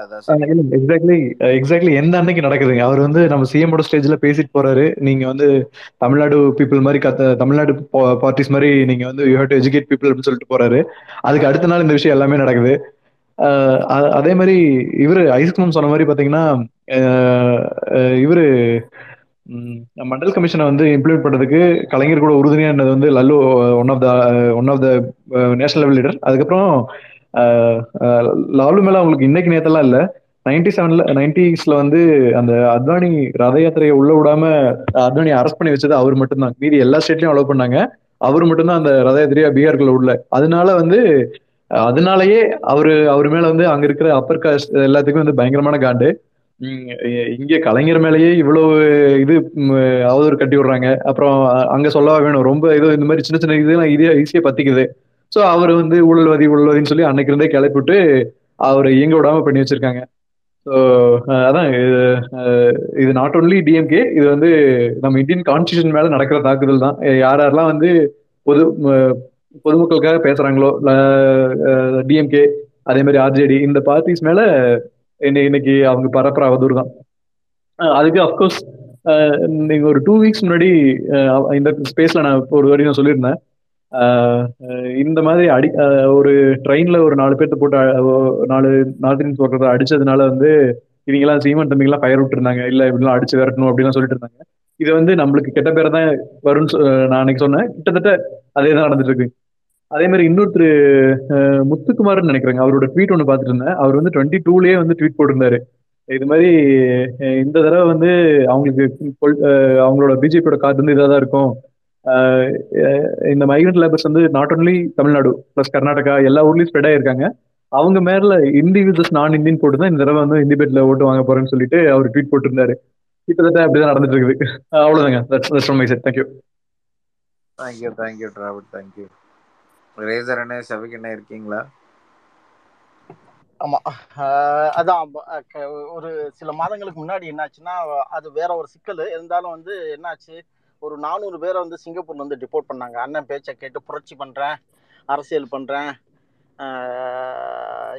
அதான் exactly exactly எந்த அன்னைக்கு நடக்குதுங்க? அவர் வந்து நம்ம சிஎமோட ஸ்டேஜ்ல பேசிட்டு போறாரு. நீங்க வந்து தமிழ்நாடு பீப்புள் மாதிரி கத்த தமிழ்நாடு பார்ட்டிஸ் மாதிரி நீங்க வந்து you have to educate people அப்படின்னு சொல்லிட்டு போறாரு. அதுக்கு அடுத்த நாள் இந்த விஷயம் எல்லாமே நடக்குது. அதே மாதிரி இவரு ஐஸ்கிரீம் சொன்ன மாதிரி பாத்தீங்கன்னா இவரு மண்டல் கமிஷனை வந்து இம்ப்ளிமெண்ட் பண்றதுக்கு கலைஞர் கூட உறுதுணையா இருந்தது வந்து Lalu one of the one of the national level leader அதுக்கப்புறம் லாலு மேல அவங்களுக்கு இன்னைக்கு நேத்தெல்லாம் இல்ல. நைன்டி செவன்ல நைன்டிஸ்ல வந்து அந்த அத்வானி ரத யாத்திரையை உள்ள விடாம அத்வானி அரெஸ்ட் பண்ணி வச்சது அவர் மட்டும்தான். மீதி எல்லா ஸ்டேட்லயும் அலோவ் பண்ணாங்க. அவர் மட்டும்தான் அந்த ரத யாத்திரையா பீகாருக்குள்ள உள்ள அதனால வந்து அதனாலயே அவரு அவர் மேல வந்து அங்க இருக்கிற அப்பர் காஸ்ட் எல்லாத்துக்கும் வந்து பயங்கரமான காண்டு. இங்க கலைஞர் மேலேயே இவ்வளவு இது அவதூறு கட்டி விடுறாங்க. அப்புறம் அங்க சொல்லவா வேணும். ரொம்ப இது இந்த மாதிரி சின்ன சின்ன இதெல்லாம் இதே ஈஸியா பத்திக்குது. சோ அவர் வந்து ஊழல்வாதி ஊழல்வாதின்னு சொல்லி அன்னைக்கு இருந்தே கிளப்பிட்டு அவரை இயங்க விடாம பண்ணி வச்சிருக்காங்க. ஸோ அதான் இது இது நாட் ஒன்லி டிஎம்கே இது வந்து நம்ம இந்தியன் கான்ஸ்டியூஷன் மேல நடக்கிற தாக்குதல் தான். யார் யாரெல்லாம் வந்து பொது பொதுமக்களுக்காக பேசுறாங்களோ டிஎம்கே அதே மாதிரி ஆர்ஜேடி இந்த பார்ட்டிஸ் மேல இன்னைக்கு அவங்க பரப்புற அவதூறு தான். அதுக்கு அஃப்கோர்ஸ் நீங்க ஒரு டூ வீக்ஸ் முன்னாடி இந்த ஸ்பேஸ்ல நான் ஒரு வாட்டி நான் சொல்லியிருந்தேன். இந்த மாதிரி அடி ஒரு ட்ரெயின்ல ஒரு நாலு பேர்த்த போட்டு நாலு நார்த் இந்தியன்ஸ் ஒருத்தர் அடிச்சதுனால வந்து இவங்கெல்லாம் சீமன் தம்பிங்கெல்லாம் ஃபயர் விட்டு விட்டுருந்தாங்க. இல்ல இப்படிலாம் அடிச்சு விரட்டணும் அப்படிலாம் சொல்லிட்டு இருந்தாங்க. இது வந்து நம்மளுக்கு கெட்ட பேர் தான் வரும்னு சொ- நான் அன்னைக்கு சொன்னேன். கிட்டத்தட்ட அதே தான் நடந்துட்டு இருக்கு அதே மாதிரி இன்னொருத்தர் முத்துக்குமார்னு நினைக்கிறேங்க. அவரோட ட்வீட் ஒன்று பார்த்துட்டு இருந்தேன். அவர் வந்து டுவெண்ட்டி டூலயே வந்து ட்வீட் போட்டிருந்தாரு. இது மாதிரி இந்த தடவை வந்து அவங்களுக்கு அஹ், அவங்களோட பிஜேபியோட காத்து வந்து இதாக தான் இருக்கும். இந்த மைக்ரண்ட் லேபர்ஸ் வந்து not only Tamil Nadu plus Karnataka எல்லா ஊர்லயும் ஸ்ப்ரெட் ஆயிருக்காங்க. அவங்க மேல இந்தி விசஸ் நான் இந்தியன் போட்டு தான் இந்த தடவை வந்து ஹிந்தி பேட்ல ஓட்டு வாங்க போறேன்னு சொல்லிட்டு அவர் ட்வீட் போட்டிருந்தாரு. கிட்டத்தட்ட அப்படிதான் நடந்துட்டு இருக்குது அவ்வளவுதாங்க that's my side thank you thank you thank you Dravid thank you racer அண்ணே செவிக் அண்ணே இருக்கீங்களா? ஆமா. அதான் ஒரு சில மாதங்களுக்கு முன்னாடி என்னாச்சுன்னா அது வேற ஒரு சிக்கல். இருந்தாலும் வந்து என்னாச்சு ஒரு நானூறு பேரை வந்து சிங்கப்பூர்ல வந்து டிபோர்ட் பண்ணாங்க. அண்ணன் பேச்சை கேட்டு புரட்சி பண்றேன் அரசியல் பண்றேன்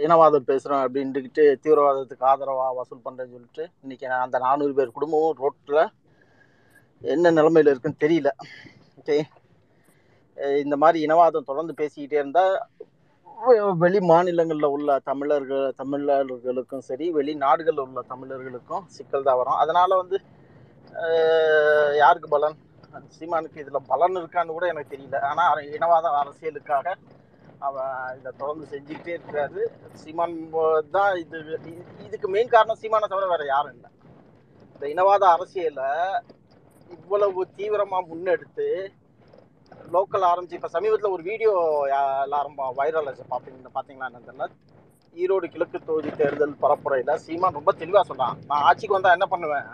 இனவாதம் பேசுறேன் அப்படின்ட்டுக்கிட்டு தீவிரவாதத்துக்கு ஆதரவா வசூல் பண்றேன்னு சொல்லிட்டு இன்னைக்கு நான் அந்த நானூறு பேர் குடும்பமும் ரோட்ல என்ன நிலைமையில இருக்குன்னு தெரியல. ஓகே இந்த மாதிரி இனவாதம் தொடர்ந்து பேசிக்கிட்டே இருந்தா வெளி மாநிலங்களில் உள்ள தமிழர்கள் தமிழர்களுக்கும் சரி வெளிநாடுகளில் உள்ள தமிழர்களுக்கும் சிக்கல் தான் வரும். அதனால் வந்து யாருக்கு பலன்? சீமானுக்கு இதுல பலன் இருக்கான்னு கூட எனக்கு தெரியல. ஆனா இனவாத அரசியலுக்காக அவன் இதை தொடர்ந்து செஞ்சுக்கிட்டே இருக்கிறாரு சீமான் தான் இது இதுக்கு மெயின் காரணம் சீமானை தவிர வேற யாரும் இல்லை. இந்த இனவாத அரசியலை இவ்வளவு தீவிரமா முன்னெடுத்து லோக்கல் ஆரம்பிச்சு இப்போ சமீபத்தில் ஒரு வீடியோ எல்லாரும் வைரல் ஆச்சு. பார்ப்பீங்க பார்த்தீங்களா தெரியல. ஈரோடு கிழக்கு தொகுதி தேர்தல் பரப்புரையில் சீமான் ரொம்ப தெளிவாக சொன்னான் நான் ஆட்சிக்கு வந்தால் என்ன பண்ணுவேன்?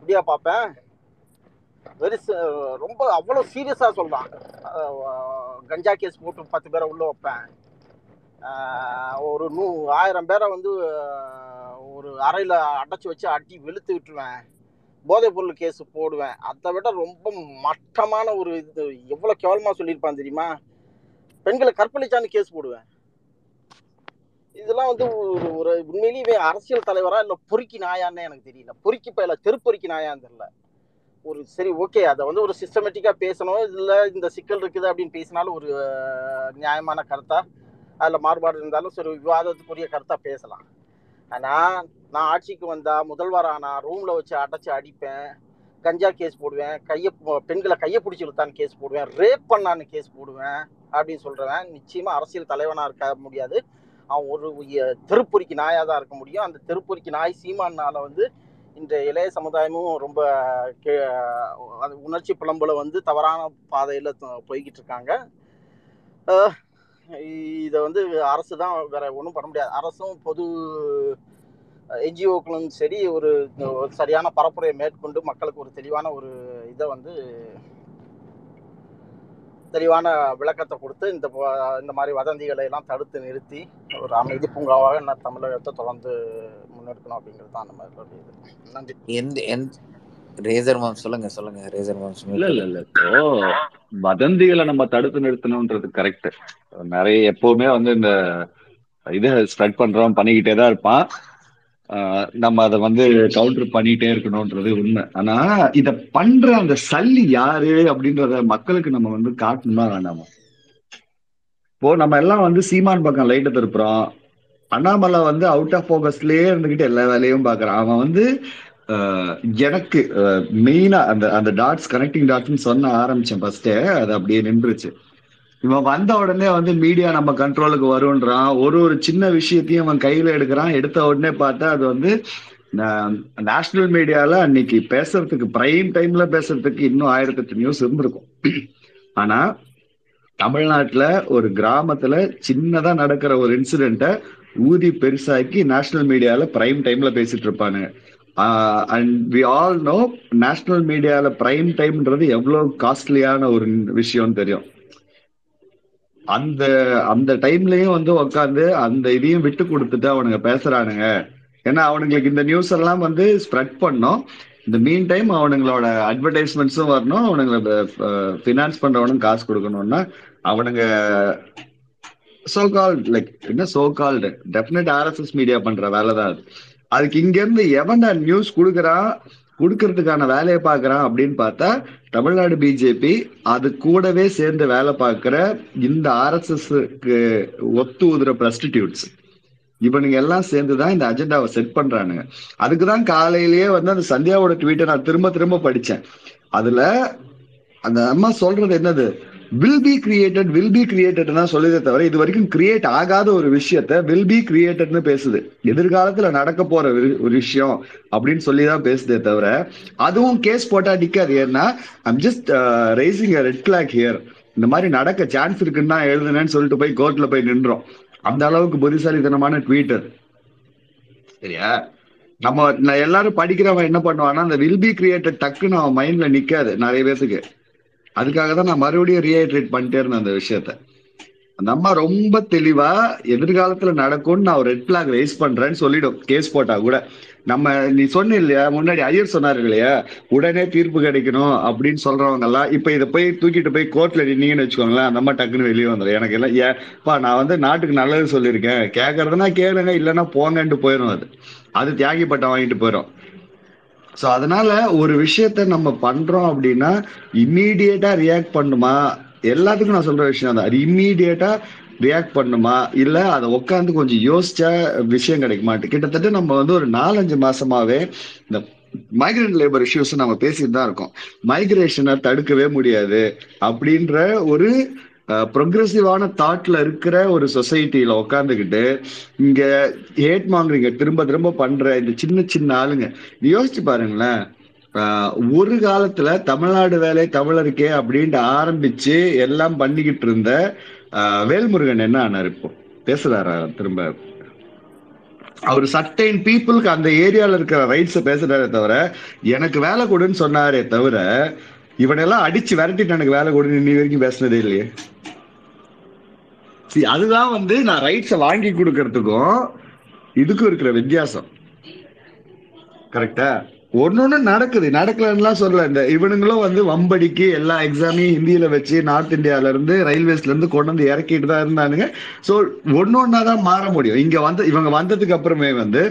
இப்படியா பார்ப்பேன் வெரி ரொம்ப அவ்வளோ சீரியஸாக சொல்கிறான் கஞ்சா கேஸ் போட்டு பத்து பேரை உள்ளே வைப்பேன். ஒரு நூ ஆயிரம் பேரை வந்து ஒரு அறையில் அடைச்சி வச்சு அடி வெளுத்து விட்டுருவேன். போதைப் பொருள் கேஸ் போடுவேன். அதை விட ரொம்ப மட்டமான ஒரு இது. எவ்வளோ கேவலமாக சொல்லியிருப்பான் தெரியுமா? பெண்களை கற்பழிச்சான்னு கேஸ் போடுவேன். இதெல்லாம் வந்து ஒரு ஒரு உண்மையிலேயே அரசியல் தலைவரா இல்லை பொறுக்கி நாயான்னு எனக்கு தெரியல. பொறுக்கி பயில தெருப்பொறுக்கி நாயான்னு தெரியல. ஒரு சரி ஓகே அதை வந்து ஒரு சிஸ்டமேட்டிக்காக பேசணும். இல்லை இந்த சிக்கல் இருக்குது அப்படின்னு பேசினாலும் ஒரு நியாயமான கருத்தா அதில் மாறுபாடு இருந்தாலும் சரி விவாதத்துக்குரிய கருத்தா பேசலாம். ஆனால் நான் ஆட்சிக்கு வந்தால் முதல்வர் ஆனா ரூமில் வச்சு அடைச்சி அடிப்பேன். கஞ்சா கேஸ் போடுவேன். கையை பெண்களை கையை பிடிச்சி இழுத்தான்னு கேஸ் போடுவேன். ரேப் பண்ணான்னு கேஸ் போடுவேன் அப்படின்னு சொல்கிறவன் நிச்சயமாக அரசியல் தலைவனாக இருக்க முடியாது. அவன் ஒரு உய- தெருப்பொறிக்கு தான் இருக்க முடியும். அந்த தெருப்பொறிக்கு நாய் சீமானால வந்து இந்த இளைய சமுதாயமும் ரொம்ப அது உணர்ச்சி புலம்புல வந்து தவறான பாதையில போய்கிட்டு இருக்காங்க. இதை வந்து அரசு தான் வேற ஒன்றும் பண்ண முடியாது. அரசும் பொது என்ஜிஓக்களும் சரி ஒரு சரியான பரப்புரையை மேற்கொண்டு மக்களுக்கு ஒரு தெளிவான ஒரு இதை வந்து தெளிவான விளக்கத்தை கொடுத்து இந்த இந்த மாதிரி வதந்திகளை எல்லாம் தடுத்து நிறுத்தி ஒரு அமைதி பூங்காவாக நான் தமிழகத்தை தொடர்ந்து முன்னெடுக்கணும் அப்படிங்கிறது தான் அந்த மாதிரி ஒரு இது. நன்றி. எந்த எந்த ரேசர் மாம் சொல்லுங்க சொல்லுங்க ரேசர் மாம் இல்ல இல்ல இல்ல. இப்போ வதந்திகளை நம்ம தடுத்து நிறுத்தணும்ன்றது கரெக்ட் நிறைய எப்பவுமே வந்து இந்த இதை ஸ்ப்ரெட் பண்றவன் பண்ணிக்கிட்டே தான் இருப்பான். நம்ம அதை வந்து கவுண்டர் பண்ணிட்டே இருக்கணும்ன்றது உண்மை. ஆனா இத பண்ற அந்த சல்லி யாரு அப்படின்றத மக்களுக்கு நம்ம வந்து காட்டணும்னா வேண்டாமா. இப்போ நம்ம எல்லாம் வந்து சீமான் பக்கம் லைட்டை திருப்புறோம். அண்ணாமலை வந்து அவுட் ஆஃப் போகஸ்லயே இருந்துகிட்டு எல்லா வேலையும் பாக்குறான் அவன் வந்து ஆஹ், எனக்கு மெயினா அந்த அந்த டாட்ஸ் கனெக்டிங் டாட்ஸ்னு சொன்ன ஆரம்பிச்சேன் ஃபர்ஸ்டே அது அப்படியே நின்றுச்சு. இவன் வந்த உடனே வந்து மீடியா நம்ம கண்ட்ரோலுக்கு வரும்ன்றான். ஒரு ஒரு சின்ன விஷயத்தையும் அவன் கையில எடுக்கிறான். எடுத்த உடனே பார்த்தா அது வந்து நேஷனல் மீடியால அன்னைக்கு பேசுறதுக்கு பிரைம் டைம்ல பேசுறதுக்கு இன்னும் ஆயிரத்தெட்டு நியூஸ் இருந்திருக்கும். ஆனா தமிழ்நாட்டுல ஒரு கிராமத்துல சின்னதா நடக்கிற ஒரு இன்சிடென்ட்டை ஊதி பெருசாக்கி நேஷனல் மீடியால பிரைம் டைம்ல பேசிட்டு இருப்பானுங்க and we all know national மீடியால பிரைம் டைம்ன்றது எவ்வளவு காஸ்ட்லியான ஒரு விஷயம்னு தெரியும். அந்த அந்த டைம்லயும் வந்து உட்காந்து அந்த இதையும் விட்டு கொடுத்துட்டு அவனுங்க பேசுறானுங்க. ஏன்னா அவனுங்களுக்கு இந்த நியூஸ் எல்லாம் வந்து ஸ்ப்ரெட் பண்ணும். இந்த மீன் டைம் அவனுங்களோட அட்வர்டைஸ்மெண்ட்ஸும் வரணும். அவனுங்களை ஃபினான்ஸ் பண்றவனும் காசு கொடுக்கணும்னா அவனுங்க சோ கால்ட் லைக் என்ன so called definite RSS media பண்ற வேலை தான் அது. அதுக்கு இங்க இருந்து எவன்டா நியூஸ் கொடுக்குறான் கொடுக்கறதுக்கான வேலையை பார்க்கறான் அப்படின்னு பார்த்தா தமிழ்நாடு பிஜேபி அது கூடவே சேர்ந்து வேலை பார்க்கிற இந்த ஆர்எஸ்எஸ்க்கு ஒத்து ஊதுற பிரஸ்டிடியூட்ஸ் இவனுங்க எல்லாம் சேர்ந்து தான் இந்த அஜெண்டாவை செட் பண்றானுங்க. அதுக்கு தான் காலையிலேயே வந்து அந்த சந்தியாவோட ட்வீட்டை நான் திரும்ப திரும்ப படிச்சேன். அதுல அந்த அம்மா சொல்றது என்னது? Will be created will be கிரியேட்டட்னா சொல்லுதே தவிர இது வரைக்கும் கிரியேட் ஆகாத ஒரு விஷயத்த வில் பி கிரியேட்டட்னு பேசுது. எதிர்காலத்துல நடக்க போற ஒரு- ஒரு விஷயம் அப்படின்னு சொல்லி தான் பேசுதே தவிர அதுவும் கேஸ் போட்டா நிக்காது. ஏன்னா I'm just raising red clock here இந்த மாதிரி நடக்க சான்ஸ் இருக்குன்னு தான் எழுதுனேன்னு சொல்லிட்டு போய் கோர்ட்ல போய் நின்றோம். அந்த அளவுக்கு புத்திசாலித்தனமான ட்வீட்டர் சரியா? நம்ம நான் எல்லாரும் படிக்கிறவன் என்ன பண்ணுவான்னா அந்த வில் பி கிரியேட்டட் டக்குன்னு அவன் மைண்ட்ல நிக்காது நிறைய பேத்துக்கு. அதுக்காக தான் நான் மறுபடியும் ரீஹைட்ரேட் பண்ணிட்டே இருந்தேன் அந்த விஷயத்த. அந்த அம்மா ரொம்ப தெளிவா எதிர்காலத்துல நடக்கும்னு நான் ஒரு ரெட் பிளாக் ரைஸ் பண்றேன்னு சொல்லிடும். கேஸ் போட்டா கூட. நம்ம நீ சொன்ன இல்லையா? முன்னாடி ஐயர் சொன்னாரு இல்லையா? உடனே தீர்ப்பு கிடைக்கணும் அப்படின்னு சொல்றவங்க எல்லாம் இப்ப இதை போய் தூக்கிட்டு போய் கோர்ட்ல நின்னீங்கன்னு வச்சுக்கோங்களேன் அந்த அம்மா டக்குன்னு வெளியே வந்துடும் எனக்கு எல்லாம் ஏப்பா நான் வந்து நாட்டுக்கு நல்லது சொல்லியிருக்கேன். கேட்கறதுனா கேளுங்க இல்லைன்னா போங்கன்ட்டு போயிடும் அது. அது தியாகி பட்டம் வாங்கிட்டு போயிடும் ஸோ அதனால ஒரு விஷயத்த நம்ம பண்றோம் அப்படின்னா இம்மீடியட்டா ரியாக்ட் பண்ணுமா? எல்லாத்துக்கும் நான் சொல்ற விஷயம் தான். இம்மீடியட்டா ரியாக்ட் பண்ணுமா? இல்ல அதை உட்காந்து கொஞ்சம் யோசிச்சா விஷயம் கிடைக்க மாட்டேன் கிட்டத்தட்ட நம்ம வந்து ஒரு நாலஞ்சு மாசமாவே இந்த மைக்ரேன் லேபர் இஷ்யூஸ் நம்ம பேசிட்டு தான் இருக்கோம். மைக்ரேஷனை தடுக்கவே முடியாது அப்படின்ற ஒரு ப்ரொக்ரெசிவான தாட்ல இருக்கிற ஒரு சொசைட்டியில உட்காந்துக்கிட்டு இங்க ஹேட் மாங்கரிங்க திரும்ப திரும்ப பண்ற இந்த சின்ன சின்ன ஆளுங்க. யோசிச்சு பாருங்களேன். ஒரு காலத்துல தமிழ்நாடு வேலை தமிழருக்கே அப்படின்ட்டு ஆரம்பிச்சு எல்லாம் பண்ணிக்கிட்டு இருந்த வேல்முருகன் என்ன ஆனார் இப்போ? பேசுறாரா திரும்ப? அவர் சர்டைன் பீப்புளுக்கு அந்த ஏரியால இருக்கிற ரைட்ஸை பேசுறாரே தவிர எனக்கு வேலை கொடுன்னு சொன்னாரே தவிர இவனெல்லாம் அடிச்சு விரட்டிட்டு எனக்கு வேலை கொடுன்னு இன்னி வரைக்கும் பேசுனதே இல்லையே. அதுதான் வந்து நான் ரைட்ஸை வாங்கி கொடுக்கறதுக்கும் இதுக்கும் இருக்கிற வித்தியாசம். கரெக்டா ஒன்னொன்னு நடக்குது. நடக்கலன்னுலாம் சொல்லல. இந்த இவனுங்களும் வந்து வம்படிக்கு எல்லா எக்ஸாமையும் ஹிந்தியில வச்சு நார்த் இந்தியால இருந்து ரயில்வேஸ்ல இருந்து கொண்டு வந்து இறக்கிட்டு தான் இருந்தானுங்க. ஸோ ஒன்னொன்னா தான் மாற முடியும். இங்க வந்து இவங்க வந்ததுக்கு அப்புறமே வந்து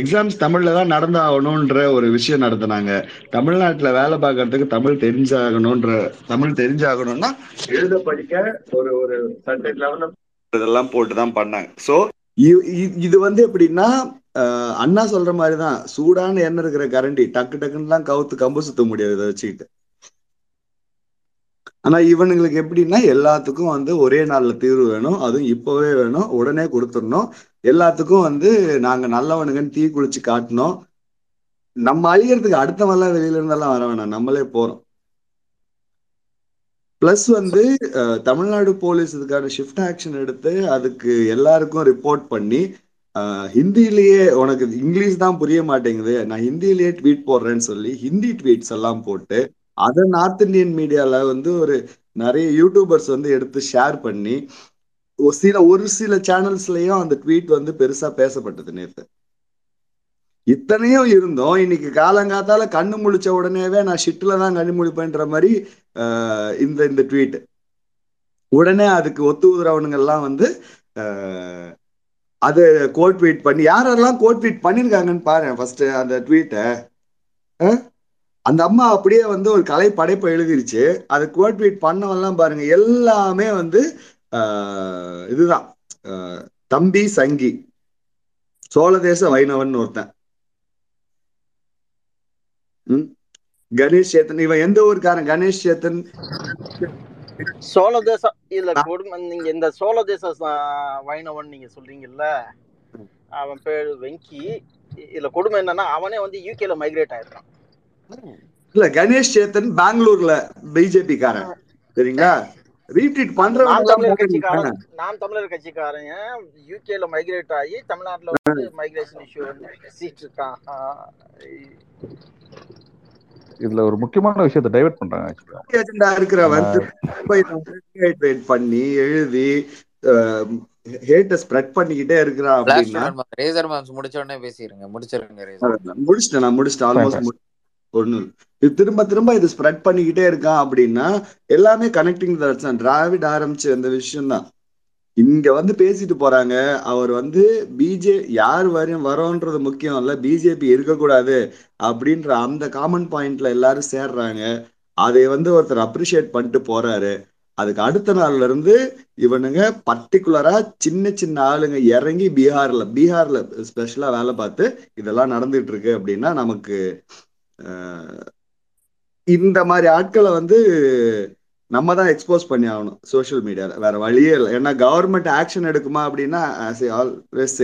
எக்ஸாம்ஸ் தமிழ்ல தான் நடந்தாகணும்ன்ற ஒரு விஷயம் நடத்தினாங்க. தமிழ்நாட்டுல வேலை பார்க்கறதுக்கு தமிழ் தெரிஞ்சாகணும்ன்ற தமிழ் தெரிஞ்சாகணும்னா எழுத படிக்க ஒரு ஒரு சர்டன் லெவல்ல இதெல்லாம் போட்டு தான் பண்ணாங்க ஸோ இது வந்து எப்படின்னா அண்ணா சொல்ற மாதிரி தான் சூடான எண்ணெய் இருக்கிற கரண்டி டக்கு டக்குன்னுலாம் கவுத்து கம்பு சுத்த முடியாது இதை வச்சுக்கிட்டு. ஆனா இவனுங்களுக்கு எப்படின்னா எல்லாத்துக்கும் வந்து ஒரே நாள்ல தீர்வு வேணும். அதுவும் இப்பவே வேணும். உடனே கொடுத்துடணும். எல்லாத்துக்கும் வந்து நாங்க நல்லவனுங்கன்னு தீ குளிச்சு காட்டணும். நம்ம அழிகிறதுக்கு அடுத்தவெல்லாம் வெளியில இருந்தெல்லாம் வர வேணாம். நம்மளே போறோம். பிளஸ் வந்து தமிழ்நாடு போலீஸ் இதுக்கான ஷிஃப்ட் ஆக்ஷன் எடுத்து அதுக்கு எல்லாருக்கும் ரிப்போர்ட் பண்ணி ஹிந்திலேயே உனக்கு இங்கிலீஷ் தான் புரிய மாட்டேங்குது. நான் ஹிந்திலேயே ட்வீட் போடுறேன்னு சொல்லி ஹிந்தி ட்வீட்ஸ் எல்லாம் போட்டு அதை நார்த் இந்தியன் மீடியால வந்து ஒரு நிறைய யூடியூபர்ஸ் வந்து எடுத்து ஷேர் பண்ணி ஒரு சில ஒரு சில சேனல்ஸ்லயும் அந்த ட்வீட் வந்து பெருசா பேசப்பட்டது நேற்று இத்தனையும் இருந்தோம். இன்னைக்கு காலங்காத்தால கண்ணு முழிச்ச உடனேவே நான் ஷிட்ல தான் கண்ணு முழிப்பேன்ற மாதிரி இந்த இந்த ட்வீட் உடனே அதுக்கு ஒத்து எல்லாம் வந்து அது கோட் ட்வீட் பண்ணி யாரெல்லாம் கோட் ட்வீட் பண்ணியிருக்காங்கன்னு பாரு ஃபர்ஸ்ட் அந்த ட்வீட்டை அந்த அம்மா அப்படியே வந்து ஒரு கலை படைப்பை எழுதிருச்சு. அதை கோட் ட்வீட் பண்ணவெல்லாம் பாருங்க எல்லாமே வந்து இதுதான். தம்பி சங்கி. சோழதேச வைணவன் ஒருத்தன். ம்? கணேஷ் சேத்தன் இவன் எந்த ஊருக்காரன்? கணேஷ் சேத்தன். சோழ இல்ல கொடுமை நீங்க இந்த சோழ தேச வைணவன் நீங்க சொல்றீங்கல்ல அவன் பேரு வெங்கி. இதுல கொடுமை என்னன்னா அவனே வந்து யூகேல மைக்ரேட் ஆயிருக்கான் இல்ல கணேஷ் சேத்தன் பெங்களூர்ல பிஜேபி காரன் சரிங்களா? தமிழர் பண்றவங்க நாம் தமிழர் கட்சிக்காரன். யூகேல மைக்ரேட் ஆகி தமிழ்நாட்டுல வந்து மைக்ரேஷன் இஷ்யூ வந்து பேசிட்டு இருக்கான். இதுல ஒரு முக்கியமான விஷயத்தை டைவர்ட் பண்றாங்க இருக்கிறவன் வெயிட் பண்ணி எழுதி ஹேட்ட ஸ்ப்ரெட் பண்ணிக்கிட்டே இருக்கிறான் பிளாக் அப்படின்னா ரேசர் மேம்ஸ் முடிச்ச உடனே பேசிடுங்க முடிச்சிருங்க ரேசர் முடிச்சிட்டேன் நான் முடிச்சிட்டேன். ஆல்மோஸ்ட் ஒண்ணு இது திரும்ப திரும்ப இது ஸ்ப்ரெட் பண்ணிக்கிட்டே இருக்கான் அப்படின்னா எல்லாமே கனெக்டிங் தான். டிராவிட் ஆரம்பிச்ச அந்த விஷயம் தான் இங்க வந்து பேசிட்டு போறாங்க. அவர் வந்து பிஜே யார் வரையும் வரோன்றது முக்கியம் இல்ல. பிஜேபி இருக்கக்கூடாது அப்படின்ற அந்த காமன் பாயிண்ட்ல எல்லாரும் சேர்றாங்க. அதை வந்து ஒருத்தர் அப்ரிஷியேட் பண்ணிட்டு போறாரு. அதுக்கு அடுத்த நாள்ல இருந்து இவனுங்க பர்டிகுலரா சின்ன சின்ன ஆளுங்க இறங்கி பீகார்ல பீகார்ல ஸ்பெஷலா வேலை பார்த்து இதெல்லாம் நடந்துட்டு இருக்கு அப்படின்னா நமக்கு இந்த மாதிரி ஆட்களை வந்து நம்ம தான் எக்ஸ்போஸ் பண்ணி ஆகணும் சோஷியல் மீடியால வேற வழியே இல்லை. ஏன்னா கவர்மெண்ட் ஆக்ஷன் எடுக்குமா அப்படின்னா ஆல்வேஸ்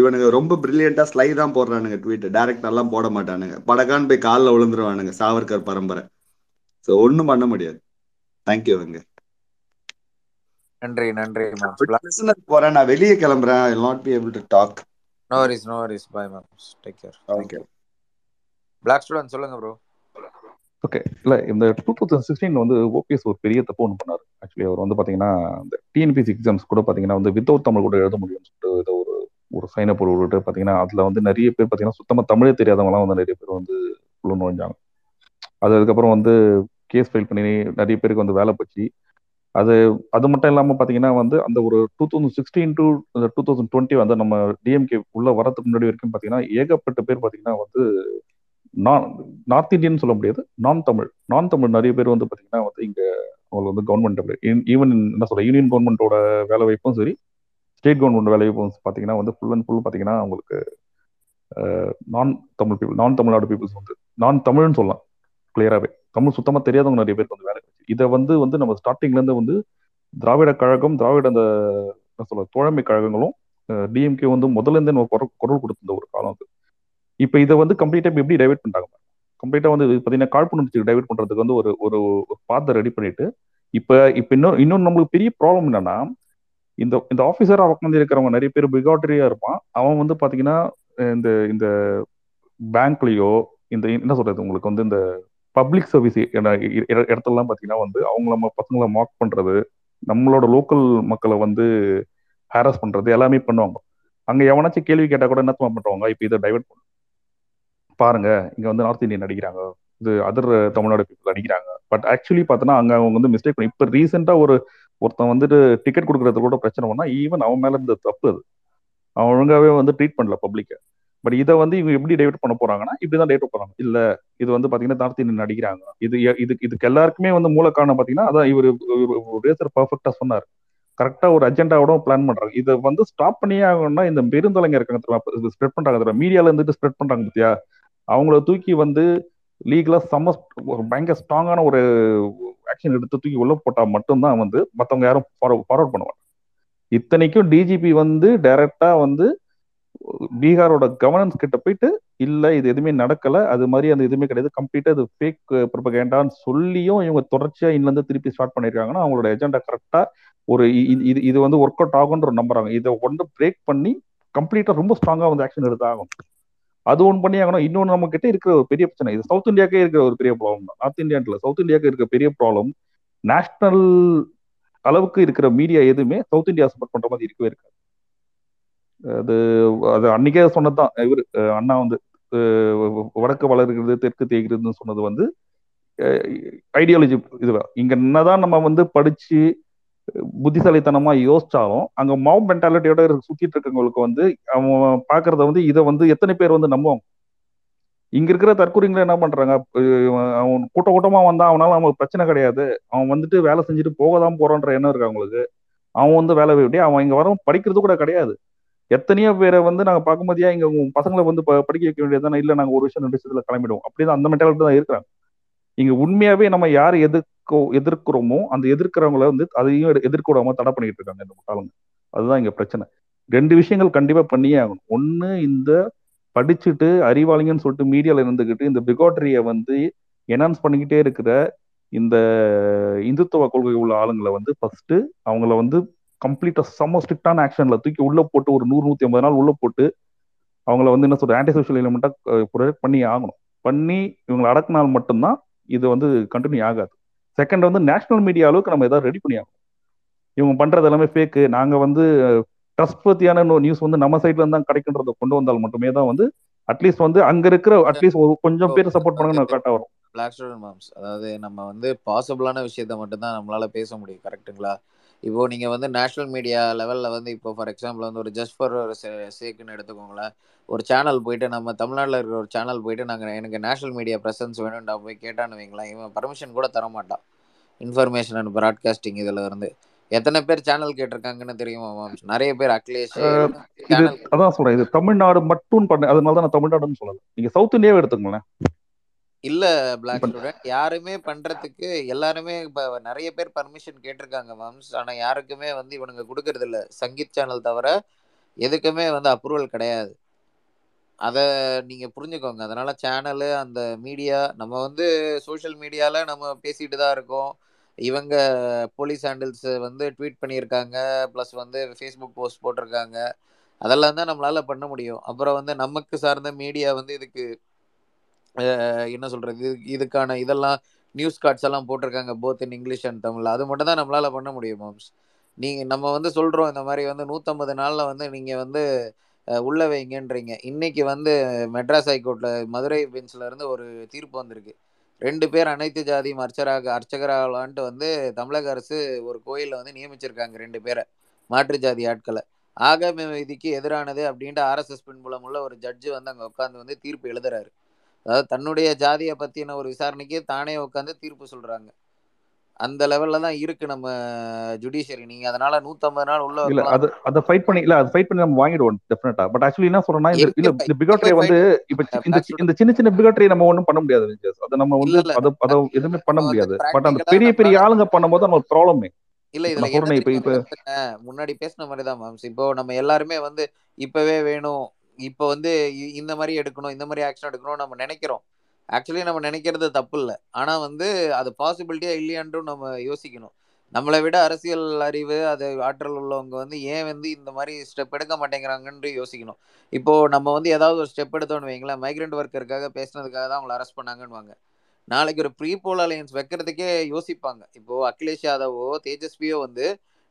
இவனுங்க ரொம்ப பிரில்லியண்டா ஸ்லை தான் போடுறானுங்க ட்வீட் டைரக்ட் எல்லாம் போட மாட்டானுங்க. படக்கான்னு போய் காலில் விழுந்துருவானுங்க. சாவர்கர் பரம்பரை. ஸோ ஒன்றும் பண்ண முடியாது. தேங்க்யூ அவங்க நன்றி நன்றி போறேன். நான் வெளியே கிளம்புறேன். I not be able to talk no worries no worries bye ma'ams take care okay black student சொல்லுங்க ப்ரோ ஓகே இல்ல இந்த டூ தௌசண்ட் சிக்ஸ்டீன் வந்து ஓபிஎஸ் ஒரு பெரிய தப்பு ஒன்று பண்ணார். ஆக்சுவலி அவர் வந்து பாத்தீங்கன்னா இந்த டிஎன்பிசி எக்ஸாம்ஸ் கூட பாத்தீங்கன்னா வந்து வித்தவுட் தமிழ் கூட எழுத முடியும்னு சொல்லிட்டு ஏதோ ஒரு ஒரு சைனப் ஒரு விட்டு பாத்தீங்கன்னா அதுல வந்து நிறைய பேர் பாத்தீங்கன்னா சுத்தமா தமிழே தெரியாதவங்கலாம் வந்து நிறைய பேர் வந்து உள்ள நுழைஞ்சாங்க. அது அதுக்கப்புறம் வந்து கேஸ் ஃபைல் பண்ணி நிறைய பேருக்கு வந்து வேலை போச்சு. அது அது மட்டும் இல்லாம பாத்தீங்கன்னா வந்து அந்த ஒரு two thousand sixteen to two thousand twenty வந்து நம்ம டிஎம்கே உள்ள வரதுக்கு முன்னாடி வரைக்கும் பாத்தீங்கன்னா ஏகப்பட்ட பேர் பாத்தீங்கன்னா வந்து நான் நார்த் இந்தியன் சொல்ல முடியாது நான் தமிழ் நான் தமிழ் நிறைய பேர் வந்து பார்த்தீங்கன்னா வந்து இங்கே அவங்களுக்கு வந்து கவர்மெண்ட் ஈவன் என்ன சொல்ல யூனியன் கவர்மெண்ட்டோட வேலை வாய்ப்பும் சரி ஸ்டேட் கவர்மெண்ட் வேலை வாய்ப்பும் பார்த்தீங்கன்னா வந்து ஃபுல் அண்ட் ஃபுல் பார்த்தீங்கன்னா அவங்களுக்கு நான் தமிழ் பீப்புள் நான் தமிழ்நாடு பீப்புள்ஸ் வந்து நான் தமிழ்னு சொல்லலாம் கிளியராகவே தமிழ் சுத்தமாக தெரியாதவங்க நிறைய பேர் வந்து வேலை கிடைச்சு இதை வந்து வந்து நம்ம ஸ்டார்டிங்லேருந்து வந்து திராவிட கழகம் திராவிட அந்த என்ன சொல்ல தோழமை கழகங்களும் டிஎம்கே வந்து முதல்ல இருந்தே நம்ம குரல் குரல் கொடுத்த ஒரு காலம் அது. இப்போ இதை வந்து கம்ப்ளீட்டா எப்படி டைவெர்ட் பண்றாங்க? கம்ப்ளீட்டா வந்து பாத்தீங்கன்னா காழ்ப்புணர்ச்சிக்கு டைவெர்ட் பண்றதுக்கு வந்து ஒரு ஒரு பாத்தை ரெடி பண்ணிட்டு இப்ப இப்ப இன்னொரு இன்னொன்று நம்மளுக்கு பெரிய ப்ராப்ளம் என்னன்னா இந்த இந்த ஆஃபீஸரா உட்காந்து இருக்கிறவங்க நிறைய பேர் பிகாட்ரியா இருப்பான். அவன் வந்து பாத்தீங்கன்னா இந்த இந்த பேங்க்லயோ இந்த என்ன சொல்றது உங்களுக்கு வந்து இந்த பப்ளிக் சர்வீஸ் இடத்துலலாம் பாத்தீங்கன்னா வந்து அவங்க நம்ம பசங்களை மார்க் பண்றது நம்மளோட லோக்கல் மக்களை வந்து ஹாரஸ் பண்றது எல்லாமே பண்ணுவாங்க. அங்க எவனாச்சும் கேள்வி கேட்டா கூட என்ன பண்ணுவாங்க? இப்ப இதை டைவெர்ட் பாருங்க இங்க வந்து நார்த் இந்தியன் நடிக்கிறாங்க. இது அதர் தமிழ்நாடு பீப்புள் நடிக்கிறாங்க. பட் ஆக்சுவலி பார்த்தோன்னா அங்க அவங்க வந்து மிஸ்டேக் பண்ணி இப்ப ரீசெண்டா ஒரு ஒருத்தன் வந்துட்டு டிக்கெட் கொடுக்கறது கூட பிரச்சனை பண்ணா ஈவன் அவன் மேல இருந்த தப்பு அது. அவன் ஒழுங்காவே வந்து ட்ரீட் பண்ணல பப்ளிக்க பட் இதை வந்து இவங்க எப்படி டைவெர்ட் பண்ண போறாங்கன்னா இப்படிதான் டைவெர்ட் போறாங்க. இல்ல இது வந்து பாத்தீங்கன்னா நார்த் இந்தியன் நடிக்கிறாங்க. இது இது இதுக்கு எல்லாருக்குமே வந்து மூல காரணம் பாத்தீங்கன்னா அதான் இவர் ரேசர் பர்ஃபெக்டா சொன்னார். கரெக்டா ஒரு அஜெண்டாவோட பிளான் பண்றாங்க இதை வந்து ஸ்டாப் பண்ணியே ஆகணும்னா இந்த பெருந்தலைங்க இருக்காங்க ஸ்ப்ரெட் பண்றாங்க மீடியால இருந்துட்டு ஸ்ப்ரெட் பண்றாங்க பத்தியா? அவங்கள தூக்கி வந்து லீகலாக செம்ம ஒரு பயங்கர ஸ்ட்ராங்கான ஒரு ஆக்ஷன் எடுத்து தூக்கி உள்ள போட்டா மட்டும்தான் வந்து மற்றவங்க யாரும் ஃபார்வர்ட் பண்ணுவாங்க இத்தனைக்கும் டிஜிபி வந்து டைரக்டா வந்து பீகாரோட கவர்னன்ஸ் கிட்ட போயிட்டு இல்ல இது எதுவுமே நடக்கல. அது மாதிரி அந்த எதுவுமே கிடையாது. கம்ப்ளீட்டா இது ஃபேக் ப்ரொபகேண்டான்னு சொல்லியும் இவங்க தொடர்ச்சியா இன்னுல இருந்து திருப்பி ஸ்டார்ட் பண்ணிருக்காங்கன்னா அவங்களோட எஜெண்டா கரெக்டா ஒரு இது இது வந்து ஒர்க் அவுட் ஆகுன்ற நம்புறாங்க இதை ஒன்று பிரேக் பண்ணி கம்ப்ளீட்டா ரொம்ப ஸ்ட்ராங்கா வந்து ஆக்ஷன் எடுத்தாகும் அது ஒன்று பண்ணி ஆகணும். இன்னொன்று நம்ம கிட்ட இருக்கிற ஒரு பெரிய பிரச்சனை. இது சவுத் இந்தியாக்கே இருக்கிற ஒரு பெரிய ப்ராப்ளம் தான். நார்த் இந்தியான்ல சவுத் இந்தியாவுக்கு இருக்கிற பெரிய ப்ராப்ளம் நேஷனல் அளவுக்கு இருக்கிற மீடியா எதுவுமே சவுத் இந்தியா சப்போர்ட் பண்ற மாதிரி இருக்கவே இருக்காது. அது அது அன்னைக்கே சொன்னதுதான். இவர் அண்ணா வந்து வடக்கு வளர்கிறது தெற்கு தேய்கிறதுன்னு சொன்னது வந்து ஐடியாலஜி இதுவா இங்க என்னதான் நம்ம வந்து படிச்சு புத்திசாலித்தனமா யோசிச்சாலும் அங்க மவ் மென்டாலிட்டியோட சுத்திட்டு இருக்கவங்களுக்கு வந்து அவன் பாக்குறத வந்து இதை வந்து எத்தனை பேர் வந்து நம்புவாங்க? இங்க இருக்கிற தற்கொலைங்களை என்ன பண்றாங்க? அவன் கூட்ட கூட்டமா வந்தா அவனால அவங்களுக்கு பிரச்சனை கிடையாது. அவன் வந்துட்டு வேலை செஞ்சுட்டு போக தான் போறான்ற எண்ணம் இருக்கு அவங்களுக்கு அவன் வந்து வேலை விட்டு அவன் இங்க வர படிக்கிறது கூட கிடையாது. எத்தனையோ பேரை வந்து நாங்க பார்க்கும்போது இங்க பசங்களை வந்து ப- படிக்க வைக்க வேண்டியதுதானே? இல்ல நாங்க ஒரு விஷயம் ரெண்டு விஷயத்துல கிளம்பிடுவோம். அப்படிதான் அந்த மென்டாலிட்டி தான் இருக்கிறாங்க. இங்க உண்மையாவே நம்ம யார் எதிர்க்கோ எதிர்க்கிறோமோ அந்த எதிர்க்கிறவங்கள வந்து அதையும் எடு- எதிர்க்க விடாம தடை பண்ணிட்டு இருக்காங்க இந்த முட்டாளுங்க. அதுதான் இங்க பிரச்சனை. ரெண்டு விஷயங்கள் கண்டிப்பா பண்ணியே ஆகணும். ஒண்ணு இந்த படிச்சுட்டு அறிவாளிங்கன்னு சொல்லிட்டு மீடியால இருந்துகிட்டு இந்த பிகாட்ரியை வந்து என்ஹான்ஸ் பண்ணிக்கிட்டே இருக்கிற இந்த இந்துத்துவ கொள்கை உள்ள ஆளுங்களை வந்து ஃபர்ஸ்ட் அவங்கள வந்து கம்ப்ளீட்டா செம்ம ஸ்ட்ரிக்டான ஆக்ஷன்ல தூக்கி உள்ள போட்டு ஒரு நூறு நூத்தி ஐம்பது நாள் உள்ள போட்டு அவங்கள வந்து என்ன சொல்ற ஆன்டி சோஷியல் எலிமெண்டா ப்ரொஜெக்ட் பண்ணி ஆகணும். பண்ணி இவங்களை அடக்குனால் மட்டும்தான் இது வந்து கண்டினியூ ஆகாது. செகண்ட் வந்து நேஷனல் மீடியா அளவுக்கு நம்ம ஏதாவது ரெடி பண்ணி ஆகணும். இவங்க பண்றது எல்லாமே ஃபேக்கு நாங்க வந்து ட்ரஸ்ட் பத்தியான நியூஸ் வந்து நம்ம சைட்ல இருந்தா கிடைக்கின்றத கொண்டு வந்தால் மட்டுமே தான் வந்து அட்லீஸ்ட் வந்து அங்க இருக்கிற அட்லீஸ்ட் ஒரு கொஞ்சம் பேர் சப்போர்ட் பண்ணுங்க கரெக்டா வரும். பிளாக் ஸ்டூடெண்ட் மாம்ஸ் அதாவது நம்ம வந்து பாசிபிளான விஷயத்த மட்டும்தான் நம்மளால பேச முடியும் கரெக்ட்டுங்களா இப்போ நீங்க வந்து நேஷனல் மீடியா லெவல்ல வந்து இப்போ ஃபார் எக்ஸாம்பிள் வந்து ஒரு ஜஸ்ட் ஃபார் ஒரு சேக்குன்னு எடுத்துக்கோங்களேன். ஒரு சேனல் போயிட்டு நம்ம தமிழ்நாட்டில் இருக்கிற ஒரு சேனல் போயிட்டு நாங்கள் எனக்கு நேஷனல் மீடியா ப்ரெசன்ஸ் வேணும்டா போய் கேட்டான்னு வைங்களேன் இவன் பர்மிஷன் கூட தர மாட்டான் இன்ஃபர்மேஷன் அண்ட் ப்ராட்காஸ்டிங் இதில் இருந்து. எத்தனை பேர் சேனல் கேட்டிருக்காங்கன்னு தெரியுமா மாம்ஸ் நிறைய பேர் சேனல் அதான் சொல்றேன் இது தமிழ்நாடு மட்டும் பண்ண அதனால தான் நான் தமிழ்நாடுன்னு சொல்லல. நீங்க சவுத் இந்தியாவே எடுத்துக்கோங்களேன். இல்ல பிளாக் ஸ்டூடெண்ட் யாருமே பண்றதுக்கு எல்லாருமே இப்ப நிறைய பேர் பர்மிஷன் கேட்டிருக்காங்க மேம்ஸ் ஆனா யாருக்குமே வந்து இவனுங்க கொடுக்கறது இல்ல. சங்கீத் சேனல் தவிர எதுக்குமே வந்து அப்ரூவல் கிடையாது. அதை நீங்க புரிஞ்சுக்கோங்க. அதனால சேனலு அந்த மீடியா நம்ம வந்து சோஷியல் மீடியால நம்ம பேசிட்டு தான் இருக்கோம். இவங்க போலீஸ் ஹேண்டில்ஸ் வந்து ட்வீட் பண்ணியிருக்காங்க. ப்ளஸ் வந்து ஃபேஸ்புக் போஸ்ட் போட்டிருக்காங்க. அதெல்லாம் தான் நம்மளால பண்ண முடியும். அப்புறம் வந்து நமக்கு சார்ந்த மீடியா வந்து இதுக்கு என்ன சொல்கிறது இது இதுக்கான இதெல்லாம் நியூஸ் கார்ட்ஸ் எல்லாம் போட்டிருக்காங்க both in English and Tamil அது மட்டும் தான் நம்மளால பண்ண முடியும் மாம்ஸ் நீங்கள் நம்ம வந்து சொல்கிறோம் இந்த மாதிரி வந்து நூற்றம்பது நாளில் வந்து நீங்கள் வந்து உள்ள வைங்கன்றீங்க. இன்னைக்கு வந்து மெட்ராஸ் ஹைகோர்ட்டில் மதுரை பெஞ்சில் இருந்து ஒரு தீர்ப்பு வந்திருக்கு. ரெண்டு பேர் அனைத்து ஜாதியும் அர்ச்சராக அர்ச்சகராகலான்ட்டு வந்து தமிழக அரசு ஒரு கோயிலில் வந்து நியமிச்சிருக்காங்க ரெண்டு பேரை. மாற்று ஜாதி ஆட்களை. ஆகம விதிக்கு எதிரானது அப்படின்ட்டு ஆர்எஸ்எஸ் பின்புலம் உள்ள ஒரு ஜட்ஜு வந்து அங்கே உட்காந்து வந்து தீர்ப்பு எழுதுறாரு. அதாவது தன்னுடைய ஜாதியை பத்தின ஒரு விசாரணைக்கு தானே உட்காந்து தீர்ப்பு சொல்றாங்க. அந்த லெவல்ல தான் இருக்கு நம்ம ஜுடிஷியரி நீங்க அதனால நூத்தம்பது நாள் உள்ள இல்ல அது அதை ஃபைட் பண்ணி இல்ல அது ஃபைட் பண்ணி நம்ம வாங்கிடுவோம் டெஃபினட்டா பட் ஆக்சுவலி என்ன சொல்றேன்னா இல்ல இந்த பிகாட்ரியை வந்து இப்ப இந்த சின்ன சின்ன பிகாட்ரியை நம்ம ஒண்ணும் பண்ண முடியாது விஜயஸ். அதை நம்ம வந்து அதை அதை எதுவுமே பண்ண முடியாது. பட் அந்த பெரிய பெரிய ஆளுங்க பண்ணும்போது நம்ம ப்ராப்ளமே இல்ல இதுல இப்ப முன்னாடி பேசின மாதிரி தான் மேம்ஸ் இப்போ நம்ம எல்லாருமே வந்து இப்பவே வேணும் இப்போ வந்து இந்த மாதிரி எடுக்கணும் இந்த மாதிரி ஆக்ஷன் எடுக்கணும் நம்ம நினைக்கிறோம். ஆக்சுவலி நம்ம நினைக்கிறது தப்பு இல்லை. ஆனால் வந்து அது பாசிபிலிட்டியாக இல்லையான்றும் நம்ம யோசிக்கணும். நம்மளை விட அரசியல் அறிவு அது ஆற்றல் உள்ளவங்க வந்து ஏன் வந்து இந்த மாதிரி ஸ்டெப் எடுக்க மாட்டேங்கிறாங்கன்னு யோசிக்கணும். இப்போ நம்ம வந்து ஏதாவது ஒரு ஸ்டெப் எடுத்தோம்னு வைங்களேன் மைக்ரெண்ட் ஒர்க்கருக்காக பேசினதுக்காக தான் அவங்களை அரெஸ்ட் பண்ணாங்கன்னு நாளைக்கு ஒரு ப்ரீ போல் அலையன்ஸ் வைக்கிறதுக்கே யோசிப்பாங்க. இப்போ அகிலேஷ் யாதவோ தேஜஸ்வியோ வந்து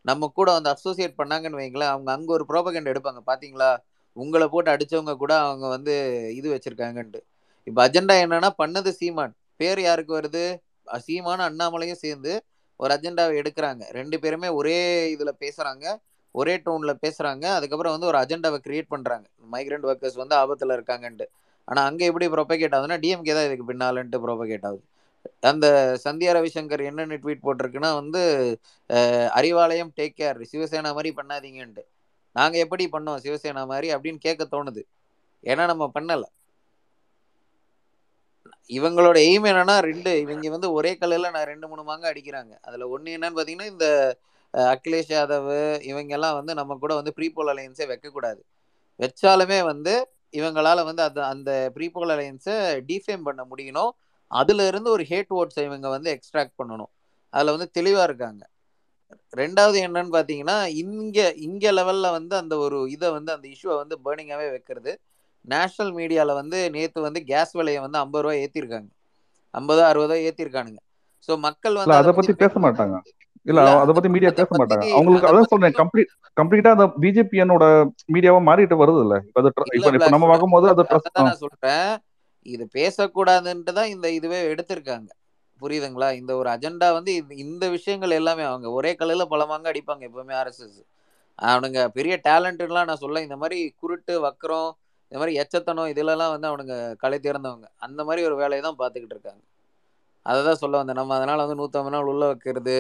நம்ம கூட வந்து அசோசியேட் பண்ணாங்கன்னு வைங்களேன் அவங்க அங்கே ஒரு ப்ரோபகண்ட் எடுப்பாங்க. பார்த்தீங்களா உங்களை போட்டு அடிச்சவங்க கூட அவங்க வந்து இது வச்சிருக்காங்கன்ட்டு. இப்போ அஜெண்டா என்னன்னா பண்ணது சீமான். பேர் யாருக்கு வருது? அ, அண்ணாமலையும் சேர்ந்து ஒரு அஜெண்டாவை எடுக்கிறாங்க. ரெண்டு பேருமே ஒரே இதுல பேசுறாங்க. ஒரே டோன்ல பேசுறாங்க. அதுக்கப்புறம் வந்து ஒரு அஜெண்டாவை கிரியேட் பண்றாங்க. மைக்ரண்ட் ஒர்க்கர்ஸ் வந்து ஆபத்துல இருக்காங்கன்ட்டு. ஆனா அங்க எப்படி ப்ரொபகேட் ஆகுதுன்னா டிஎம்கே தான் இதுக்கு பின்னாலன்ட்டு ப்ரொபகேட் ஆகுது. அந்த சந்தியா ரவிசங்கர் என்னென்ன ட்வீட் போட்டிருக்குன்னா வந்து அறிவாலயம் டேக் கேர் சிவசேனா மாதிரி பண்ணாதீங்கன்ட்டு. நாங்க எப்படி பண்ணோம் சிவசேனா மாதிரி அப்படின்னு கேட்க தோணுது. ஏன்னா நம்ம பண்ணல. இவங்களோட எய்ம் என்னன்னா ரெண்டு இவங்க வந்து ஒரே கல்லுல நான் ரெண்டு மூணு மாங்க அடிக்கிறாங்க. அதுல ஒண்ணு என்னன்னு பாத்தீங்கன்னா இந்த அகிலேஷ் யாதவ் இவங்க எல்லாம் வந்து நம்ம கூட வந்து ப்ரீபோல் அலையன்ஸே வைக்க கூடாது. வச்சாலுமே வந்து இவங்களால வந்து அந்த அந்த ப்ரீபோல் அலையன்ஸை டிஃபேம் பண்ண முடியணும். அதுல இருந்து ஒரு ஹேட் ஓட்ஸை இவங்க வந்து எக்ஸ்ட்ராக்ட் பண்ணணும். அதுல வந்து தெளிவா இருக்காங்க. ரெண்டாவது என்னன்னு பாத்தீங்கன்னா இங்க இங்க லெவல்ல வந்து அந்த ஒரு இதை வந்து அந்த இஷ்யூவை வந்து பேர்னிங்காவே வைக்கிறது. நேஷனல் மீடியால வந்து நேத்து வந்து கேஸ் விலையை வந்து ஐம்பது ரூபாய் ஏத்திருக்காங்க. ஐம்பதோ அறுபதோ ஏத்திருக்கானுங்க. ஸோ மக்கள் வந்து அதை பத்தி பேச மாட்டாங்க. இல்ல அதை பத்தி மீடியா பேச மாட்டாங்க. அவங்களுக்கு அதை அதான் சொல்றேன் கம்ப்ளீட் கம்ப்ளீட்டா அந்த பிஜேபியனோட மீடியாவா மாறிட்டு வருது இல்ல? இப்ப நம்ம பார்க்கும்போது அது நான் சொல்றேன். இது பேசக்கூடாதுன்ட்டு தான் இந்த இதுவே எடுத்திருக்காங்க. புரியுதுங்களா? இந்த ஒரு அஜெண்டா வந்து இந்த- விஷயங்கள் எல்லாமே அவங்க ஒரே கல்லுல பல மாங்க அடிப்பாங்க எப்பவுமே ஆர்எஸ்எஸ் அவனுங்க பெரிய டேலண்ட்லாம் நான் சொல்ல இந்த மாதிரி குருட்டு வக்கரம் இந்த மாதிரி எச்சத்தனம் இதுலலாம் வந்து அவனுங்க கலை தேர்ந்தவங்க. அந்த மாதிரி ஒரு வேலையை தான் பார்த்துக்கிட்டு இருக்காங்க. அதை தான் சொல்ல வந்தேன். நம்ம அதனால் வந்து நூற்றம்பது நாள் உள்ள வைக்கிறது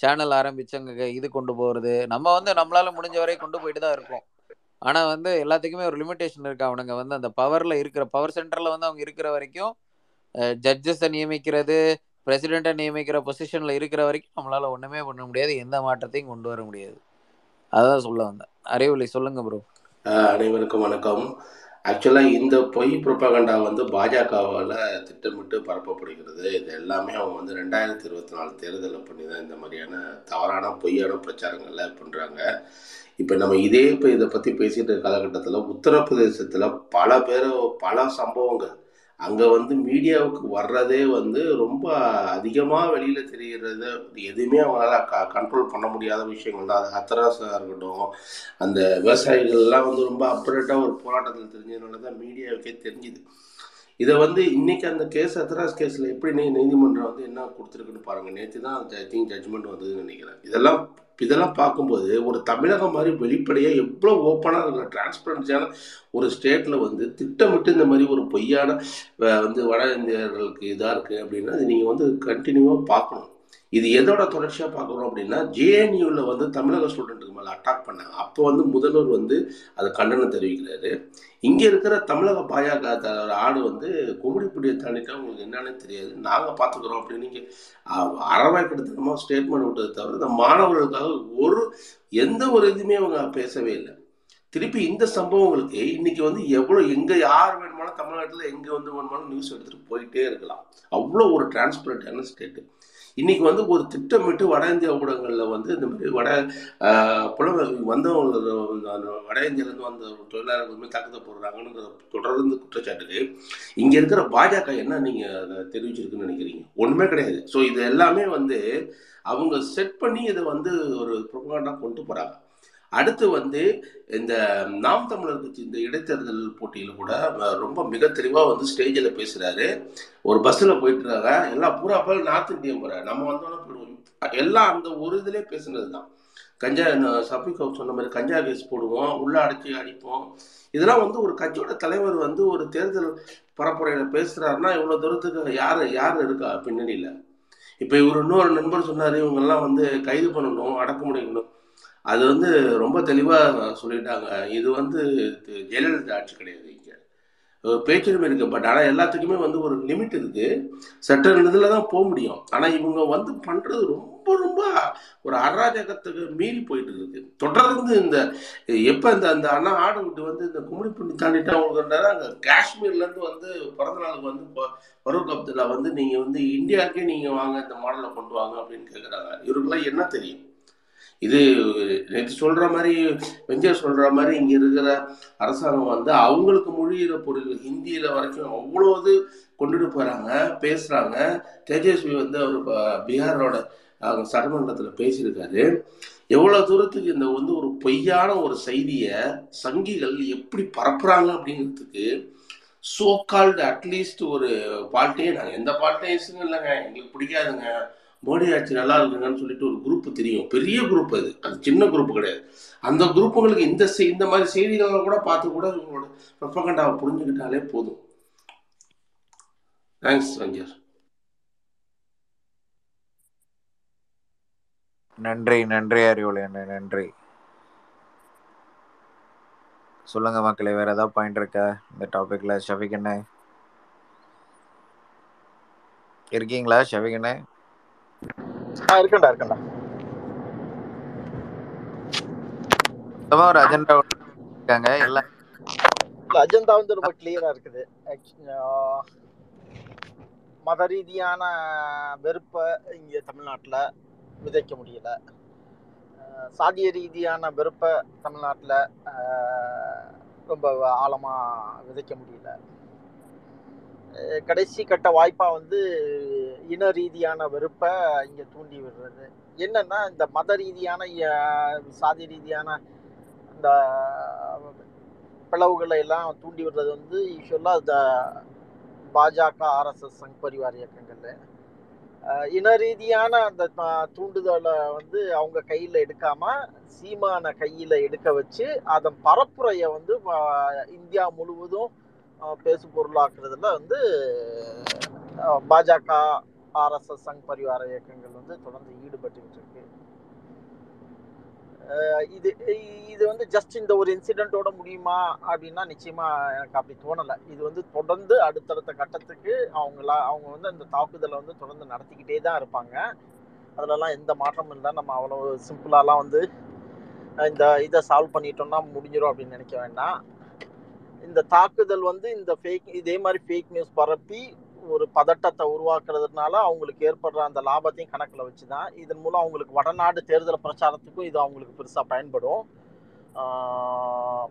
சேனல் ஆரம்பிச்சவங்க இது கொண்டு போகிறது நம்ம வந்து நம்மளால் முடிஞ்ச வரை கொண்டு போயிட்டு தான் இருக்கோம். ஆனால் வந்து எல்லாத்துக்குமே ஒரு லிமிட்டேஷன் இருக்குது அவனுங்க வந்து அந்த பவரில் இருக்கிற பவர் சென்டரில் வந்து அவங்க இருக்கிற வரைக்கும் ஜட்ஜஸை நியமிக்கிறது பிரசிடெண்ட்டை நியமிக்கிற பொசிஷனில் இருக்கிற வரைக்கும் நம்மளால ஒன்றுமே பண்ண முடியாது. எந்த மாற்றத்தையும் கொண்டு வர முடியாது. அதான் சொல்ல வந்தேன். அறிவுலை சொல்லுங்க ப்ரோ அனைவருக்கும் வணக்கம். ஆக்சுவலாக இந்த பொய் ப்ரொபகண்டா வந்து பாஜகவால் திட்டமிட்டு பரப்பப்படுகிறது. இது எல்லாமே அவங்க வந்து ரெண்டாயிரத்தி இருபத்தி நாலு தேர்தலில் பண்ணி தான் இந்த மாதிரியான தவறான பொய்யான பிரச்சாரங்கள்ல பண்ணுறாங்க இப்போ நம்ம இதே இப்போ இதை பற்றி பேசிட்டு இருக்க காலகட்டத்தில் உத்தரப்பிரதேசத்தில் பல பேர் பல சம்பவங்கள் அங்கே வந்து மீடியாவுக்கு வர்றதே வந்து ரொம்ப அதிகமாக வெளியில் தெரிகிறது எதுவுமே அவங்களால க கண்ட்ரோல் பண்ண முடியாத விஷயங்கள் தான். அது ஹத்ராஸாக இருக்கட்டும். அந்த விவசாயிகள்லாம் வந்து ரொம்ப அப்ரேட்டாக ஒரு போராட்டத்தில் தெரிஞ்சதுனால தான் மீடியாவுக்கே தெரிஞ்சுது. இதை வந்து இன்னைக்கு அந்த கேஸ் ஹத்ராஸ் கேஸில் எப்படி நீ நீதிமன்றம் வந்து என்ன கொடுத்துருக்குன்னு பாருங்கள் நேற்று தான் ஐ திங்க் ஜட்ஜ்மெண்ட் வந்ததுன்னு நினைக்கிறேன். இதெல்லாம் இதெல்லாம் பார்க்கும்போது ஒரு தமிழகம் மாதிரி வெளிப்படையாக எவ்வளோ ஓப்பனாக இருக்கிற டிரான்ஸ்பரன்சியான ஒரு ஸ்டேட்டில் வந்து திட்டமிட்டு இந்த மாதிரி ஒரு பொய்யான வந்து வட இந்தியர்களுக்கு இதாக இருக்குது அப்படின்னா அது நீங்கள் வந்து கண்டினியூவாக பார்க்கணும். இது எதோட தொடர்ச்சியாக பார்க்குறோம் அப்படின்னா ஜேஎன்யூவில் வந்து தமிழக ஸ்டூடெண்ட்டுக்கு மேலே அட்டாக் பண்ணாங்க. அப்போ வந்து முதல்வர் வந்து அதை கண்டனம் தெரிவிக்கிறாரு. இங்கே இருக்கிற தமிழக பாஜக ஆடு வந்து கும்மிடிப்பூடியை தாண்டிட்டா உங்களுக்கு என்னன்னு தெரியாது. நாங்கள் பார்த்துக்குறோம் அப்படின்னு நீங்கள் அறவாய்க்கெடுத்தனமாக ஸ்டேட்மெண்ட் விட்டதை தவிர இந்த மாணவர்களுக்காக ஒரு எந்த ஒரு இதுவுமே அவங்க பேசவே இல்லை. திருப்பி இந்த சம்பவங்களுக்கு இன்னைக்கு வந்து எவ்வளோ எங்கே யார் வேணுமாலும் தமிழ்நாட்டில் எங்கே வந்து வேணுமானாலும் நியூஸ் எடுத்துகிட்டு போயிட்டே இருக்கலாம். அவ்வளோ ஒரு டிரான்ஸ்பரண்டான ஸ்டேட்டு இன்னைக்கு வந்து ஒரு திட்டமிட்டு வட இந்திய ஊடகங்களில் வந்து இந்த மாதிரி வட புலவர் வந்தவங்க வட இந்தியாவிலேருந்து வந்த தொழிலாளர்கள் தாக்கத்தை போடுறாங்கன்னு தொடர்ந்து குற்றச்சாட்டுக்கு இங்கே இருக்கிற பாஜக என்ன நீங்கள் அதை தெரிவிச்சிருக்குன்னு நினைக்கிறீங்க? ஒன்றுமே கிடையாது. ஸோ இது எல்லாமே வந்து அவங்க செட் பண்ணி இதை வந்து ஒரு ப்ரொபகண்டா கொண்டு போகிறாங்க அடுத்து வந்து இந்த நாம் தமிழர் கட்சி இந்த இடைத்தேர்தல் போட்டியில் கூட ரொம்ப மிக தெளிவாக வந்து ஸ்டேஜில் பேசுகிறாரு ஒரு பஸ்ஸில் போயிட்டுருக்காங்க எல்லாம் பூரா போல் நார்த் இந்தியன் போகிற நம்ம வந்தோன்னே போயிடுவோம் எல்லாம் அந்த ஒரு இதிலே பேசுனது தான். கஞ்சா சபிகோ சொன்ன மாதிரி கஞ்சா கேஸ் போடுவோம். உள்ள அடைச்சி அடிப்போம். இதெல்லாம் வந்து ஒரு கட்சியோட தலைவர் வந்து ஒரு தேர்தல் பரப்புரையில் பேசுகிறாருன்னா இவ்வளோ தூரத்துக்கு யார் யார் இருக்கா பின்னணியில்? இப்போ இவர் இன்னொரு நண்பர் சொன்னார் இவங்கெல்லாம் வந்து கைது பண்ணணும் அடக்குமுறைக்கணும் அது வந்து ரொம்ப தெளிவாக சொல்லிட்டாங்க. இது வந்து ஜெயலலிதா ஆட்சி கிடையாது இங்கே. பேச்சுரிமை இருக்குது பட் ஆனால் எல்லாத்துக்குமே வந்து ஒரு லிமிட் இருக்குது சட்ட இதில் தான் போக முடியும். ஆனால் இவங்க வந்து பண்ணுறது ரொம்ப ரொம்ப ஒரு அராஜகத்துக்கு மீறி போயிட்டு இருக்கு. தொடர்ந்து இந்த எப்போ இந்த அந்த அண்ணா ஆடு விட்டு வந்து இந்த கும்மிடி பண்ணி தாண்டிட்டு அவங்களுக்கு அங்கே காஷ்மீர்லேருந்து வந்து பிறந்த நாளுக்கு வந்து ஃபரூக் அப்துல்லா வந்து நீங்கள் வந்து இந்தியாவுக்கே நீங்கள் வாங்க இந்த மாடலை கொண்டு வாங்க அப்படின்னு கேட்குறாங்க இவருக்கெல்லாம் என்ன தெரியும்? இது நேற்று சொல்ற மாதிரி வெஞ்சர் சொல்ற மாதிரி இங்க இருக்கிற அரசாங்கம் வந்து அவங்களுக்கு மொழியிற பொருள் ஹிந்தியில வரைக்கும் அவ்வளோ இது கொண்டுட்டு போறாங்க பேசுறாங்க. தேஜஸ்வி வந்து அவர் ப- பீகாரோட அவங்க சட்டமன்றத்தில் பேசியிருக்காரு. எவ்வளோ தூரத்துக்கு இந்த வந்து ஒரு பொய்யான ஒரு செய்தியை சங்கிகள் எப்படி பரப்புறாங்க அப்படிங்கிறதுக்கு சோ கால்டு அட்லீஸ்ட் ஒரு பால்ட்டே நாங்கள் எந்த பால்ட்டையும் இல்லைங்க எங்களுக்கு பிடிக்காதுங்க. மோடி ஆட்சி நல்லா இருக்குங்கன்னு சொல்லிட்டு ஒரு குரூப் தெரியும். பெரிய குரூப் அது. அது சின்ன குரூப் கிடையாது. அந்த குரூப்புங்களுக்கு இந்த இந்த மாதிரி செய்திகளை கூட பார்த்து கூட இவங்களோட ப்ரொபகண்டாவை புரிஞ்சுக்கிட்டாலே போதும். தேங்க்ஸ் ரஞ்சர் நன்றி நன்றி அறிவுலை அண்ணே நன்றி. சொல்லுங்க மக்களே வேற ஏதாவது பாயிண்ட் இருக்கா? இந்த டாபிக்ல ஷஃபிக் என்ன இருக்கீங்களா ஷஃபிக் என்ன ஆ இருக்கண்டா இருக்கண்டா மொத்தமா ஒரு அஜெண்டா இருக்காங்க எல்லாம் அஜெண்டா வந்து ரொம்ப கிளியரா இருக்குது. மத ரீதியான வெறுப்பை இங்க தமிழ்நாட்டுல விதைக்க முடியல. சாதிய ரீதியான வெறுப்பை தமிழ்நாட்டுல ரொம்ப ஆழமா விதைக்க முடியல. கடைசி கட்ட வாய்ப்பா வந்து இன ரீதியான வெறுப்பை இங்க தூண்டி விடுறது. என்னன்னா இந்த மத ரீதியான சாதி ரீதியான இந்த பிளவுகளை எல்லாம் தூண்டி விடுறது வந்து யூஸ்வலாக இந்த பாஜக ஆர்எஸ்எஸ் சங் பரிவார் இயக்கங்கள் இன ரீதியான அந்த தூண்டுதலை வந்து அவங்க கையில எடுக்காம சீமான கையில எடுக்க வச்சு அதன் பரப்புரையை வந்து இந்தியா முழுவதும் பேசு பொருளாக்குறதுல வந்து பாஜக ஆர்எஸ்எஸ் சங் பரிவார இயக்கங்கள் வந்து தொடர்ந்து ஈடுபட்டுக்கிட்டு இருக்கு இது இது வந்து ஜஸ்ட் இந்த ஒரு இன்சிடென்ட்டோட முடியுமா அப்படின்னா நிச்சயமா எனக்கு அப்படி தோணலை. இது வந்து தொடர்ந்து அடுத்தடுத்த கட்டத்துக்கு அவங்களா அவங்க வந்து அந்த தாக்குதலை வந்து தொடர்ந்து நடத்திக்கிட்டே தான் இருப்பாங்க. அதுலலாம் எந்த மாற்றமும் இல்லை. நம்ம அவ்வளோ சிம்பிளாலாம் வந்து இந்த இதை சால்வ் பண்ணிட்டோம்னா முடிஞ்சிடும் அப்படின்னு நினைக்க வேண்டாம். இந்த தாக்குதல் வந்து இந்த ஃபேக் இதே மாதிரி ஃபேக் நியூஸ் பரப்பி ஒரு பதட்டத்தை உருவாக்குறதுனால அவங்களுக்கு ஏற்படுற அந்த லாபத்தையும் கணக்கில் வச்சு தான் இதன் மூலம் அவங்களுக்கு வடநாடு தேர்தல் பிரச்சாரத்துக்கும் இது அவங்களுக்கு பெருசாக பயன்படும்.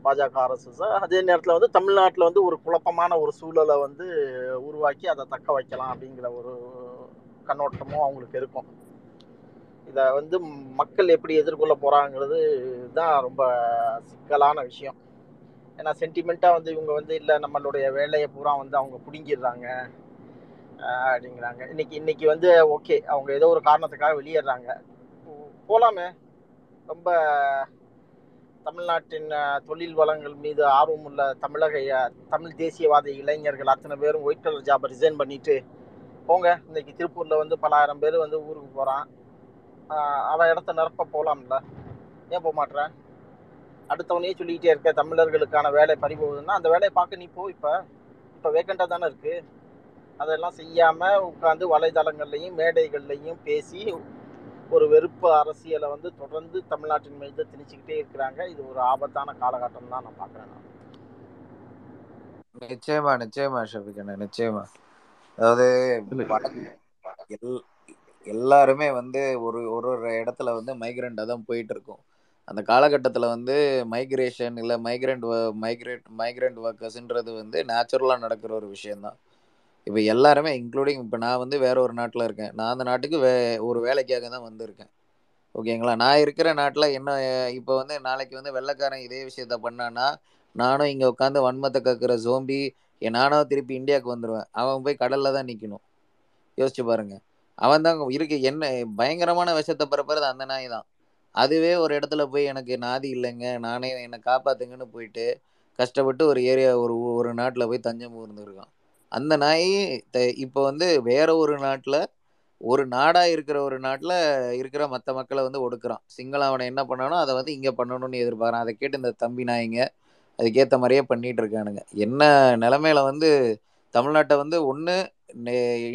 பாஜக அரசு அதே நேரத்தில் வந்து தமிழ்நாட்டில் வந்து ஒரு குழப்பமான ஒரு சூழலை வந்து உருவாக்கி அதை தக்க வைக்கலாம் அப்படிங்கிற ஒரு கண்ணோட்டமும் அவங்களுக்கு இருக்கும். இதை வந்து மக்கள் எப்படி எதிர்கொள்ள போகிறாங்கிறது தான் ரொம்ப சிக்கலான விஷயம். ஏன்னா சென்டிமெண்ட்டாக வந்து இவங்க வந்து இல்லை நம்மளுடைய வேலையை பூரா வந்து அவங்க பிடுங்கிடுறாங்க. அப்படிங்கிறாங்க. இன்னைக்கு இன்னைக்கு வந்து ஓகே அவங்க ஏதோ ஒரு காரணத்துக்காக வெளியேறாங்க. போகலாமே ரொம்ப தமிழ்நாட்டின் தொழில் வளங்கள் மீது ஆர்வம் உள்ள தமிழக தமிழ் தேசியவாத இளைஞர்கள் அத்தனை பேரும் ஒயிட் கலர் ஜாபை ரிசைன் பண்ணிட்டு போங்க. இன்னைக்கு திருப்பூரில் வந்து பலாயிரம் பேர் வந்து ஊருக்கு போகிறான் அவன் இடத்த நிரப்ப போகலாம்ல ஏன் போக மாட்டேறேன் அடுத்தவனே சொல்லிக்கிட்டே இருக்க தமிழர்களுக்கான வேலை பறிபோகுதுன்னா அந்த வேலையை பார்க்க நீ போ இப்ப. இப்ப வேக்கண்டா தானே இருக்கு. அதெல்லாம் செய்யாம உட்காந்து வலைதளங்கள்லையும் மேடைகள்லையும் பேசி ஒரு வெறுப்பு அரசியலை வந்து தொடர்ந்து தமிழ்நாட்டின் மீது திணிச்சுக்கிட்டே இருக்கிறாங்க. இது ஒரு ஆபத்தான காலகட்டம் தான் நான் பார்க்குறேன் நான். நிச்சயமா நிச்சயமா ஷபிகண்ண நிச்சயமா. அதாவது எல்லாருமே வந்து ஒரு ஒரு ஒரு இடத்துல வந்து மைக்ரெண்டாக தான் போயிட்டு இருக்கும். அந்த காலகட்டத்தில் வந்து மைக்ரேஷன் இல்லை மைக்ரெண்ட் மைக்ரேட் மைக்ரெண்ட் ஒர்க்கர்ஸ்ன்றது வந்து நேச்சுரலாக நடக்கிற ஒரு விஷயந்தான் இப்போ எல்லாருமே இன்க்ளூடிங் இப்போ நான் வந்து வேற ஒரு நாட்டில் இருக்கேன். நான் அந்த நாட்டுக்கு வே ஒரு வேலைக்காக தான் வந்திருக்கேன். ஓகேங்களா நான் இருக்கிற நாட்டில் என்ன இப்போ வந்து நாளைக்கு வந்து வெள்ளைக்காரன் இதே விஷயத்த பண்ணான்னா நானும் இங்கே உட்காந்து வன்மத்தை கக்கிற ஜோம்பி நானும் திருப்பி இந்தியாவுக்கு வந்துடுவேன் அவன் போய் கடலில் தான் நிற்கணும் யோசிச்சு பாருங்க. அவன் தான் இருக்கு. என்ன பயங்கரமான விஷத்தை பரப்புறது அந்த நாய் தான். அதுவே ஒரு இடத்துல போய் எனக்கு நாதி இல்லைங்க. நானே என்னை காப்பாத்துங்கன்னு போயிட்டு கஷ்டப்பட்டு ஒரு ஏரியா ஒரு ஒரு நாட்டில் போய் தஞ்சம் இருந்திருக்கான் அந்த நாய் த- இப்போ வந்து வேற ஒரு நாட்டில் ஒரு நாடாக இருக்கிற ஒரு நாட்டில் இருக்கிற மற்ற மக்களை வந்து ஒடுக்குறான். சிங்களம் அவனை என்ன பண்ணானோ அதை வந்து இங்கே பண்ணணும்னு எதிர்பார்க்குறான். அதை கேட்டு இந்த தம்பி நாய்ங்க அதுக்கேற்ற மாதிரியே பண்ணிகிட்டு இருக்கானுங்க. என்ன நிலமையில வந்து தமிழ்நாட்டை வந்து ஒன்று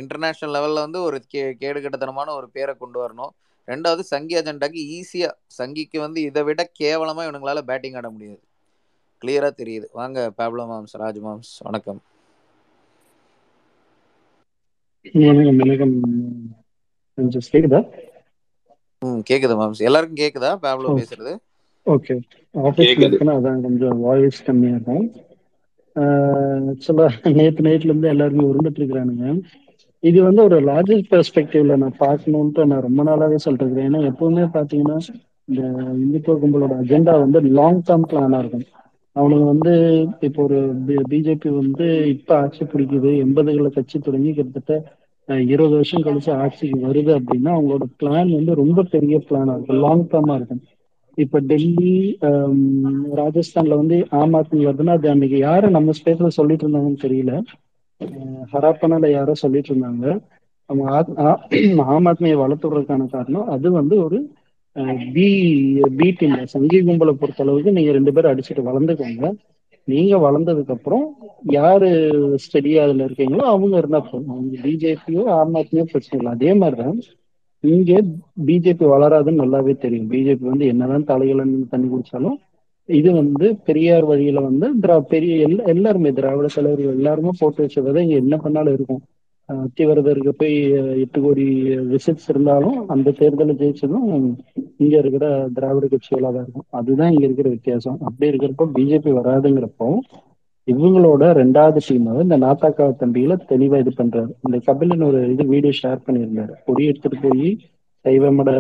இன்டர்நேஷ்னல் லெவலில் வந்து ஒரு கே கேடுகட்டத்தனமான ஒரு பேரை கொண்டு வரணும். ரெண்டாவது சங்கி அஜெண்டாக்கு ஈஸியாக சங்கிக்கு வந்து இதை விட கேவலமாக இவனுங்களால பேட்டிங் ஆட முடியாது. கிளியராக தெரியுது. வாங்க பேப்ளோ மாம்ஸ் ராஜ் மாம்ஸ் வணக்கம். வணக்கம் வணக்கம். கொஞ்சம் கேக்குதா? ம் கேக்குது மாம்ஸ் எல்லாருக்கும் கேக்குதா? பேப்ளோ பேசுறது. ஓகே. ஆஃபீஸ்ல கேக்குது. இருக்கேன்னா அதான் கொஞ்சம் வாய்ஸ் கம்மியா இருக்கும். ஆக்சுவலா நேத்து நைட்ல இருந்து எல்லாருமே உருண்டுட்டு இருக்கிறானுங்க. இது வந்து ஒரு லாஜிக் பெர்ஸ்பெக்டிவ்ல நான் பார்க்கணுன்ட்டு நான் ரொம்ப நாளாவே சொல்லிட்டு ஏன்னா எப்பவுமே பாத்தீங்கன்னா இந்த இந்துத்துவ கும்பலோட அஜெண்டா வந்து லாங் டேர்ம் பிளானா இருக்கும். அவனுக்கு வந்து இப்போ ஒரு பிஜேபி வந்து இப்ப ஆட்சி பிடிக்குது எண்பதுகளை கட்சி தொடங்கி கிட்டத்தட்ட இருபது வருஷம் கழிச்சு ஆட்சிக்கு வருது அப்படின்னா அவங்களோட பிளான் வந்து ரொம்ப பெரிய பிளானா இருக்கும். லாங் டேர்மா இருக்கும். இப்ப டெல்லி ராஜஸ்தான்ல வந்து ஆம் ஆத்மி வருதுன்னா அது அன்னைக்கு யாரு நம்ம ஸ்பேஸ்ல சொல்லிட்டு இருந்தாங்கன்னு தெரியல. ஹராப்பனால யாரோ சொல்லிட்டு இருந்தாங்க அவங்க ஆத்- ஆம் ஆத்மியை வளர்த்துறதுக்கான காரணம் அது வந்து ஒரு பி பி டீம் சங்கி கும்பலை பொறுத்த அளவுக்கு நீங்க ரெண்டு பேரும் அடிச்சுட்டு வளர்ந்துக்கோங்க. நீங்க வளர்ந்ததுக்கு அப்புறம் யாரு ஸ்டெடியா அதுல இருக்கீங்களோ அவங்க இருந்தா போதும். அவங்க பிஜேபியோ ஆம் ஆத்மியோ பிரச்சனை இல்லை. அதே மாதிரிதான் இங்க பிஜேபி வளராதுன்னு நல்லாவே தெரியும். பிஜேபி வந்து என்னதான் தலைகளை தண்ணி குடிச்சாலும் இது வந்து பெரியார் வழியில வந்து திரா பெரிய எல்லா எல்லாருமே திராவிட தலைவர்கள் எல்லாருமே போட்டு வச்ச விதை இங்க என்ன பண்ணாலும் இருக்கும். அஹ் அத்திவரதருக்கு போய் எட்டு கோடி விசிட்ஸ் இருந்தாலும் அந்த தேர்தலை ஜெயிச்சதும் இங்க இருக்கிற திராவிட கட்சிகளாக தான் இருக்கும். அதுதான் இங்க இருக்கிற வித்தியாசம். அப்படி இருக்கிறப்போ பிஜேபி வராதுங்கிறப்போ இவங்களோட ரெண்டாவது டீம் இந்த நாத்தாக்கா தம்பியில தெளிவா இது பண்றாரு. இந்த கபிலன் ஒரு இது வீடியோ ஷேர் பண்ணியிருந்தாரு. கொடி எடுத்துட்டு போய் சைவமட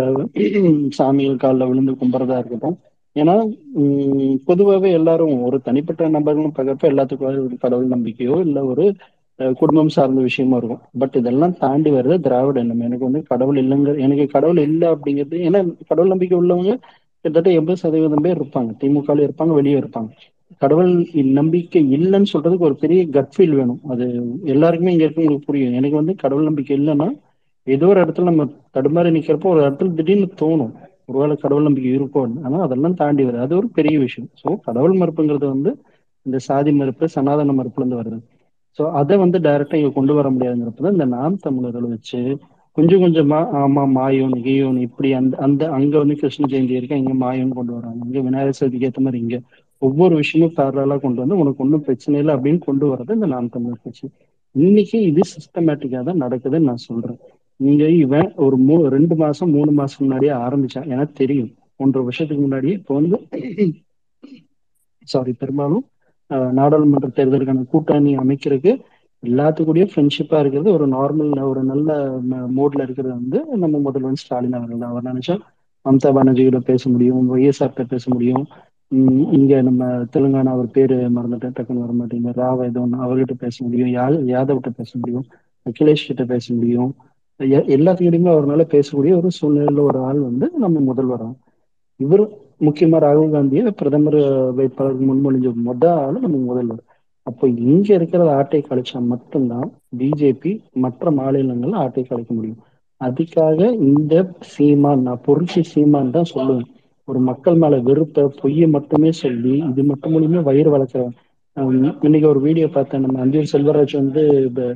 சாமிகள் காலில் விழுந்து கும்புறதா இருக்கட்டும் ஏன்னா பொதுவாகவே எல்லாரும் ஒரு தனிப்பட்ட நபர்களும் பார்க்கறப்ப எல்லாத்துக்கும் ஒரு கடவுள் நம்பிக்கையோ இல்லை ஒரு குடும்பம் சார்ந்த விஷயமா இருக்கும். பட் இதெல்லாம் தாண்டி வர்றது திராவிட எண்ணம். எனக்கு வந்து கடவுள் இல்லைங்க எனக்கு கடவுள் இல்லை அப்படிங்கிறது ஏன்னா கடவுள் நம்பிக்கை உள்ளவங்க கிட்டத்தட்ட எண்பது சதவீதம் பேர் இருப்பாங்க. திமுகவில் இருப்பாங்க வெளியே இருப்பாங்க. கடவுள் நம்பிக்கை இல்லைன்னு சொல்றதுக்கு ஒரு பெரிய கட் ஃபீல் வேணும். அது எல்லாருக்குமே இங்க இருக்கவங்களுக்கு புரியும். எனக்கு வந்து கடவுள் நம்பிக்கை இல்லைன்னா ஏதோ ஒரு இடத்துல நம்ம தடுமாறி நிக்கிறப்போ ஒரு இடத்துல திடீர்னு தோணும். ஒருவேளை கடவுள் நம்பிக்கை இருக்கும் ஆனா அதெல்லாம் தாண்டி வருது. அது ஒரு பெரிய விஷயம். ஸோ கடவுள் மறுப்புங்கிறது வந்து இந்த சாதி மறுப்பு சனாதன மறுப்புல இருந்து வருது. ஸோ அதை வந்து டைரக்டா இங்க கொண்டு வர முடியாதுங்கிறப்ப தான் இந்த நாம் தமிழர்கள் வச்சு கொஞ்சம் கொஞ்சமா ஆமா மாயோன் கீயோன் இப்படி அந்த அந்த அங்க வந்து கிருஷ்ண ஜெயந்தி இருக்கு இங்க மாயோன் கொண்டு வராங்க. இங்க விநாயகர் சதுர்த்திக்கு ஏற்ற மாதிரி இங்க ஒவ்வொரு விஷயமும் பேரலா கொண்டு வந்து உனக்கு ஒன்றும் பிரச்சனை இல்லை அப்படின்னு கொண்டு வர்றது இந்த நாம் தமிழர் கட்சி. இன்னைக்கு இது சிஸ்டமேட்டிக்கா தான் நடக்குதுன்னு நான் சொல்றேன். இங்க இவன் ஒரு மூ ரெண்டு மாசம் மூணு மாசம் முன்னாடியே ஆரம்பிச்சான். எனக்கு தெரியும். ஒன்றரை வருஷத்துக்கு முன்னாடியே இப்போ வந்து சாரி பெரும்பாலும் நாடாளுமன்ற தேர்தலுக்கான கூட்டணி அமைக்கிறதுக்கு எல்லாத்துக்கூடயும் ஃப்ரெண்ட்ஷிப்பா இருக்கிறது. ஒரு நார்மல் ஒரு நல்ல மோட்ல இருக்கிறது வந்து நம்ம முதல்வன் ஸ்டாலின் அவர்கள் தான். அவர் நினைச்சா மம்தா பானர்ஜியோட பேச முடியும் ஒய்எஸ்ஆர் பேச முடியும். உம் இங்க நம்ம தெலுங்கானா அவர் பேரு மறந்துட்டேன் டக்குன்னு வர மாட்டேங்குது ராவ் ஏதோ ஒன்று அவர்கிட்ட பேச முடியும் யா யாதவ்கிட்ட பேச முடியும் அகிலேஷ் கிட்ட பேச முடியும். எல்லாத்துக்கிட்டையுமே அவரால் பேசக்கூடிய ஒரு சூழ்நிலையில ஒரு ஆள் வந்து நம்ம முதல்வர் இவர் முக்கியமா ராகுல் காந்தியை பிரதமர் வேட்பாளருக்கு முன்மொழிஞ்ச மொத ஆளு நம்ம முதல்வர். அப்போ இங்க இருக்கிற ஆட்டை கழிச்சா மட்டும்தான் பிஜேபி மற்ற மாநிலங்கள்ல ஆட்டை கழிக்க முடியும். அதுக்காக இந்த சீமான் நான் பொருட்சி சீமான் தான் சொல்லுவேன். ஒரு மக்கள் மேல வெறுப்ப பொய்யை மட்டுமே சொல்லி இது மட்டும் மூலியமே வயிறு வளர்க்குறேன் இன்னைக்கு ஒரு வீடியோ பார்த்தேன். நம்ம அஞ்சூர் செல்வராஜ் வந்து இப்ப,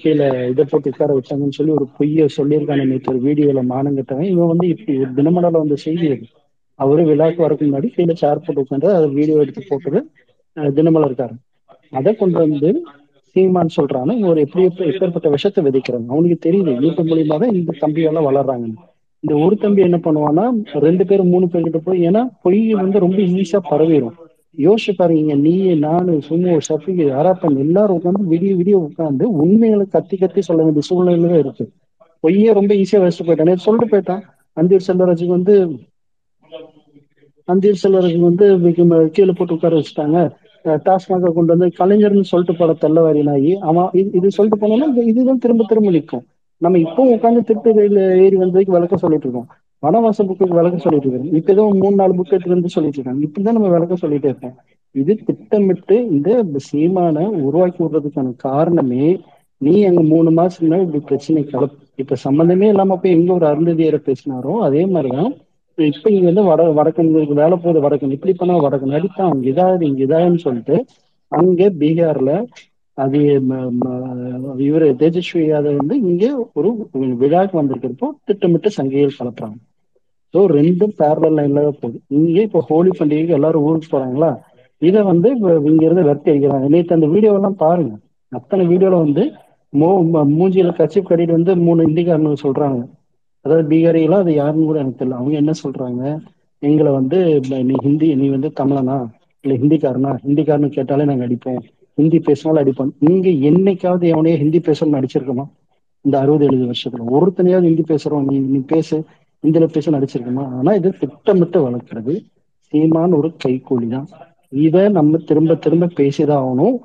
கீழே இதை போட்டு உட்கார வச்சாங்கன்னு சொல்லி ஒரு பொய்யை சொல்லியிருக்காங்க நேற்று ஒரு வீடியோல மானங்கட்டவன். இவன் வந்து இப்படி ஒரு தினமலர்ல வந்த செய்தி அது. அவரு விழாக்கு வரக்கு முன்னாடி கீழே சேர் போட்டு உட்காந்து அதை வீடியோ எடுத்து போட்டது அஹ், இருக்காரு அதை கொண்டு வந்து சீமான் சொல்றாங்க இவன் ஒரு எப்படி எப்ப- எப்பேற்பட்ட விஷத்தை விதைக்கிறாங்க அவனுக்கு தெரியுது யூடியூப் மூலியமா தான் இந்த தம்பியெல்லாம் வளர்றாங்கன்னு. வளர்றாங்க இந்த ஒரு தம்பி என்ன பண்ணுவான்னா ரெண்டு பேரும் மூணு பேர்கிட்ட போய் ஏன்னா பொய் வந்து ரொம்ப ஈஸியா பரவிடும் யோசிச்சு பாருங்க நீ நானு சுமோ ஷஃபிக் ஹராப்பன் எல்லாரும் உட்காந்து விடிய விடிய உட்காந்து உண்மைகளை கத்தி கத்தி சொல்ல வேண்டிய சூழ்நிலை தான் இருக்கு. பொய்யே ரொம்ப ஈஸியா வச்சுட்டு போயிட்டான். சொல்லிட்டு போயிட்டான். அந்தியூர் செல்வராஜுக்கு வந்து அந்தியூர் செல்வராஜுக்கு வந்து மிக- கீழே போட்டு உட்கார வச்சுட்டாங்க. டாஸ்மாக கொண்டு வந்து கலைஞர்னு சொல்லிட்டு போட தள்ளவாரி நாயி அவன் இது இது சொல்லிட்டு போனோம்னா இதுதான் திரும்ப திரும்ப நிற்கும். நம்ம இப்போ உட்காந்து திருட்டு ரயில் ஏறி வந்ததுக்கு விளக்க சொல்லிட்டு இருக்கோம். வனவாச புக்கு விளக்க சொல்லிட்டு இருக்கேன் இப்ப ஏதோ மூணு நாலு புக் எடுத்து வந்து சொல்லிட்டு இருக்காங்க. இப்படிதான் நம்ம விளக்க சொல்லிட்டே இருக்கோம் இது திட்டமிட்டு இந்த சீமான உருவாக்கி விடுறதுக்கான காரணமே நீ அங்க மூணு மாசம் இப்படி பிரச்சனை கலப்பு இப்ப சம்பந்தமே இல்லாம போய் எங்க ஒரு அருந்ததியரை பேசினாரோ அதே மாதிரிதான் இப்ப இங்க வந்து வட வடக்கு வேலை போகுது வடக்கன் இப்படி பண்ணா வடக்கன் அடித்தான் அங்க இதாவது இங்க இதாதுன்னு சொல்லிட்டு அங்க பீகார்ல அது ம- தேஜஸ்வி யாதவ் வந்து இங்க ஒரு விழாக்கு வந்திருக்கிறப்போ திட்டமிட்டு சங்கையில் கலப்புறாங்க. ஸோ ரெண்டும் பேரலல் லைன்ல தான் போகுது. இங்கே இப்போ ஹோலி பண்டிகைக்கு எல்லாரும் ஊருக்கு போறாங்களா? இதை வந்து இப்ப இங்க இருந்து அடிக்கிறாங்க. நேற்று அந்த வீடியோ எல்லாம் பாருங்க. அத்தனை வீடியோல வந்து மோ மூஞ்சியில் மூஞ்சியில கட்சி கட்டிட்டு வந்து மூணு இந்திக்காரனுங்க சொல்றாங்க. அதாவது பீகாரிகளா அது யாருன்னு கூட எனக்கு தெரியல. அவங்க என்ன சொல்றாங்க? எங்களை வந்து நீ ஹிந்தி நீ வந்து தமிழனா? இல்ல ஹிந்திக்காரனா? ஹிந்திக்காரனு கேட்டாலே நாங்க அடிப்போம். ஹிந்தி பேசினாலும் அடிப்போம். நீங்க என்னைக்காவது எவனையே ஹிந்தி பேசணும்னு அடிச்சிருக்கோமா இந்த அறுபது எழுபது வருஷத்துல. ஒருத்தனையாவது ஹிந்தி பேசுறோம். நீ நீ பேசு. ஹிந்தியில பேச நடிச்சிருக்கோமா? ஆனா இது திட்டமிட்டு வளர்க்கறது. சீமான் ஒரு கைக்கூலி தான் இதை நம்ம திரும்ப திரும்ப பேசிதான் ஆகணும்.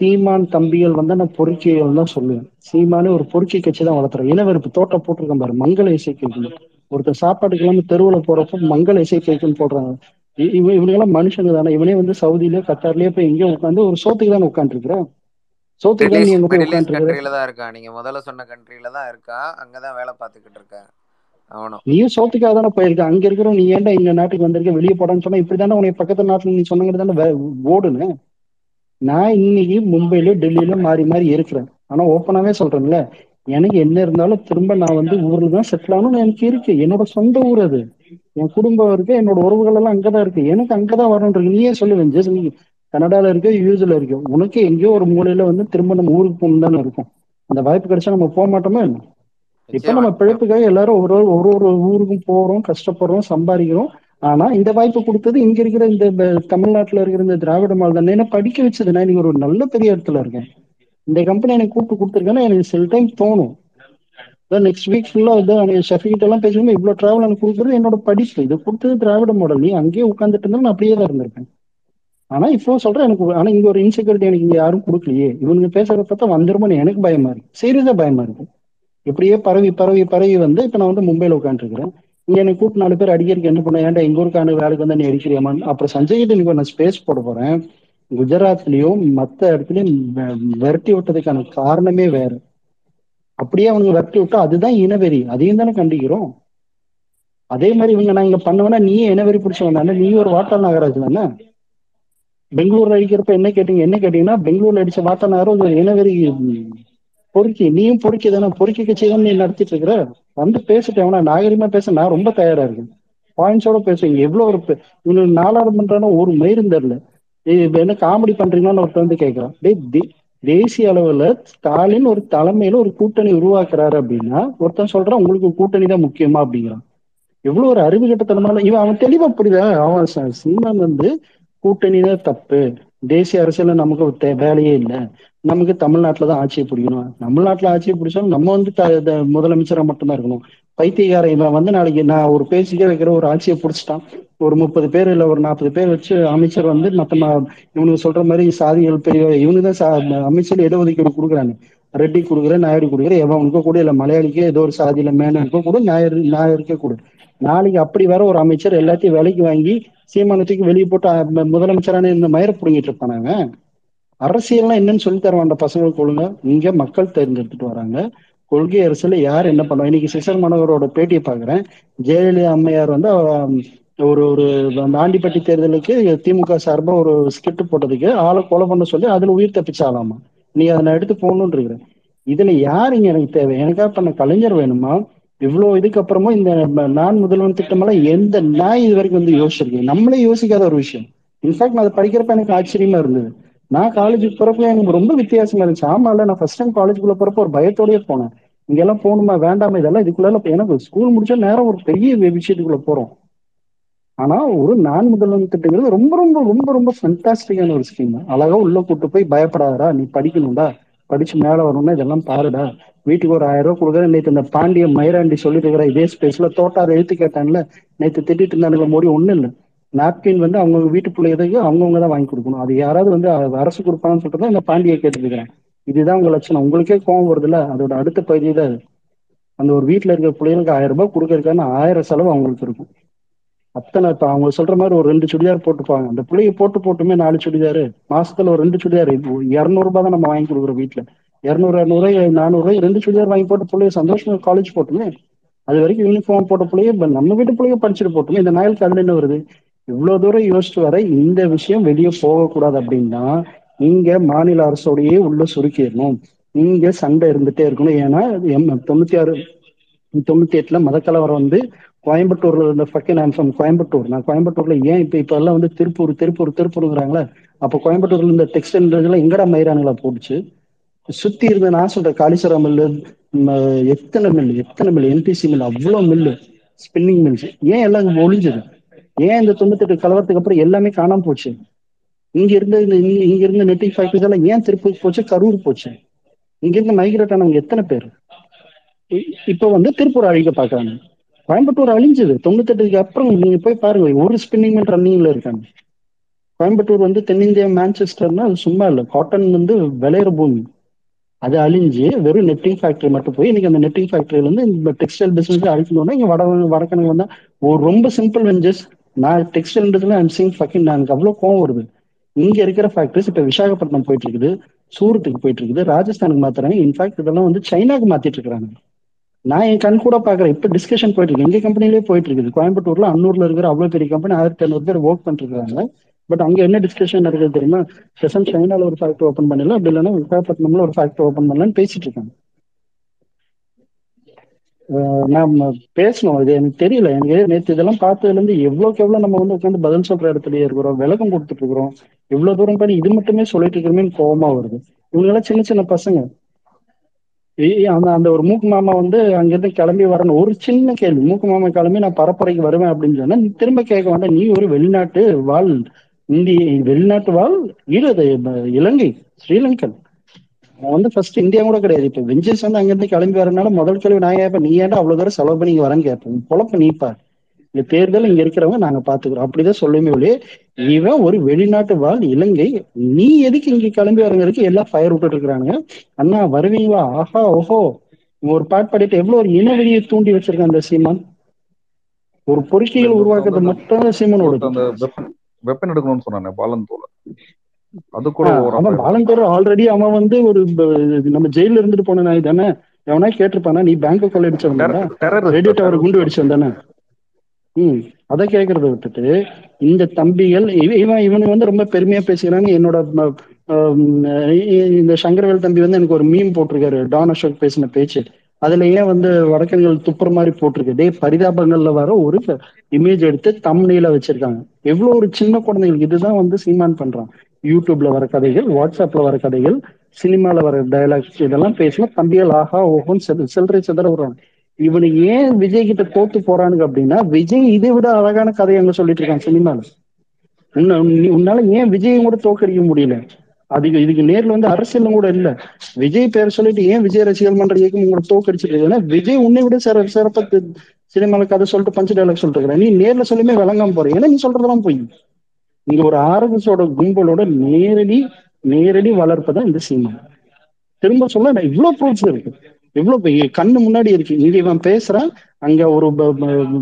சீமான் தம்பிகள் வந்து நான் பொறுக்கிகள் தான் சொல்லுவேன். சீமானே ஒரு பொறுக்கி கட்சி தான் வளர்த்துறேன் இனவெறுப்பு தோட்டம் போட்டிருக்கேன் பாரு மங்கள இசை கேட்கணும் ஒருத்தர் சாப்பாட்டுக்கு இல்லாம தெருவுல போறப்ப மங்கள இசை கேட்குன்னு போடுறாங்க இவன் இவனுங்கெல்லாம் மனுஷங்க தானே. இவனே வந்து சவுதியிலயோ கத்தார்லயோ போய் எங்கேயோ உட்காந்து ஒரு சோத்துக்கு தானே உட்காந்துருக்கிறேன் சோத்துக்கு தான் நீ இருக்கான் நீங்க முதல்ல சொன்ன கண்ட்ரியில தான் இருக்கான் அங்கதான் வேலை பார்த்துக்கிட்டு இருக்கேன் நீயும் சோத்துக்காக தானே போயிருக்க? அங்க இருக்கிற நீ ஏன்டா இந்த நாட்டுக்கு வந்திருக்க? வெளியே போடான்னு சொன்னா இப்படி தானே உனக்கு பக்கத்து நாட்டுல நீ சொன்னங்க தானே ஓடுன? நான் இன்னைக்கு மும்பையில டெல்லியில மாறி மாறி இருக்கிறேன். ஆனா ஓப்பனாவே சொல்றேன்ல. எனக்கு என்ன இருந்தாலும் திரும்ப நான் வந்து ஊர்ல தான் செட்டில் ஆகணும்னு எனக்கு இருக்கு. என்னோட சொந்த ஊர் அது. என் குடும்பம் இருக்கு என்னோட உறவுகள் எல்லாம் அங்கதான் இருக்கு. எனக்கு அங்கதான் வரணுன்றது நீயே சொல்லுவேன் ஜெஸ் நீ கனடால இருக்கோ யூஎஸ்ல இருக்கோ. உனக்கு எங்கேயோ ஒரு மூலையில வந்து திரும்ப நம்ம ஊருக்கு போகணும் தானே இருக்கும். அந்த வாய்ப்பு கிடைச்சா நம்ம போக மாட்டோமா என்ன? இப்ப நம்ம பிழைப்புக்காக எல்லாரும் ஒரு ஒரு ஒரு ஒரு ஊருக்கும் போறோம் கஷ்டப்படுறோம் சம்பாதிக்கிறோம். ஆனா இந்த வாய்ப்பு கொடுத்தது இங்க இருக்கிற இந்த தமிழ்நாட்டுல இருக்கிற இந்த திராவிட மாடல் தானே. என்ன படிக்க வச்சது நான் இன்னைக்கு ஒரு நல்ல பெரிய இடத்துல இருக்கேன். இந்த கம்பெனி எனக்கு கூப்பிட்டு கொடுத்துருக்கேன்னா எனக்கு சில டைம் தோணும். நெக்ஸ்ட் வீக் ஃபுல்லா இதான் ஷஃபிகிட்ட எல்லாம் பேசணும் இவ்வளவு டிராவல் எனக்கு கொடுக்குறது என்னோட படிப்பு. இது கொடுத்தது திராவிட மாடல். நீ அங்கேயே உட்காந்துட்டு இருந்தா நான் அப்படியே தான் இருந்திருப்பேன். ஆனா இப்போ சொல்றேன் எனக்கு ஆனா இங்க ஒரு இன்செக்யூரிட்டி எனக்கு இங்க யாரும் கொடுக்கலையே. இவனுங்க பேசுறத பார்த்தா வந்துருமோன்னு எனக்கு பயமா இருக்கு. சீரியஸா பயமா இருக்கு. இப்படியே பரவி பரவி பரவி வந்து இப்ப நான் வந்து மும்பையில் உட்காந்துருக்கிறேன் இங்க என்னை கூப்பிட்டு நாலு பேர் அடிக்கிறதுக்கு என்ன பண்ண ஏன்டா எங்க ஊருக்கான வேலைக்கு வந்து நீ அடிக்கிறியாமான்னு அப்புறம் சஞ்சய்கிட்ட நீங்க நான் ஸ்பேஸ் போட போறேன். குஜராத்லயும் மத்த இடத்துலயும் விரட்டி விட்டதுக்கான காரணமே வேற. அப்படியே அவனுங்க விரட்டி விட்டா அதுதான் இனவெறி. அதையும் தானே கண்டிக்கிறோம். அதே மாதிரி இவங்க நான் இங்க பண்ணுவேன்னா நீயே இனவெறி பிடிச்சவன் தானே நீ ஒரு வாட்டா நாகராஜ் தானே? பெங்களூர்ல அடிக்கிறப்ப என்ன கேட்டீங்க? என்ன கேட்டீங்கன்னா பெங்களூர்ல அடிச்ச வாட்டா நகரம் ஒரு இனவெறி பொறுக்கி நீயும் பொறுக்கி தானே பொறுக்கி கட்சி தானே நீ நடத்திட்டு இருக்கிற வந்து பேசிட்டேன் எவனா நாகரிகமா பேச நான் ரொம்ப தயாரா இருக்கேன். பாயிண்ட்ஸோட பேசுவீங்க எவ்வளவு ஒரு இவங்க இவனுக்கு நாலாயிரம் ஒரு மயிரும் தெரியல. இது என்ன காமெடி பண்றீங்களான்னு ஒருத்தர் வந்து கேட்கிறான் தேசிய அளவுல ஸ்டாலின் ஒரு தலைமையில ஒரு கூட்டணி உருவாக்குறாரு அப்படின்னா ஒருத்தன் சொல்றான் உங்களுக்கு கூட்டணி தான் முக்கியமா அப்படிங்கிறான். எவ்வளவு ஒரு அறிவு கட்டத்தனமான இவன் அவன் தெளிவா புரியுதா? அவன் ச- சீமான் வந்து கூட்டணி தான் தப்பு. தேசிய அரசியல்ல நமக்கு வேலையே இல்லை. நமக்கு தமிழ்நாட்டுல தான் ஆட்சியை பிடிக்கணும் தமிழ்நாட்டில் ஆட்சியை பிடிச்சாலும் நம்ம வந்து த- த- முதலமைச்சரா மட்டும்தான் இருக்கணும். பைத்தியக்காரன் இவன் வந்து நாளைக்கு நான் ஒரு பேசிக்க வைக்கிற ஒரு ஆட்சியை பிடிச்சிட்டான். ஒரு முப்பது பேர் இல்லை ஒரு நாற்பது பேர் வச்சு அமைச்சர் வந்து மத்த இவனுக்கு சொல்ற மாதிரி சாதிகள் பெரிய இவனுக்கு தான் சா- அமைச்சர் இடஒதுக்கீடு கொடுக்குறாங்க ரெட்டி கொடுக்குறேன் நாயுடு கொடுக்குறேன் எவனுக்கோ கூட இல்லை மலையாளிக்கு ஏதோ ஒரு சாதியில மேனுக்கோ கூட நாயர் நாயருக்கே கொடு. நாளைக்கு அப்படி வர ஒரு அமைச்சர் எல்லாத்தையும் விலைக்கு வாங்கி சீமானத்துக்கு வெளியே போட்டு முதலமைச்சரான இந்த மயிரை இருப்பான் இருப்பானாங்க அரசியல்லாம் என்னன்னு சொல்லி தருவாங்க அந்த பசங்களுக்கு ஒழுங்க இங்க மக்கள் தேர்ந்தெடுத்துட்டு வராங்க. கொள்கை அரசியல யார் என்ன பண்ணுவா இன்னைக்கு சிசர் மனோகரோட பேட்டியை பாக்குறேன் ஜெயலலிதா அம்மையார் வந்து ஒரு ஒரு ஆண்டிப்பட்டி தேர்தலுக்கு திமுக சார்பா ஒரு ஸ்கிரிப்ட் போட்டதுக்கு ஆளை கொலை பண்ண சொல்லி அதுல உயிர் தப்பிச்சாலாமா நீ அதை நான் எடுத்து போகணும்னு இருக்கிறேன். இதுல யாருங்க எனக்கு தேவை? எனக்கா பண்ண கலைஞர் வேணுமா? இவ்வளவு இதுக்கு அப்புறமும் இந்த நான் முதல்வன் திட்டமெல்லாம் எந்த நாய் இது வரைக்கும் வந்து யோசிச்சிருக்கேன். நம்மளே யோசிக்காத ஒரு விஷயம். இன்ஃபேக்ட் நான் அதை படிக்கிறப்ப எனக்கு ஆச்சரியமா இருந்தது. நான் காலேஜுக்கு போறப்ப எனக்கு ரொம்ப வித்தியாசமா இருந்துச்சு. ஆமா இல்ல நான் ஃபர்ஸ்ட் டைம் காலேஜுக்குள்ள போறப்ப ஒரு பயத்தோடயே போனேன். இங்க எல்லாம் போகணுமா வேண்டாமா இதெல்லாம் இதுக்குள்ள எனக்கு ஸ்கூல் முடிச்சா நேரம் ஒரு பெரிய விஷயத்துக்குள்ள போறோம். ஆனா ஒரு நான் முதல்வன் திட்டங்கிறது ரொம்ப ரொம்ப ரொம்ப ரொம்ப ஃபண்டாஸ்டிக்கான ஒரு ஸ்கீம் அழகா உள்ள கூட்டு போய் பயப்படாதடா நீ படிக்கணும்டா படிச்சு மேல வரணும்னா இதெல்லாம் பாருடா. வீட்டுக்கு ஒரு ஆயிரம் ரூபாய் கொடுக்குறேன். நேற்று இந்த பாண்டிய மயிராண்டி சொல்லிட்டு இருக்கிற இதே ஸ்பேஸ்ல தோட்டார் எழுத்து கேட்டான்ல நேற்று திட்டிட்டு இருந்தானுங்க மோடி ஒண்ணு இல்லை. நாப்கின் வந்து அவங்கவுங்க வீட்டு பிள்ளைகளுக்கு அவங்கவுங்க தான் வாங்கி கொடுக்கணும். அது யாராவது வந்து அரசு கொடுப்பான்னு சொல்லிட்டு தான் இந்த பாண்டியை கேட்டுக்கிறேன். இதுதான் உங்க லட்சணம். உங்களுக்கே கோவம் வருதுல்ல? அதோட அடுத்த பகுதி தான் அது. அந்த ஒரு வீட்டுல இருக்கிற பிள்ளைகளுக்கு ஆயிரம் ரூபாய் கொடுக்கறதுக்கான ஆயிரம் செலவு அவங்களுக்கு இருக்கும். அத்தனை இப்ப அவங்க சொல்ற மாதிரி ஒரு ரெண்டு சுடிதார் போட்டுப்பாங்க. அந்த பிள்ளைய போட்டு போட்டுமே நாலு சுடிதாரு. மாசத்துல ஒரு ரெண்டு சுடிதார். இருநூறு தான் நம்ம வாங்கி கொடுக்குறோம் வீட்டுல இருநூறு இரநூறு நானூறு ரூபாய் ரெண்டு சுடிதார் வாங்கி போட்டு பிள்ளைய சந்தோஷமா காலேஜ் போட்டுமே அது வரைக்கும் யூனிஃபார்ம் போட்ட பிள்ளைய நம்ம வீட்டு பிள்ளைய படிச்சுட்டு போட்டுமே இந்த நாயலுக்கு அதுல என்ன வருது? இவ்வளவு தூரம் யோசிச்சு வர இந்த விஷயம் வெளியே போகக்கூடாது அப்படின்னா இங்க மாநில அரசோடையே உள்ள சுருக்கிடணும். நீங்க சண்டை இருந்துட்டே இருக்கணும். ஏன்னா எம் தொண்ணூத்தி ஆறு தொண்ணூத்தி எட்டுல மதக்கலவரம் வந்து கோயம்புத்தூர்ல இருந்த ஃபக்கின் ஆன்சம் கோயம்புத்தூர். நான் கோயம்புத்தூர்ல ஏன் இப்ப இப்ப எல்லாம் வந்து திருப்பூர் திருப்பூர் திருப்பூருங்கிறாங்களே? அப்ப கோயம்புத்தூர்ல இந்த டெக்ஸ்டைல் இதெல்லாம் எங்கடா மயிரானுங்களா போட்டுச்சு? சுத்தி இருந்த நான் சொல்றேன் காளீஸ்வரம் மில்லு எத்தனை மில்லு எத்தனை மில்லு? என்டிசி மில் அவ்வளவு மில்லு. ஸ்பின்னிங் மில்ஸ் ஏன் எல்லாம் ஒளிஞ்சது? ஏன் இந்த தொண்ணூத்தெட்டு கலவரத்துக்கு அப்புறம் எல்லாமே காணாம போச்சு? இங்க இருந்த இங்க இருந்த நெட்டிங் ஃபேக்டரிஸ் எல்லாம் ஏன் திருப்பூர் போச்சு? கரூர் போச்சு. இங்க இருந்து மைக்ரேட் ஆனவங்க எத்தனை பேர்? இப்ப வந்து திருப்பூர் அழிக்க பாக்குறாங்க. கோயம்புத்தூர் அழிஞ்சது. தொண்ணூத்தெட்டுக்கு அப்புறம் நீங்க போய் பாருங்க. ஒரு ஸ்பின்னிங் மில் ரன்னிங்ல இருக்காங்க. கோயம்புத்தூர் வந்து தென்னிந்தியா மேன்செஸ்டர்னா அது சும்மா இல்ல. காட்டன் வந்து விளையிற பூமி. அது அழிஞ்சு வெறும் நெட்டிங் ஃபேக்டரி மட்டும் போய் இன்னைக்கு அந்த நெட்டிங் ஃபேக்டரியில இருந்து இந்த டெக்ஸ்டைல் பிசினஸ் அழிக்கணும்னா இங்க வட வடக்கணக்கு வந்தா ஒரு ரொம்ப சிம்பிள் வெஞ்சஸ் நான் டெக்ஸ்டைல்ன்றதுல ஐம் சீங் ஃபக்கிங் எனக்கு அவ்வளோ கோவம் வருது. இங்க இருக்கிற ஃபேக்டரிஸ் இப்ப விசாகப்பட்டினம் போயிட்டு இருக்குது சூரத்துக்கு போயிட்டு இருக்குது ராஜஸ்தானுக்கு மாத்துறாங்க. இன்ஃபேக்ட் இதெல்லாம் வந்து சைனாக்கு மாத்திட்டு இருக்கிறாங்க நான் என் கண் கூட பாக்குறேன் இப்ப டிஸ்கஷன் போயிட்டு இருக்கு எங்க கம்பெனிலே போயிட்டு இருக்குது கோயம்புத்தூர்ல அன்னூர்ல இருக்கிற அவ்வளவு பெரிய கம்பெனி ஆயிரத்தி ஐநூறு பேர் ஒர்க் பண்ணிட்டு இருக்காங்க பட் அங்க என்ன டிஸ்கஷன் இருக்குது தெரியுமா? செசன் சைனால ஒரு ஃபேக்டரி ஓப்பன் பண்ணல. அப்படி இல்லைன்னா விசாகப்பட்டினம்ல ஒரு ஃபேக்டரி ஓப்பன் பண்ணலன்னு பேசிட்டு இருக்காங்க. நாம பேசணும். இது எனக்கு தெரியல. எனக்கு நேற்று இதெல்லாம் பார்த்ததுல இருந்து எவ்வளவுக்கு எவ்வளவு நம்ம வந்து உட்காந்து பதில் சொல்ற இடத்துலயே இருக்கிறோம் விளக்கம் கொடுத்துட்டு இருக்கிறோம். இவ்வளவு தூரம் பண்ணி இது மட்டுமே சொல்லிட்டு இருக்கிறோமே கோபமா வருது. இவங்க எல்லாம் சின்ன சின்ன பசங்க. ஏய், அந்த அந்த ஒரு மூக்கு மாமா வந்து அங்கிருந்து கிளம்பி வரணும். ஒரு சின்ன கேள்வி. மூக்கு மாமா கிளம்பி நான் பரப்புரைக்கு வருவேன் அப்படின்னு சொன்னா நீ திரும்ப கேட்க வேண்டாம். நீ ஒரு வெளிநாட்டு வாழ் இந்திய வெளிநாட்டு வாழ் ஈழது இலங்கை ஸ்ரீலங்கன். அவன் வந்து ஃபர்ஸ்ட் இந்தியா கூட கிடையாது. இப்ப வெஞ்சர்ஸ் வந்து அங்கிருந்து கிளம்பி வரனால முதல் கேள்வி நான் கேட்பேன். நீ ஏன்டா அவ்வளவு தூரம் செலவு பண்ணி இங்க வரேன்னு கேட்பேன். பொழப்ப நீப்பா இந்த தேர்தல் இங்க இருக்கிறவங்க நாங்க பாத்துக்கிறோம். அப்படிதான் சொல்லுமே ஒழிய இவன் ஒரு வெளிநாட்டு வாழ் இலங்கை நீ எதுக்கு இங்க கிளம்பி வரங்கிறதுக்கு எல்லாம் ஃபயர் விட்டுட்டு இருக்கிறானுங்க. அண்ணா வருவீங்களா? ஆஹா ஓஹோ. ஒரு பாட்டு பாடிட்டு எவ்வளவு ஒரு இனவெளியை தூண்டி வச்சிருக்கான் அந்த சீமான். ஒரு பொறுக்கிகள் உருவாக்குறது மட்டும் தான் சீமானோட வெப்பன் வெப்பன் எடுக்கணும்னு சொன்னானே பாலன் தோல. அது கூட அவன் வாலண்டியர் ஆல்ரெடி அவன் வந்து ஒரு நம்ம ஜெயில இருந்துட்டு போன நாய் தானே? எவனா கேட்டிருப்பானா? நீ பேங்க் கொள்ளையடிச்சவன் தானே டெரரிஸ்ட் ரேடியோ டவர் குண்டு வெடிச்சவன் தானே? ம் அதை கேட்கறத விட்டுட்டு இந்த தம்பிகள் இவ- இவன் இவனுக்கு வந்து ரொம்ப பெருமையா பேசுகிறான்னு என்னோட இந்த சங்கரவேல் தம்பி வந்து எனக்கு ஒரு மீம் போட்டிருக்காரு. டான் அசோக் பேசின பேச்சு. அதுல ஏன் வந்து வடக்கன்கள் துப்புற மாதிரி போட்டிருக்கு? டேய் பரிதாபங்கள்ல வர ஒரு இமேஜ் எடுத்து தம்னையில வச்சிருக்காங்க. எவ்வளவு ஒரு சின்ன குழந்தைங்களுக்கு இதுதான் வந்து சீமான் பண்றான். யூடியூப்ல வர கதைகள் வாட்ஸ்அப்ல வர கதைகள் சினிமால வர டயலாக்ஸ் இதெல்லாம் பேசினா தம்பியால் ஆஹா ஓஹோன்னு செல் செல்றை சிதற விடுறாங்க இவனு ஏன் விஜய் கிட்ட தோத்து போறானுங்க அப்படின்னா விஜய் இதை விட அழகான கதையை அங்க சொல்லிட்டு இருக்கான் சினிமால. உன்னால ஏன் விஜயம் கூட தோக்கடிக்க முடியல? அதுக்கு இதுக்கு நேர்ல வந்து அரசியலும் கூட இல்ல. விஜய் பேர் சொல்லிட்டு ஏன் விஜய் ரசிகர் மன்ற இயக்கம் உங்களை தோக்கடிச்சிருக்கு ஏன்னா விஜய் உன்னை விட சிற சிறப்பா சினிமாவில் சினிமால கதை சொல்லிட்டு பஞ்ச டைலாக் சொல்லிட்டு இருக்கிறேன் நீ நேர்ல சொல்லுமே விளங்காம போற. ஏன்னா நீ சொல்றதெல்லாம் போய். இங்க ஒரு ஆர்எஸ்எஸோட கும்பலோட நேரடி நேரடி வளர்ப்பதான் இந்த சினிமா. திரும்ப சொல்ல நான் இவ்வளவு ப்ரூஃப்ஸ் இருக்கு. இவ்வளவு கண்ணு முன்னாடி இருக்கு. இங்க இவன் பேசுறான் அங்க ஒரு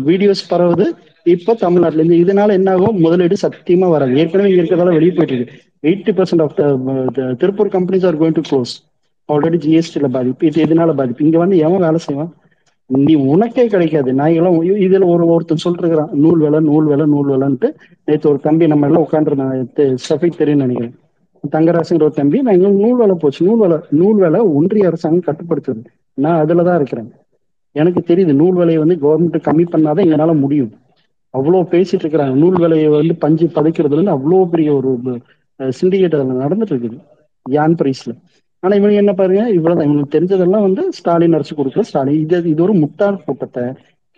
வீடியோஸ் பரவுது. இப்ப தமிழ்நாட்டுல இருந்து இதனால என்ன ஆகும்? முதலீடு சத்தியமா வராது. ஏற்கனவே இங்க இருக்கிறதால வெளியே போயிட்டு இருக்கு eighty percent of Tiruppur companies are going to close already ஜிஎஸ்டில பாதிப்பு. இது எதனால பாதிப்பு? இங்க வந்து எவன் வேலை செய்வான்? நீ உனக்கே கிடைக்காது. நாய்களும் இதுல ஒரு ஒருத்தர் சொல்லிட்டு இருக்கிறான் நூல் வேலை நூல் வேலை நூல் வேலைன்ட்டு. நேற்று ஒரு தம்பி நம்ம எல்லாம் உட்காந்துருந்தாங்க ஷஃபிக் தெரியும் நினைக்கிறேன். தங்கராசுங்கிற ஒரு தம்பி நான் எங்களுக்கு நூல் வேலை போச்சு. நூல் வேலை நூல் வேலை ஒன்றிய அரசாங்கம் கட்டுப்படுத்துது. நான் அதுலதான் இருக்கிறேன். எனக்கு தெரியுது நூல் விலையை வந்து கவர்மெண்ட் கம்மி பண்ணாதான் எங்களால முடியும். அவ்வளோ பேசிட்டு இருக்கிறாங்க. நூல் விலையை வந்து பஞ்சு பதைக்கிறதுல இருந்து அவ்வளோ பெரிய ஒரு சிண்டிகேட் அதில் நடந்துட்டு இருக்குது. யான் பிரைஸ்ல ஆனா இவனுக்கு என்ன பாருங்க இவ்வளவுதான் இவனுக்கு தெரிஞ்சதெல்லாம் வந்து ஸ்டாலின் அரைச்சு கொடுக்குற ஸ்டாலின் இது இது ஒரு முட்டாள் கூட்டத்தை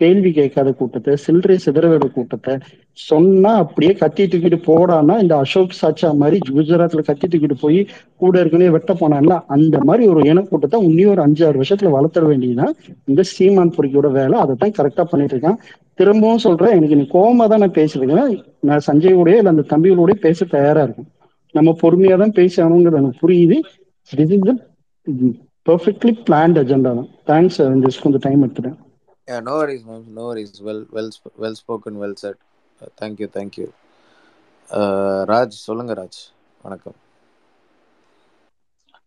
கேள்வி கேட்காத கூட்டத்தை சில்லறை சிதறவேட கூட்டத்தை சொன்னா அப்படியே கத்தி தூக்கிட்டு போடான்னா இந்த அசோக் சாச்சா மாதிரி குஜராத்ல கத்தி தூக்கிட்டு போய் கூட இருக்கனே வெட்ட போனான்ல அந்த மாதிரி ஒரு இனக்கூட்டத்தை இன்னும் ஒரு அஞ்சு ஆறு வருஷத்துல வளர்த்துற வேண்டியதுதான் இந்த சீமான் பொறிக்கையோட வேலை அதை தான் கரெக்டா பண்ணிட்டு இருக்கான். திரும்பவும் சொல்றேன் எனக்கு நீ கோமா தான் நான் பேசிருக்கேன் நான் சஞ்சயோடய இல்ல அந்த தம்பிகளோடய பேச தயாரா இருக்கும் நம்ம பொறுமையா தான் பேசணுங்கிறது எனக்கு புரியுது. This is perfectly planned agenda தான் தேங்க்ஸ் ஜஸ்ட் கொஞ்சம் டைம் எடுத்துட்டேன். Yeah, no worries, ma'am. No worries. Well, well, sp- well spoken, well said. Uh, thank you, thank you. Uh, Raj சொல்லுங்க ராஜ் வணக்கம்.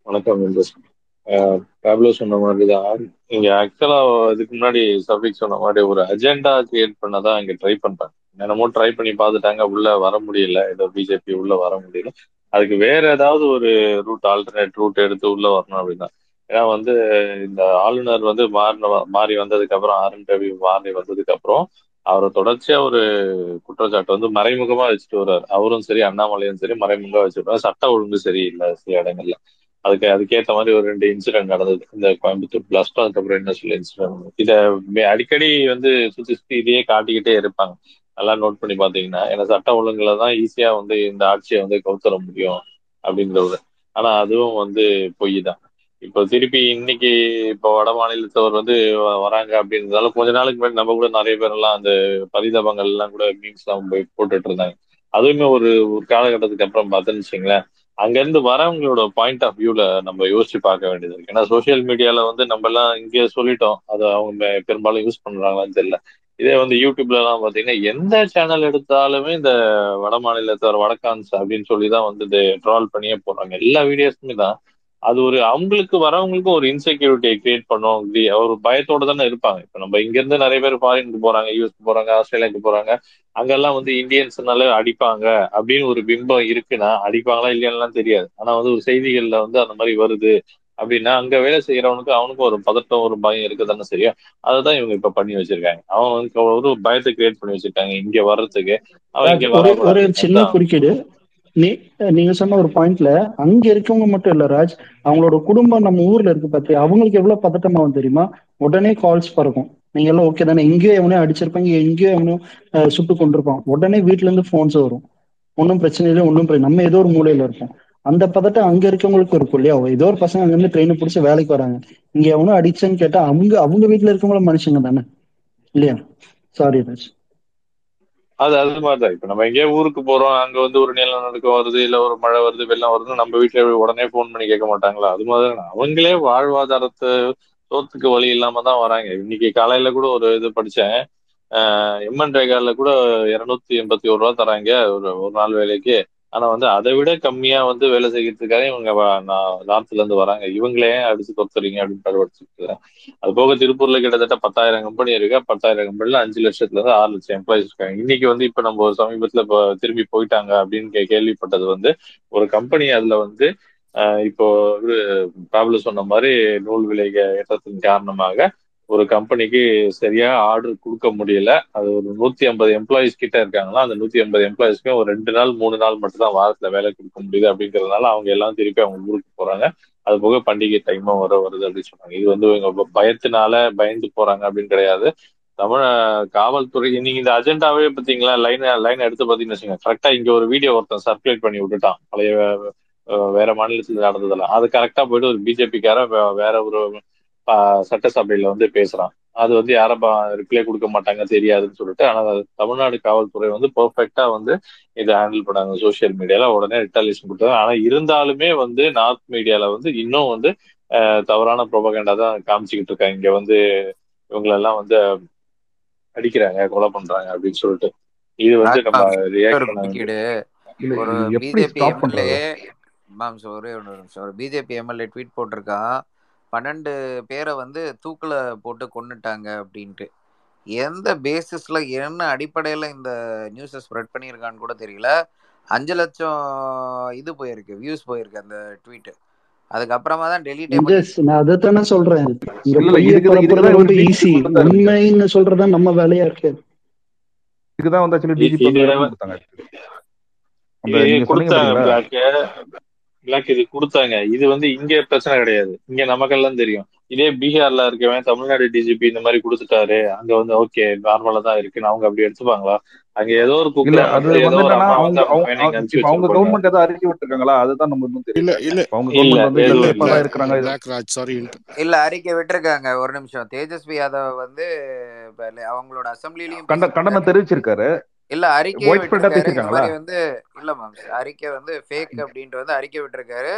வணக்கம் இன்ட்ரெஸ்ட் பேப்லோ சொன்ன மாதிரி தான் இங்க ஆக்சுவலா இதுக்கு முன்னாடி சபிக் சொன்ன மாதிரி ஒரு அஜெண்டா கிரியேட் பண்ணதான் இங்க ட்ரை பண்றாங்க. என்னமோ ட்ரை பண்ணி பார்த்துட்டாங்க. உள்ள வர முடியல. ஏதோ பிஜேபி உள்ள வர முடியல. அதுக்கு வேற ஏதாவது ஒரு ரூட் ஆல்டர்னேட் ரூட் எடுத்து உள்ள வரணும் அப்படின்னா ஏன்னா வந்து இந்த ஆளுநர் வந்து மாறின மாறி வந்ததுக்கு அப்புறம் ஆர் என் ரவி மாறி வந்ததுக்கு அப்புறம் அவரை தொடர்ச்சியா ஒரு குற்றச்சாட்டு வந்து மறைமுகமா வச்சுட்டு வர்றாரு. அவரும் சரி அண்ணாமலையும் சரி மறைமுகமா வச்சுட்டு சட்ட ஒழுங்கு சரியில்லை சில இடங்கள்ல. அதுக்கு அதுக்கேற்ற மாதிரி ஒரு ரெண்டு இன்சிடென்ட் நடந்தது. இந்த கோயம்புத்தூர் பிளஸ்டும் அதுக்கப்புறம் என்ன சொல்ல இன்சிடென்ட் இதை அடிக்கடி வந்து சுத்தி சுத்தி இதையே காட்டிக்கிட்டே இருப்பாங்க. நல்லா நோட் பண்ணி பாத்தீங்கன்னா ஏன்னா சட்ட ஒழுங்குல தான் ஈஸியா வந்து இந்த ஆட்சியை வந்து கவுத்தர முடியும் அப்படின்றது ஆனா அதுவும் வந்து பொய் தான். இப்போ திருப்பி இன்னைக்கு இப்போ வட மாநிலத்தவர் வந்து வராங்க அப்படின்றதால கொஞ்ச நாளுக்கு முன்னாடி நம்ம கூட நிறைய பேர் எல்லாம் அந்த பரிதாபங்கள் எல்லாம் கூட மீன்ஸ் எல்லாம் போய் போட்டுட்டு இருந்தாங்க. அதுவுமே ஒரு ஒரு காலகட்டத்துக்கு அப்புறம் பார்த்தேன்னு வச்சுங்களேன் அங்க இருந்து வரவங்களோட பாயிண்ட் ஆஃப் வியூல நம்ம யோசிச்சு பார்க்க வேண்டியது இருக்கு. ஏன்னா சோசியல் மீடியால வந்து நம்ம எல்லாம் இங்கே சொல்லிட்டோம். அதை அவங்க பெரும்பாலும் யூஸ் பண்றாங்களான்னு தெரியல. இதே வந்து யூடியூப்ல எல்லாம் பாத்தீங்கன்னா எந்த சேனல் எடுத்தாலுமே இந்த வட மாநிலத்தவர் வடக்கான்ஸ் அப்படின்னு சொல்லி தான் வந்து இந்த ட்ரால் பண்ணியே போடுறாங்க. எல்லா வீடியோஸுமே தான். அது ஒரு அவங்களுக்கு வரவங்களுக்கும் ஒரு இன்செக்யூரிட்டியை கிரியேட் பண்ணும். ஒரு பயத்தோட தானே இருப்பாங்க. இப்ப நம்ம இங்க இருந்து நிறைய பேர் ஃபாரினுக்கு போறாங்க யூஎஸ்க்கு போறாங்க ஆஸ்திரேலியாவுக்கு போறாங்க. அங்கெல்லாம் வந்து இந்தியன்ஸ்னால அடிப்பாங்க அப்படின்னு ஒரு பிம்பம் இருக்குன்னா அடிப்பாங்களா இல்லையான்லாம் தெரியாது. ஆனா வந்து ஒரு செய்திகள்ல வந்து அந்த மாதிரி வருது. அப்படின்னா அங்க வேலை செய்யறவனுக்கு அவனுக்கும் ஒரு பதட்டம் ஒரு பயம் இருக்குதானே சரியா? அதுதான் இவங்க இப்ப பண்ணி வச்சிருக்காங்க. அவன் வந்து ஒரு பயத்தை கிரியேட் பண்ணி வச்சிருக்காங்க. இங்க வர்றதுக்கு அவன் ராஜ் இங்க ஒரே சின்ன அதான். குறுக்கீடு. நீ நீங்க சொன்ன ஒரு பாயிண்ட்ல அங்க இருக்கவங்க மட்டும் இல்ல ராஜ் அவங்களோட குடும்பம் நம்ம ஊர்ல இருக்கு பார்த்து அவங்களுக்கு எவ்வளவு பதட்டமாகும் தெரியுமா? உடனே கால்ஸ் பறக்கும். நீங்க எல்லாம் ஓகே தானே? எங்கேயோ எவனோ அடிச்சிருப்பாங்க எங்கேயோ எவனோ அஹ், சுட்டு கொண்டிருப்பான் உடனே வீட்ல இருந்து போன்ஸ் வரும். ஒன்றும் பிரச்சனை இல்லை ஒன்றும் நம்ம ஏதோ ஒரு மூலையில இருப்போம். அந்த பதட்டம் அங்க இருக்கவங்களுக்கு இருக்கும் இல்லையா? ஏதோ ஒரு பசங்க அங்க இருந்து ட்ரெயினை பிடிச்சி வேலைக்கு வராங்க. இங்க எவனோ அடிச்சன்னு கேட்டா அவங்க அவங்க வீட்ல இருக்கவங்களும் மனுஷங்க தானே? இல்லையா? சாரி ராஜ் அது அது மாதிரிதான். இப்ப நம்ம எங்கேயோ ஊருக்கு போறோம் அங்க வந்து ஒரு நிலநடுக்கம் வருது இல்ல ஒரு மழை வருது வெள்ளம் வருது நம்ம வீட்டுல உடனே போன் பண்ணி கேட்க மாட்டாங்களா? அது மாதிரி அவங்களே வாழ்வாதாரத்தை சோத்துக்கு வழி இல்லாம தான் வராங்க. இன்னைக்கு காலையில கூட ஒரு இது படிச்சேன். எம்என் ரேகால கூட இருநூத்தி எண்பத்தி ஒரு ரூபா தராங்க. ஒரு ஒரு நாள் வேலைக்கு. ஆனா வந்து அதை விட கம்மியா வந்து வேலை செய்யறதுக்காக இவங்க நார்த்ல இருந்து வராங்க. இவங்களே அடிச்சு கொத்துறீங்க அப்படின்னு பரவடிச்சிருக்காங்க அது போக திருப்பூர்ல கிட்டத்தட்ட பத்தாயிரம் கம்பெனி இருக்கு. பத்தாயிரம் கம்பெனில அஞ்சு லட்சத்துல இருந்து ஆறு லட்சம் எம்ப்ளாயிஸ் இருக்காங்க. இன்னைக்கு வந்து இப்ப நம்ம சமீபத்துல இப்போ திரும்பி போயிட்டாங்க அப்படின்னு கே- கேள்விப்பட்டது வந்து ஒரு கம்பெனி அதுல வந்து இப்போ ஒரு பாபுல சொன்ன மாதிரி நூல் விலை ஏற்றத்தின் காரணமாக ஒரு கம்பெனிக்கு சரியா ஆர்டர் கொடுக்க முடியல. அது ஒரு நூத்தி ஐம்பது எம்ப்ளாயிஸ் கிட்ட இருக்காங்கன்னா அந்த நூத்தி ஐம்பது எம்ப்ளாயிஸ்க்கும் ஒரு ரெண்டு நாள் மூணு நாள் மட்டும் தான் வாரத்துல வேலை கொடுக்க முடியுது அப்படிங்கறதுனால அவங்க எல்லாம் திருப்பி அவங்க ஊருக்கு போறாங்க. அது போக பண்டிகை டைமும் வர வருது அப்படின்னு சொன்னாங்க. இது வந்து இவங்க பயத்தினால பயந்து போறாங்க அப்படின்னு கிடையாது. தமிழ காவல்துறை நீங்க இந்த அஜெண்டாவே பாத்தீங்களா லைன் லைன் எடுத்து பாத்தீங்கன்னு வச்சுக்கோங்க. கரெக்டா இங்க ஒரு வீடியோ ஒருத்தன் சர்க்குலேட் பண்ணி விட்டுட்டான். பழைய வேற மாநிலத்துல நடந்ததெல்லாம். அது கரெக்டா போயிட்டு ஒரு பிஜேபிக்கார வேற ஒரு சட்டசபையில வந்து பேசுறான். அது வந்து யாரும் ரிப்ளை கொடுக்க மாட்டாங்க தெரியாதுன்னு சொல்லிட்டு ஆனா தமிழ்நாடு காவல்துறை வந்து பெர்ஃபெக்டா வந்து இதை ஹேண்டில் பண்ணாங்க சோஷியல் மீடியால உடனே ரிட்டாலியேஷன் கொடுத்தாங்க ஆனா இருந்தாலுமே வந்து நார்த் மீடியால வந்து இன்னும் வந்து ஆஹ், தவறான ப்ரொபகண்டா தான் காமிச்சுக்கிட்டு இருக்காங்க. இங்க வந்து இவங்களெல்லாம் வந்து அடிக்கிறாங்க கொலை பண்றாங்க அப்படின்னு சொல்லிட்டு. இது வந்து நம்ம ரியாக்ட் ஒரு பிஜேபி எம்எல்ஏ மேம் ஒரே ஒரு நிமிஷம். ஒரு பிஜேபி எம்எல்ஏ ட்வீட் போட்டிருக்கான். பன்னெண்டு பேரை வந்து தூக்குல போட்டு கொன்னுட்டாங்க அப்படின்ட்டு. எந்த பேசிஸ்ல என்ன அடிப்படையில இந்த நியூஸை ஸ்ப்ரெட் பண்ணியிருக்கான்னு கூட தெரியல. அஞ்சு லட்சம் இது போயிருக்கு வியூஸ் போயிருக்கு அந்த ட்வீட் அதுக்கப்புறமா தான் ஜஸ் நான் சொல்றேன். இதுக்கு பரப்புறது இதுக்குதான் ரொம்ப ஈஸி உண்மைன்னு சொல்றதுதான் நம்ம வேலையா இருக்கு. இதுக்குதான் வந்து ஆக்சுவலி டிஜிபி கொடுத்தாங்க. பிளாக் இது கொடுத்தாங்க. இது வந்து இங்க பிரச்சனை கிடையாது. இங்க நமக்கெல்லாம் தெரியும். இதே பீகார்ல இருக்கவன் தமிழ்நாடு டிஜிபி இந்த மாதிரி கொடுத்துட்டாரு. அங்க வந்து ஓகே நார்மலா தான் இருக்குன்னு அவங்க அப்படி எடுத்துப்பாங்களா? அங்க ஏதோ ஒரு ஏதோ அவங்க கவர்மெண்ட் ஏதாவது அறிக்கை விட்டுருக்காங்களா? அதுதான் நம்ம இன்னும் இல்ல தெரியல இல்ல அவங்க இருக்கிறாங்க. இல்ல அறிக்கை விட்டுருக்காங்க. ஒரு நிமிஷம். தேஜஸ்வி யாதவ் வந்து அவங்களோட அசம்பிளிலையும் கண்டனம் தெரிவிச்சிருக்காரு. இல்ல ஸ்ப்ரெட்டா விட்டிருக்காரு. இந்த பேசியிருக்காங்களா மாதிரி வந்து இல்ல மேம் அறிக்கை வந்து ஃபேக் அப்படின்ட்டு வந்து அறிக்கை விட்டிருக்காரு.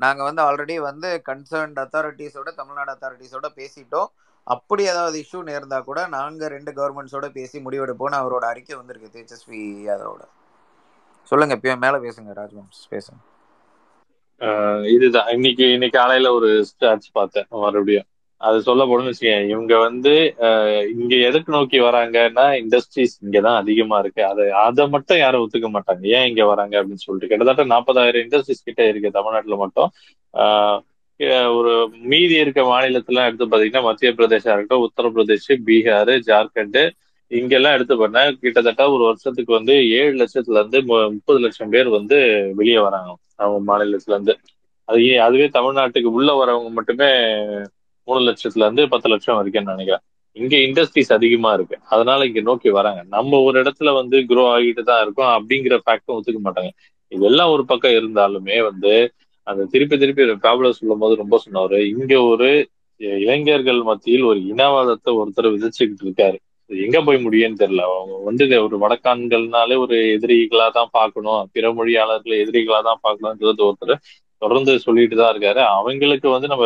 நாங்க வந்து ஆல்ரெடி வந்து கன்சர்ன்ட் அத்தாரிட்டிஸோட தமிழ்நாடு அத்தாரிட்டிஸோட பேசிட்டோம். அப்படி ஏதாவது இஷ்யூ நேர்ந்தா கூட நாங்க ரெண்டு கவர்மெண்ட்ஸோட பேசி முடிவெடுப்போம்னு அவரோட அறிக்கை வந்திருக்கு தேஜஸ்வி யாதவோட. சொல்லுங்க இப்ப மேல பேசுங்க ராஜ்வம் பேசுங்க. இதுதான். இன்னைக்கு இன்னைக்கு காலையில ஒரு ஸ்டாட்ஸ் பார்த்தேன் மறுபடியும். அது சொல்ல போனோம்னு வச்சுக்கேன் இவங்க வந்து இங்க எதுக்கு நோக்கி வராங்கன்னா இண்டஸ்ட்ரீஸ் இங்கதான் அதிகமா இருக்கு. அதை அதை மட்டும் யாரும் ஒத்துக்க மாட்டாங்க. ஏன் இங்க வராங்க அப்படின்னு சொல்லிட்டு. கிட்டத்தட்ட நாற்பதாயிரம் இண்டஸ்ட்ரீஸ் கிட்ட இருக்கு தமிழ்நாட்டுல மட்டும். ஒரு மீதி இருக்க மாநிலத்துல எடுத்து பாத்தீங்கன்னா மத்திய பிரதேசா இருக்கட்டும் உத்தரப்பிரதேஷ் பீகார் ஜார்க்கண்ட் இங்கெல்லாம் எடுத்து பண்ண கிட்டத்தட்ட ஒரு வருஷத்துக்கு வந்து ஏழு லட்சத்துல இருந்து மு- முப்பது லட்சம் பேர் வந்து வெளியே வராங்க. அவங்க மாநிலத்துல இருந்து. அது ஏன் அதுவே தமிழ்நாட்டுக்கு உள்ள வரவங்க மட்டுமே மூணு லட்சத்துல இருந்து பத்து லட்சம் வரைக்கும் நினைக்கிறேன். இங்க இண்டஸ்ட்ரீஸ் அதிகமா இருக்கு. அதனால இங்க நோக்கி வராங்க. நம்ம ஒரு இடத்துல வந்து குரோ ஆகிட்டு தான் இருக்கோம் அப்படிங்கிற ஃபேக்டும் ஒத்துக்க மாட்டாங்க. இதெல்லாம் ஒரு பக்கம் இருந்தாலுமே வந்து அந்த திருப்பி திருப்பி ப்ராப்ளம் சொல்லும் போது ரொம்ப சொன்னாரு இங்க ஒரு இளைஞர்கள் மத்தியில் ஒரு இனவாதத்தை ஒருத்தர் விதைச்சுக்கிட்டு இருக்காரு. எங்க போய் முடியும்னு தெரியல. அவங்க வந்து ஒரு வடக்கான்கள்னாலே ஒரு எதிரிகளா தான் பார்க்கணும். பிற மொழியாளர்களை எதிரிகளா தான் பார்க்கணும்ன்றது ஒருத்தர் தொடர்ந்து சொல்லிட்டு தான் இருக்காரு. அவங்களுக்கு வந்து நம்ம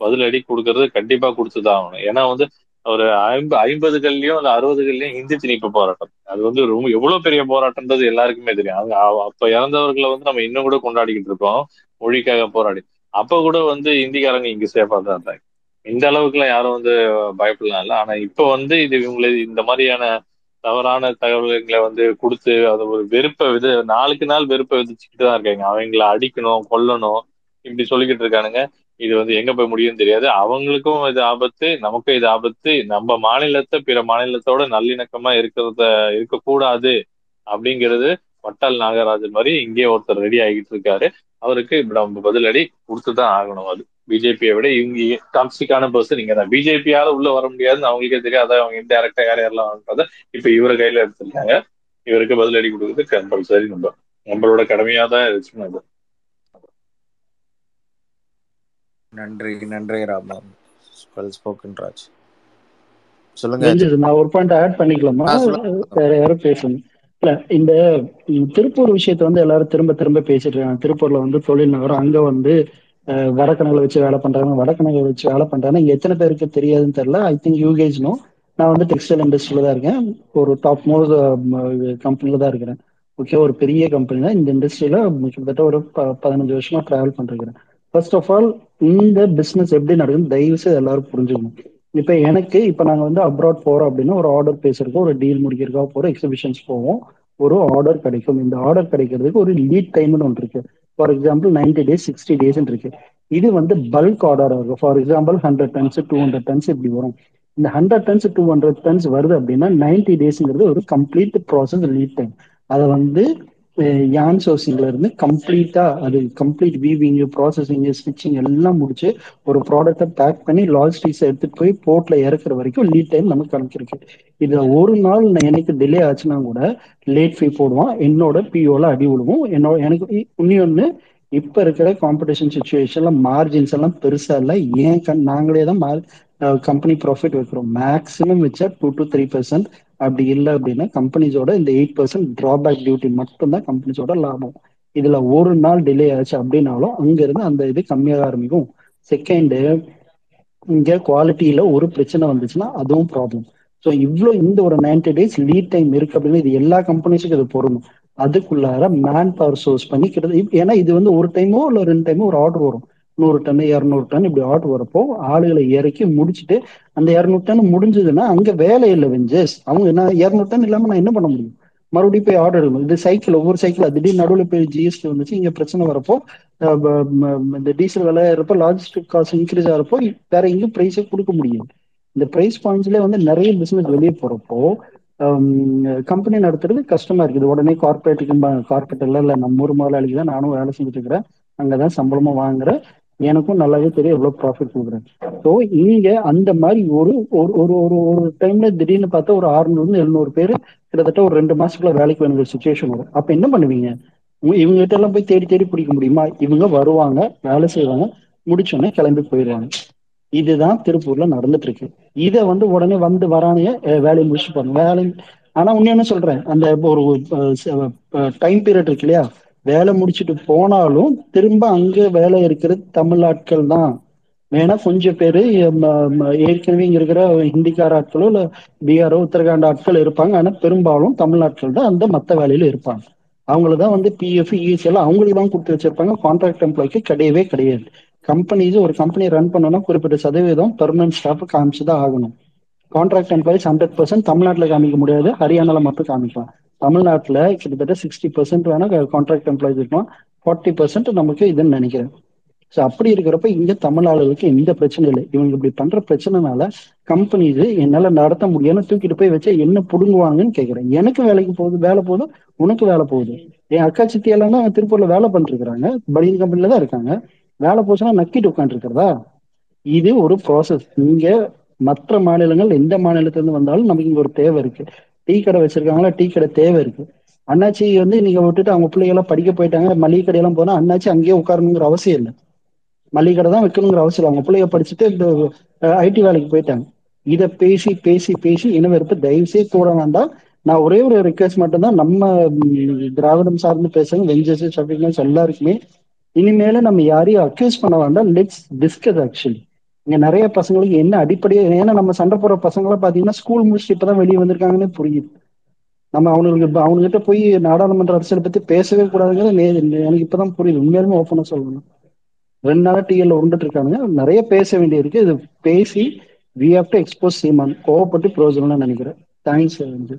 பதிலடி கொடுக்கறது கண்டிப்பா கொடுத்துதான் ஆகணும் ஏன்னா வந்து ஒரு ஐம்ப ஐம்பதுகள்லயும் இல்ல அறுபதுகள்லயும் ஹிந்தி திணிப்பு போராட்டம். அது வந்து ரொம்ப எவ்வளவு பெரிய போராட்டம்ன்றது எல்லாருக்குமே தெரியும். அப்ப இறந்தவர்களை வந்து நம்ம இன்னும் கூட கொண்டாடிக்கிட்டு இருக்கோம். மொழிக்காக போராடி. அப்ப கூட வந்து இந்திக்காரங்க இங்க சேஃபா தான் இருந்தாங்க. இந்த அளவுக்குலாம் யாரும் வந்து பயப்படலாம் இல்ல. ஆனா இப்ப வந்து இது இவங்களை இந்த மாதிரியான தவறான தகவல்களை வந்து கொடுத்து அது ஒரு வெறுப்பை வித நாளுக்கு நாள் வெறுப்பை விதிச்சுக்கிட்டு தான் இருக்காங்க. அவங்கள அடிக்கணும் கொல்லணும் இப்படி சொல்லிக்கிட்டு இருக்கானுங்க. இது வந்து எங்க போய் முடியும்னு தெரியாது. அவங்களுக்கும் இது ஆபத்து நமக்கும் இது ஆபத்து. நம்ம மாநிலத்தை பிற மாநிலத்தோட நல்லிணக்கமா இருக்கிறத இருக்கக்கூடாது அப்படிங்கிறது வட்டால் நாகராஜன் மாதிரி இங்கே ஒருத்தர் ரெடி ஆகிட்டு இருக்காரு. அவருக்கு இப்ப நம்ம பதிலடி கொடுத்துதான் ஆகணும் அது. பிஜேபியை விட இவங்க டாக்ஸிக்கான பர்சன் இங்க தான் பிஜேபியால உள்ள வர முடியாதுன்னு அவங்களுக்கே தெரியாது. அவங்க இன்டைரக்டா யார் யாரெல்லாம் இப்ப இவர கையில எடுத்திருக்காங்க. இவருக்கு பதிலடி கொடுக்குறது கம்பல்சரி நம்ம. நம்மளோட கடமையா தான் இருந்துச்சு அது நன்றி நன்றி ராமம் வெல் ஸ்போக்கன் ராஜ். சொல்லுங்க. நான் ஒரு பாயிண்ட் ஆட் பண்ணிக்கலாமா? வேற யாரும் பேசணும். இல்ல இந்த திருப்பூர் விஷயத்த வந்து எல்லாரும் திரும்ப திரும்ப பேசிட்டு இருக்காங்க. திருப்பூர்ல வந்து தொழில் நகரம் அங்க வந்து வடக்கணங்களை வச்சு வேலை பண்றாங்க. வடக்கணங்களை வச்சு வேலை பண்றாங்க. இங்க எத்தனை பேருக்கு தெரியாதுன்னு தெரியல. ஐ திங்க் யூகேஜ் நோ நான் வந்து டெக்ஸ்டைல் இண்டஸ்ட்ரியில தான் இருக்கேன். ஒரு டாப் மோஸ்ட் கம்பெனில தான் இருக்கிறேன். ஓகே ஒரு பெரிய கம்பெனி தான். இந்த இண்டஸ்ட்ரியில கிட்டத்தட்ட ஒரு பதினஞ்சு வருஷமா டிராவல் பண்ணிருக்கிறேன் ஃபர்ஸ்ட் ஆஃப் ஆல் இந்த பிசினஸ் எப்படி நடக்குதுன்னு தயவு செய்து எல்லாரும் புரிஞ்சுக்கணும். இப்ப எனக்கு இப்ப நாங்க வந்து அப்ராட் போறோம் அப்படின்னா ஒரு ஆர்டர் பேசுறதுக்கோ ஒரு டீல் முடிக்கிறதுக்கோ போறோம் எக்ஸிபிஷன்ஸ் போவோம். ஒரு ஆர்டர் கிடைக்கும். இந்த ஆர்டர் கிடைக்கிறதுக்கு ஒரு லீட் டைம்னு ஒன்று இருக்கு. For example 90 days sixty days இருக்கு. இது வந்து பல்க் ஆர்டர் இருக்கும். For example hundred tons two hundred tons இப்படி வரும். இந்த hundred tons two hundred tons வருது அப்படின்னா 90 டேஸ்ங்கிறது ஒரு கம்ப்ளீட் ப்ராசஸ் லீட் டைம் அதை வந்து யான் சோர்சிங்ல இருந்து கம்ப்ளீட்டா அது கம்ப்ளீட் வீவிங் ப்ராசஸிங் ஸ்டிச்சிங் எல்லாம் முடிச்சு ஒரு ப்ராடக்ட்டை பேக் பண்ணி லாஜிஸ்டிக்ஸ் எடுத்துட்டு போய் போர்ட்ல இறக்குற வரைக்கும் லீட் டைம் நமக்கு கணக்கிருக்கு இதுல ஒரு நாள் நான் எனக்கு டிலே ஆச்சுன்னா கூட லேட் ஃபீ போடுவான். என்னோட பிஓல அடி விடுவோம் என்னோட எனக்கு இன்னொன்னு இப்ப இருக்கிற காம்படிஷன் சுச்சுவேஷன்ல மார்ஜின்ஸ் எல்லாம் பெருசா இல்ல. ஏன் கண் நாங்களே தான் கம்பெனி ப்ராஃபிட் வைக்கிறோம். மேக்ஸிமம் வச்சா டூ டு த்ரீ பர்சன்ட் அப்படி இல்லை அப்படின்னா கம்பெனிஸோட இந்த எயிட் பர்சன்ட் டிராபேக் டியூட்டி மட்டும்தான் கம்பெனிஸோட லாபம். இதுல ஒரு நாள் டிலே ஆச்சு அப்படின்னாலும் அங்கிருந்து அந்த இது கம்மியாக ஆரம்பிக்கும். செகண்டு இங்க குவாலிட்டியில ஒரு பிரச்சனை வந்துச்சுன்னா அதுவும் ப்ராப்ளம் ஸோ இவ்வளோ இந்த ஒரு 90 டேஸ் லீட் டைம் இருக்கு அப்படின்னு இது எல்லா கம்பெனிஸுக்கும் இது பொருந்தும். அதுக்குள்ளார மேன் பவர் சோர்ஸ் பண்ணி கிட்டத்தட்ட ஏன்னா இது வந்து ஒரு டைமோ இல்லை ரெண்டு டைமோ ஒரு ஆர்டர் வரும். நூறு டன் இரநூறு டன் இப்படி ஆர்டர் வரப்போ ஆளுகளை இறக்கி முடிச்சுட்டு அந்த இரநூறு டன் முடிஞ்சதுன்னா அங்க வேலை இல்லை வெஞ்சஸ் அவங்க என்ன இரநூறு டன் இல்லாம நான் என்ன பண்ண முடியும்? மறுபடியும் போய் ஆர்டர் எடுக்கணும். இது சைக்கிள் ஒவ்வொரு சைக்கிள் திடீர்னு நடுவில் போய் ஜிஎஸ்டி வந்துச்சு இங்க பிரச்சனை வரப்போ இந்த டீசல் விலை ஏறப்போ லாஜிஸ்டிக் காஸ்ட் இன்க்ரீஸ் ஆகிறப்போ வேற எங்கேயும் ப்ரைஸே கொடுக்க முடியும் இந்த ப்ரைஸ் பாயிண்ட்ஸ்ல வந்து நிறைய பிசினஸ் வெளியே போறப்போ கம்பெனி நடத்துறது கஷ்டமா இருக்குது. உடனே கார்பரேட்டுக்கு கார்பரேட் இல்லை இல்லை நம்ம ஊர் முதலாளிக்கு தான் நானும் வேலை செஞ்சுட்டு இருக்கிறேன். அங்கதான் சம்பளமா வாங்குறேன். எனக்கும் நல்லாவே தெரியும் எவ்வளவு ப்ராஃபிட் கொடுக்குறேன். ஸோ இங்க அந்த மாதிரி ஒரு ஒரு ஒரு ஒரு ஒரு டைம்ல திடீர்னு பார்த்தா ஒரு ஆறுநூறு எழுநூறு பேர் கிட்டத்தட்ட ஒரு ரெண்டு மாசத்துக்குள்ள வேலைக்கு வேணுங்கிற சுச்சுவேஷன் வரும். அப்ப என்ன பண்ணுவீங்க? இவங்ககிட்ட இவங்க கிட்ட எல்லாம் போய் தேடி தேடி பிடிக்க முடியுமா? இவங்க வருவாங்க வேலை செய்வாங்க முடிச்சோடனே கிளம்பி போயிடுவாங்க. இதுதான் திருப்பூர்ல நடந்துட்டு இருக்கு. இதை வந்து உடனே வந்து வரானே வேலையை முடிச்சு பாருங்க வேலை ஆனா இன்னும் என்ன சொல்றேன் அந்த ஒரு டைம் பீரியட் இருக்கு இல்லையா? வேலை முடிச்சுட்டு போனாலும் திரும்ப அங்க வேலை இருக்கிறது தமிழ் ஆட்கள் தான். வேணா கொஞ்சம் பேரு ஏற்கனவே இங்க இருக்கிற ஹிந்திக்கார ஆட்களோ இல்ல பீகாரோ உத்தரகாண்ட் ஆட்கள் இருப்பாங்க. ஆனா பெரும்பாலும் தமிழ் ஆட்கள் தான் அந்த மத்த வேலையில இருப்பாங்க. அவங்களதான் தான் வந்து பிஎஃப் இஎஸ்சி எல்லாம் அவங்களுக்கு தான் கொடுத்து வச்சிருப்பாங்க. கான்ட்ராக்ட் எம்ப்ளாய்க்கு கிடையவே கிடையாது. கம்பெனிஸ் ஒரு கம்பெனி ரன் பண்ணணும்னா குறிப்பிட்ட சதவீதம் பெர்மனன்ட் ஸ்டாஃப் காமிச்சு தான் ஆகணும். கான்ட்ராக்ட் எம்ப்ளாயிஸ் ஹண்ட்ரட் பர்சன்ட் தமிழ்நாட்டில் காமிக்க முடியாது. ஹரியானால மட்டும் காமிக்கலாம். தமிழ்நாட்டில் கிட்டத்தட்ட சிக்ஸ்டி பர்சன்ட் வேணா கான்ட்ராக்ட் எம்ப்ளாயிஸ் இருக்கும் ஃபார்ட்டி பர்சன்ட் நமக்கு இதுன்னு நினைக்கிறேன். ஸோ அப்படி இருக்கிறப்ப இங்க தமிழ் ஆளுகளுக்கு எந்த பிரச்சனை இல்லை. இவங்க இப்படி பண்ற பிரச்சனைனால கம்பெனிஸ் என்னால நடத்த முடியாதுன்னு தூக்கிட்டு போய் வச்சா என்ன புடுங்குவாங்கன்னு கேக்குறேன். எனக்கு வேலைக்கு போகுது வேலை போகுது? உனக்கு வேலை போகுது. என் அக்கா சித்தி எல்லாம் தான் திருப்பூர்ல வேலை பண்ணிட்டு இருக்காங்க பனியன் கம்பெனில தான் இருக்காங்க. வேலை போச்சுன்னா நக்கிட்டு உட்காந்துருக்கிறதா இது ஒரு ப்ராசஸ் இங்க மற்ற மாநிலங்கள் எந்த மாநிலத்துல இருந்து வந்தாலும் நமக்கு இங்க ஒரு தேவை இருக்கு. டீ கடை வச்சிருக்காங்களா? டீ கடை தேவை இருக்கு. அண்ணாச்சி வந்து நீங்க விட்டுட்டு அவங்க பிள்ளைகள்லாம் படிக்க போயிட்டாங்க. மளிகை கடையெல்லாம் போனா அண்ணாச்சி அங்கேயே உட்காரணுங்கிற அவசியம் இல்லை. மளிகை கடை தான் வைக்கணுங்கிற அவசியம் இல்லை. அவங்க பிள்ளைய படிச்சுட்டு இந்த ஐடி வேலைக்கு போயிட்டாங்க. இதை பேசி பேசி பேசி இனவெறுப்பு தயவுசே கூட வேண்டாம். நான் ஒரே ஒரு ரிக்வெஸ்ட் மட்டும்தான். நம்ம திராவிடம் சார்ந்து பேசுங்க வெஞ்சஸ் அப்படிங்கிற எல்லாருக்குமே இனிமேல நம்ம யாரையும் அக்யூஸ் பண்ண வேண்டாம். லெட்ஸ் டிஸ்கஸ் ஆக்சுவலி இங்க நிறைய பசங்களுக்கு என்ன அடிப்படையே ஏன்னா நம்ம சண்டை போற பசங்களை பாத்தீங்கன்னா ஸ்கூல் முடிச்சுட்டு இப்பதான் வெளியே வந்திருக்காங்கன்னு புரியுது. நம்ம அவங்களுக்கு அவங்க கிட்ட போய் நாடாளுமன்ற அரசியலை பத்தி பேசவே கூடாதுங்கிறது நே- எனக்கு இப்பதான் புரியுது. உண்மையாலுமே ஓப்பனா சொல்லணும் ரெண்டு நாளா டிஎல்ல உருண்டுட்டு இருக்காங்க. நிறைய பேச வேண்டியிருக்கு. இது பேசி we have to expose Seeman. கோவப்பட்டு பிரயோஜனம் நினைக்கிறேன். தேங்க்ஸ்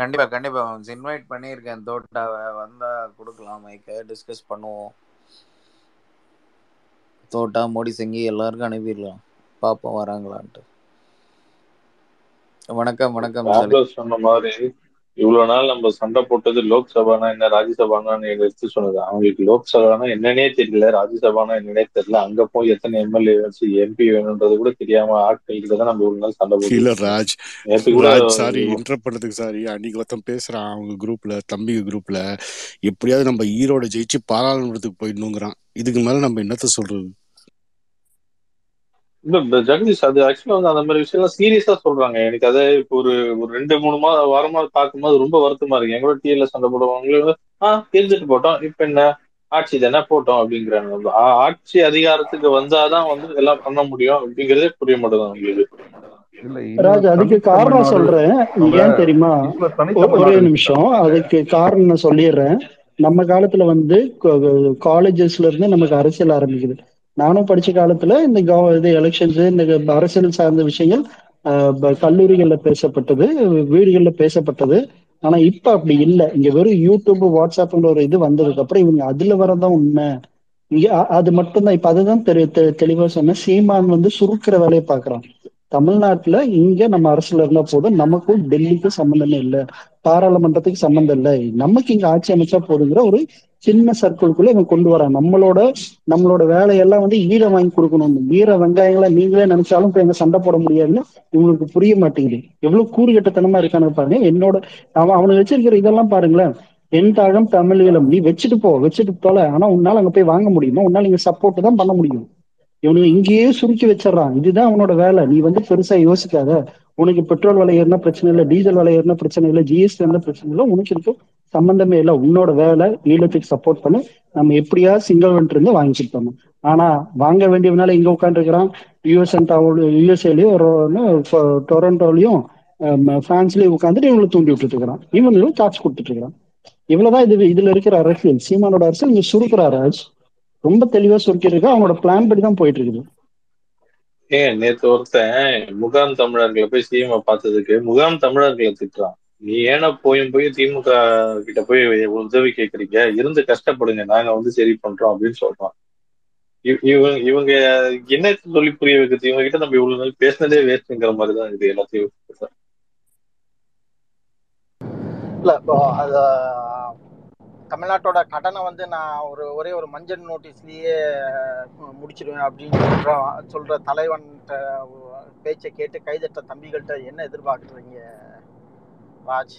கண்டிப்பா கண்டிப்பா. இன்வைட் பண்ணியிருக்கேன். தோட்டாவை. வந்தா கொடுக்கலாம் மைக்க டிஸ்கஸ் பண்ணுவோம். தோட்டா மோடி சிங்கி எல்லாருக்கும் அனுப்பிடலாம். பாப்போம் வராங்களான்ட்டு. வணக்கம் வணக்கம் சொன்ன மாதிரி இவ்வளவு நாள் நம்ம சண்டை போட்டது லோக்சபானா என்ன ராஜ்யசபானான்னு எடுத்து சொன்னது. அவங்களுக்கு லோக்சபானா என்னன்னே தெரியல ராஜ்யசபானா என்னன்னே தெரியல. அங்க போய் எத்தனை எம்எல்ஏ வச்சு எம்பி வேணும்ன்றது கூட தெரியாம ஆட்கள் கிட்ட தான் நம்ம இவ்வளவு நாள் சண்டை ராஜ் ராஜ் சாரி இன்டர் பண்ணதுக்கு சாரி அன்னைக்கு ஒருத்தன் பேசுறான் அவங்க குரூப்ல தம்பி குரூப்ல எப்படியாவது நம்ம ஈரோட ஜெயிச்சு பாராளுமன்றத்துக்கு போயிடணுங்கிறான். இதுக்கு மேல நம்ம என்னத்த சொல்றது? இல்ல இந்த ஜெகதீஷ் அது ஆக்சுவலா வந்து அந்த மாதிரி விஷயம் சீரியஸா சொல்றாங்க. எனக்கு அதை இப்போ ஒரு ஒரு ரெண்டு மூணு மாதம் வாரமா பார்க்கும்போது ரொம்ப வருத்தமா இருக்கு. எங்களோட டிஎல்ல சண்டை போடுவாங்க. ஆ இருந்துட்டு போட்டோம். இப்ப என்ன? ஆட்சி தானே போட்டோம். அப்படிங்கிறாங்க. ஆட்சி அதிகாரத்துக்கு வந்தாதான் வந்து இதெல்லாம் பண்ண முடியும் அப்படிங்கறதே புரிய மாட்டேங்குது அவங்களுக்கு. இல்ல ராஜ் அதுக்கு காரணம் சொல்றேன். ஏன் தெரியுமா? ஒரே நிமிஷம். அதுக்கு காரணம் நான் சொல்லிடுறேன். நம்ம காலத்துல வந்து காலேஜஸ்ல இருந்து நமக்கு அரசியல் ஆரம்பிக்குது. நானும் படிச்ச காலத்துல இந்த இது எலெக்ஷன்ஸ் இந்த அரசியல் சார்ந்த விஷயங்கள் ஆஹ் கல்லூரிகள்ல பேசப்பட்டது வீடுகள்ல பேசப்பட்டது. ஆனா இப்ப அப்படி இல்லை. இங்க வெறும் யூடியூப் வாட்ஸ்அப்ன்ற ஒரு இது வந்ததுக்கு அப்புறம் இவங்க அதுல வரதான் உண்மை. இங்க அது மட்டும்தான். இப்ப அதுதான் தெரி தெ- தெளிவா சொன்னேன். சீமான் வந்து சுருக்கிற வேலையை பாக்குறான் தமிழ்நாட்டுல இங்க நம்ம அரசுல இருந்தா போதும். நமக்கும் டெல்லிக்கும் சம்பந்தமே இல்ல. பாராளுமன்றத்துக்கு சம்பந்தம் இல்லை. நமக்கு இங்க ஆட்சி அமைச்சா போதுங்கிற ஒரு சின்ன சர்க்கிள்குள்ள இவன் கொண்டு வரான். நம்மளோட நம்மளோட வேலையெல்லாம் வந்து ஈர வாங்கி கொடுக்கணும். ஈர வெங்காயங்களை நீங்களே நினைச்சாலும் இப்ப எங்க சண்டை போட முடியாதுன்னு இவங்களுக்கு புரிய மாட்டேங்குது. எவ்வளவு கூறுகட்டத்தனமா இருக்கானு பாருங்க. என்னோட அவன் அவனுக்கு வச்சிருக்கிற இதெல்லாம் பாருங்களேன். என் தாழம் தமிழ் இளம் நீ வச்சுட்டு போ வச்சுட்டு போல ஆனா உன்னால அங்க போய் வாங்க முடியுமா? உன்னால இங்க சப்போர்ட் தான் பண்ண முடியும். இவனுக்கு இங்கேயே சுருக்கி வச்சிடறான். இதுதான் அவனோட வேலை. நீ வந்து பெருசா யோசிக்காத. உனக்கு பெட்ரோல் விலை ஏறினா பிரச்சனை இல்லை டீசல் விலை ஏறினா பிரச்சனை இல்லை ஜிஎஸ்டி இருந்தா பிரச்சனை இல்லை. உனக்கு இருக்கும் சம்பந்தமே இல்லை. உன்னோட வேலை ஈழத்துக்கு சப்போர்ட் பண்ணு நம்ம எப்படியா சிங்கிள் இருந்து வாங்கிட்டு போகணும் ஆனா வாங்க வேண்டியவனால இங்க உட்காந்துருக்கிறான் யூஎஸ் யூஎஸ்ஏலயும் டொரண்டோலயும் பிரான்ஸ்லயும் உட்காந்துட்டு இவங்களை தூண்டி விட்டுட்டு இருக்கிறான் இவங்களும் காட்சி கொடுத்துட்டு இருக்கிறான் இவ்வளவுதான் இது இதுல இருக்கிற அரசியல். சீமானோட அரசியல் இங்க சுருக்கிறார் ராஜ் ரொம்ப தெளிவா சுருக்கிட்டு இருக்கு அவனோட பிளான் படி தான் போயிட்டு இருக்குது ஏன் நேத்து ஒருத்தன் முகாம் தமிழர்களை போய் சீமா பார்த்ததுக்கு முகாம் தமிழர்களை திட்டுறான். நீ ஏன்னா போயும் போய் திமுக கிட்ட போய் உதவி கேக்குறீங்க. இருந்து கஷ்டப்படுங்க. நாங்க வந்து சரி பண்றோம் அப்படின்னு சொல்றோம் இவங்க இவங்க என்ன சொல்லி புரிய வைக்கிறது? இவங்க கிட்ட நம்ம இவ்வளவு நாள் பேசினதே வேஸ்ட்ங்கிற மாதிரி தான் இது எல்லாத்தையும் இல்ல இப்போ அது தமிழ்நாட்டோட கடனை வந்து நான் ஒரு ஒரே ஒரு மஞ்சள் நோட்டீஸ்லயே முடிச்சிருவேன் அப்படின்னு சொல்ற சொல்ற தலைவன் பேச்சை கேட்டு கைதட்ட தம்பிகள்கிட்ட என்ன எதிர்பார்க்குறீங்க? ராஜ்.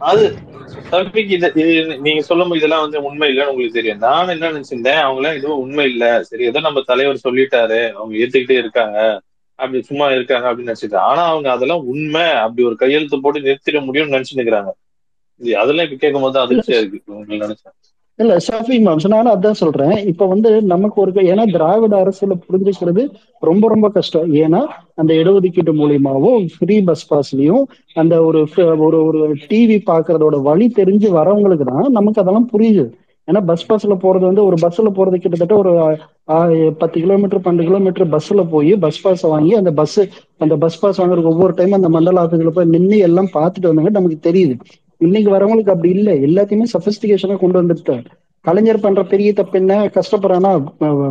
அது தம்பிக்கு இது நீங்க சொல்லும் இதெல்லாம் வந்து உண்மை இல்லைன்னு உங்களுக்கு தெரியும். நான் என்ன நினைச்சிருந்தேன் அவங்க எல்லாம் உண்மை இல்ல. சரி ஏதோ நம்ம தலைவர் சொல்லிட்டாரு. அவங்க ஏத்துக்கிட்டே இருக்காங்க. அப்படி சும்மா இருக்காங்க அப்படின்னு நினைச்சிட்டு ஆனா அவங்க அதெல்லாம் உண்மை. அப்படி ஒரு கையெழுத்து போட்டு நிறுத்திட முடியும்னு நினைச்சு நிக்கிறாங்க அதெல்லாம் இப்ப கேட்கும் போது அதிர்ச்சியா இருக்கு. நினைச்சேன் இல்ல ஷாஃபி மேம் நானும் அதான் சொல்றேன். இப்ப வந்து நமக்கு ஒரு ஏன்னா திராவிட அரசியல புரிஞ்சுக்கிறது ரொம்ப ரொம்ப கஷ்டம். ஏன்னா அந்த இடஒதுக்கீட்டு மூலியமாவும் ஃப்ரீ பஸ் பாஸ்லயும் அந்த ஒரு ஒரு ஒரு டிவி பாக்குறதோட வழி தெரிஞ்சு வரவங்களுக்கு தான் நமக்கு அதெல்லாம் புரியுது. ஏன்னா பஸ் பாஸ்ல போறது வந்து ஒரு பஸ்ல போறது கிட்டத்தட்ட ஒரு பத்து கிலோமீட்டர் பன்னெண்டு கிலோமீட்டர் பஸ்ல போய் பஸ் பாஸ் வாங்கி அந்த பஸ் அந்த பஸ் பாஸ் வாங்குறதுக்கு ஒவ்வொரு டைம் அந்த மண்டல ஆஃபீஸ்ல போய் நின்று எல்லாம் பார்த்துட்டு வந்தாங்க நமக்கு தெரியுது. இன்னைக்கு வரவங்களுக்கு அப்படி இல்லை. எல்லாத்தையுமே சபிஸ்டிகேஷனா கொண்டு வந்துட்டார். கலைஞர் பண்ற பெரிய தப்பு என்ன? கஷ்டப்படுறானா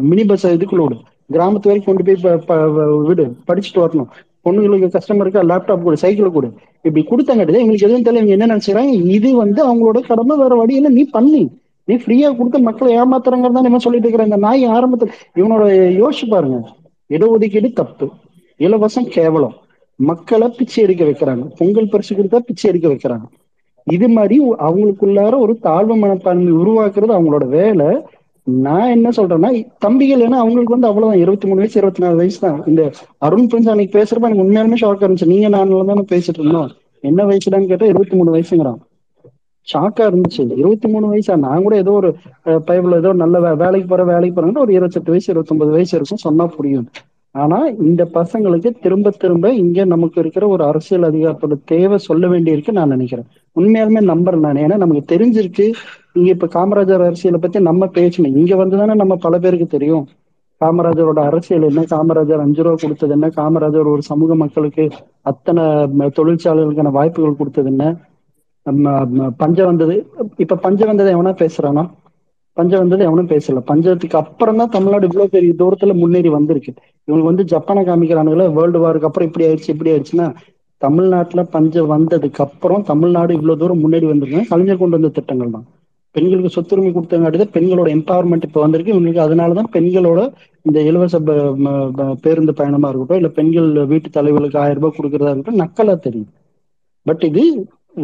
மினி பஸ் இதுக்குள்ள விடு. கிராமத்து வரைக்கும் கொண்டு போய் விடு. படிச்சுட்டு வரணும். பொண்ணுங்களுக்கு கஷ்டமா இருக்கா லேப்டாப் கொடு சைக்கிள் கொடு. இப்படி கொடுத்தாங்கட்டு எங்களுக்கு எதுவும் தெரியல. இவங்க என்ன நினைச்சுக்கிறாங்க? இது வந்து அவங்களோட கடமை வேற வழி இல்லை. நீ பண்ணி. நீ ஃப்ரீயா கொடுத்து மக்களை ஏமாத்துறங்கிறதா நம்ம சொல்லிட்டு இருக்கிற இந்த நாய் ஆரம்பத்தில். இவனோட யோசிச்சு பாருங்க. இடஒதுக்கீடு தப்பு. இலவசம் கேவலம். மக்களை பிச்சை எடுக்க வைக்கிறாங்க. பொங்கல் பரிசு கொடுத்தா பிச்சை எடுக்க வைக்கிறாங்க. இது மாதிரி அவங்களுக்குள்ளார ஒரு தாழ்வு மனப்பான்மை உருவாக்குறது அவங்களோட வேலை. நான் என்ன சொல்றேன்னா தம்பிகள் ஏன்னா அவங்களுக்கு வந்து அவ்வளவுதான். இருபத்தி மூணு வயசு இருபத்தி நாலு வயசு தான். இந்த அருண் பிரின்ஸ் அன்னைக்கு பேசுறப்ப எனக்கு உண்மையாலுமே ஷாக் இருந்துச்சு. நீங்க நானும் தானே பேசிட்டு இருந்தோம். என்ன வயசுடான்னு கேட்டா இருபத்தி மூணு வயசுங்கிறான். ஷாக்கா இருந்துச்சு. இருபத்தி மூணு வயசா? நான் கூட ஏதோ ஒரு பைபிள் ஏதோ நல்ல வேலைக்கு போற வேலைக்கு போறேன்னா ஒரு இருபத்தெட்டு வயசு இருபத்தொன்பது வயசு இருக்கும். சொன்னா புரியும். ஆனா இந்த பசங்களுக்கு திரும்ப திரும்ப இங்க நமக்கு இருக்கிற ஒரு அரசியல் அதிகாரத்தோட தேவை சொல்ல வேண்டியிருக்கு நான் நினைக்கிறேன். உண்மையாலுமே நம்புறேன் நான். ஏன்னா நமக்கு தெரிஞ்சிருக்கு. இங்க இப்ப காமராஜர் அரசியலை பத்தி நம்ம பேசணும். இங்க வந்துதானே நம்ம பல பேருக்கு தெரியும். காமராஜரோட அரசியல் என்ன? காமராஜர் அஞ்சு ரூபா கொடுத்தது என்ன? காமராஜர் ஒரு சமூக மக்களுக்கு அத்தனை தொழிற்சாலைகளுக்கான வாய்ப்புகள் கொடுத்தது என்ன? பஞ்சம் வந்தது. இப்ப பஞ்சம் வந்ததை எவனா பேசுறானா? பஞ்சம் வந்தது எவனும் பேசல. பஞ்சத்துக்கு அப்புறம் தான் தமிழ்நாடு இவ்வளவு பெரிய தூரத்துல முன்னேறி வந்திருக்கு. இவங்க வந்து ஜப்பானை காமிக்கிறானுங்களே வேர்ல்டு வாருக்கு அப்புறம் இப்படி ஆயிடுச்சு இப்படி ஆயிடுச்சுன்னா தமிழ்நாட்டுல பஞ்சம் வந்ததுக்கு அப்புறம் தமிழ்நாடு இவ்வளவு தூரம் முன்னேறி வந்திருக்காங்க கலைஞர் கொண்டு வந்த திட்டங்கள் தான். பெண்களுக்கு சொத்துரிமை கொடுத்தங்காட்டி தான் பெண்களோட எம்பவர்மெண்ட் இப்போ வந்திருக்கு. இவங்களுக்கு அதனாலதான் பெண்களோட இந்த இலவச பேருந்து பயணமா இருக்கட்டும் இல்ல பெண்கள் வீட்டு தலைவர்களுக்கு ஆயிரம் ரூபாய் கொடுக்கறதா இருக்கட்டும் நக்கலா தெரியும். பட் இது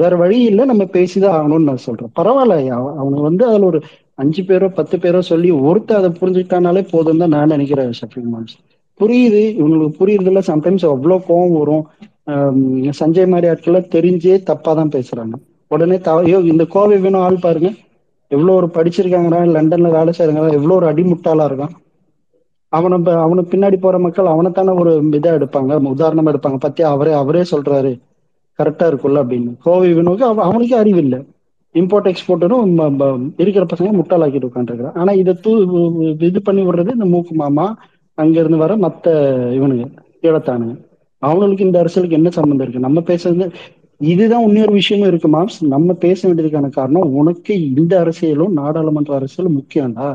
வேற வழி இல்லை நம்ம பேசிதான் ஆகணும்னு நான் சொல்றேன். பரவாயில்ல அவங்க வந்து அதுல ஒரு அஞ்சு பேரோ பத்து பேரோ சொல்லி ஒருத்தர் அதை புரிஞ்சுக்கிட்டானாலே போதும் தான் நான் நினைக்கிறேன் ஷஃபிக் மான்ஸ் புரியுது இவங்களுக்கு புரியுறதுல சம்டைம்ஸ் அவ்வளோ கோவம் வரும். சஞ்சய் மாதிரி ஆட்கள்லாம் தெரிஞ்சே தப்பாக தான் பேசுகிறாங்க உடனே த ஐயோ இந்த கோவை வேணும் ஆள் பாருங்க. எவ்வளோ ஒரு படிச்சிருக்காங்கடா லண்டனில் வேலை செய்யறாங்க எவ்வளோ ஒரு அடிமுட்டாளாக இருக்கான். அவனை ப- அவனுக்கு பின்னாடி போகிற மக்கள் அவனைத்தானே ஒரு இதாக எடுப்பாங்க உதாரணமாக எடுப்பாங்க. பற்றி அவரே அவரே சொல்கிறாரு கரெக்டாக இருக்குல்ல அப்படின்னு. கோவை வினோக்கு அவ அவனுக்கே அறிவு இல்லை இம்போர்ட் எக்ஸ்போர்ட்டரும் இருக்கிற பசங்க முட்டாளாக்கிட்டு உட்காந்துருக்கான் ஆனா இதை தூ இது பண்ணி விடுறது இந்த மூக்கு மாமா அங்க இருந்து வர மத்த இவனுங்க கீழத்தானுங்க அவங்களுக்கு இந்த அரசியலுக்கு என்ன சம்மந்தம் இருக்கு? நம்ம பேசுறது இதுதான் இன்னொரு விஷயமும் இருக்கு மாம்ஸ். நம்ம பேச வேண்டியதுக்கான காரணம் உனக்கு இந்த அரசியலும் நாடாளுமன்ற அரசியலும் முக்கியம்டா.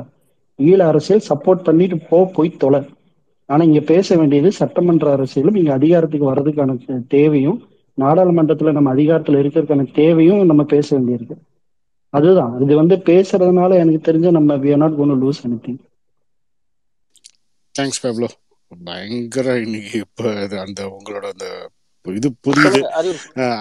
ஈழ அரசியல் சப்போர்ட் பண்ணிட்டு போ போய் தொலை. ஆனா இங்க பேச வேண்டியது சட்டமன்ற அரசியலும் இங்க அதிகாரத்துக்கு வர்றதுக்கான தேவையும் நாடாளுமன்றத்துல நம்ம அதிகாரத்துல இருக்கிறதுக்கான தேவையும் நம்ம பேச வேண்டியிருக்கு. அதுதான். இது வந்து பேசுறதுனால எனக்கு தெரிஞ்ச நம்ம we are not going to lose anything. Thanks Pablo பயங்கர இன்னைக்கு இப்போ அந்த உங்களோட அந்த இது புரியுது.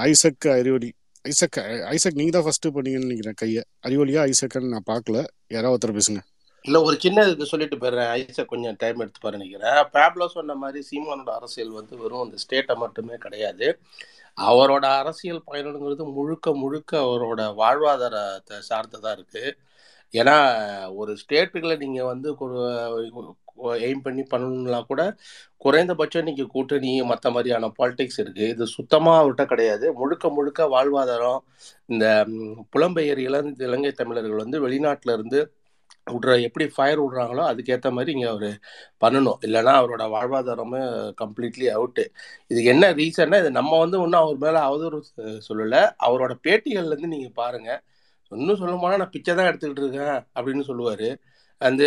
ஐசக் அறிவொலி ஐசக் ஐசக் நீங்க தான் ஃபர்ஸ்ட் பண்ணீங்கன்னு நினைக்கிறேன் கையை. அறிவொலியா ஐசக்னு நான் பார்க்கல. யாராவது ஒருத்தர் பேசுங்க. இல்ல ஒரு சின்ன இது சொல்லிட்டு போயிடுறேன். ஐசக் கொஞ்சம் டைம் எடுத்து பாரு நினைக்கிறேன். பேப்லோ சொன்ன மாதிரி சீமானோட அரசியல் வந்து வெறும் அந்த ஸ்டேட்டை மட்டுமே கிடையாது. அவரோட அரசியல் பயணங்கிறது முழுக்க முழுக்க அவரோட வாழ்வாதாரத்தை சார்ந்ததாக இருக்குது ஏன்னா ஒரு ஸ்டேட்டுகளை நீங்கள் வந்து எய்ம் பண்ணி பண்ணணும்னா கூட குறைந்தபட்சம் நீங்கள் கூட்டணி மற்ற மாதிரியான பாலிடிக்ஸ் இருக்குது இது சுத்தமாக அவர்கிட்ட கிடையாது. முழுக்க முழுக்க வாழ்வாதாரம் இந்த புலம்பெயர் இளம் இலங்கை தமிழர்கள் வந்து வெளிநாட்டுல இருந்து விட்ற எப்படி ஃபயர் விடுறாங்களோ அதுக்கேற்ற மாதிரி இங்கே அவர் பண்ணணும். இல்லைன்னா அவரோட வாழ்வாதாரமே கம்ப்ளீட்லி அவுட்டு இதுக்கு என்ன ரீசன்னா இது நம்ம வந்து ஒன்றும் அவர் மேலே அவதூறு சொல்லலை. அவரோட பேட்டிகள்லேருந்து நீங்கள் பாருங்கள் இன்னும் சொல்ல போனால் நான் பிச்சை தான் எடுத்துக்கிட்டு இருக்கேன் அப்படின்னு சொல்லுவார். அந்த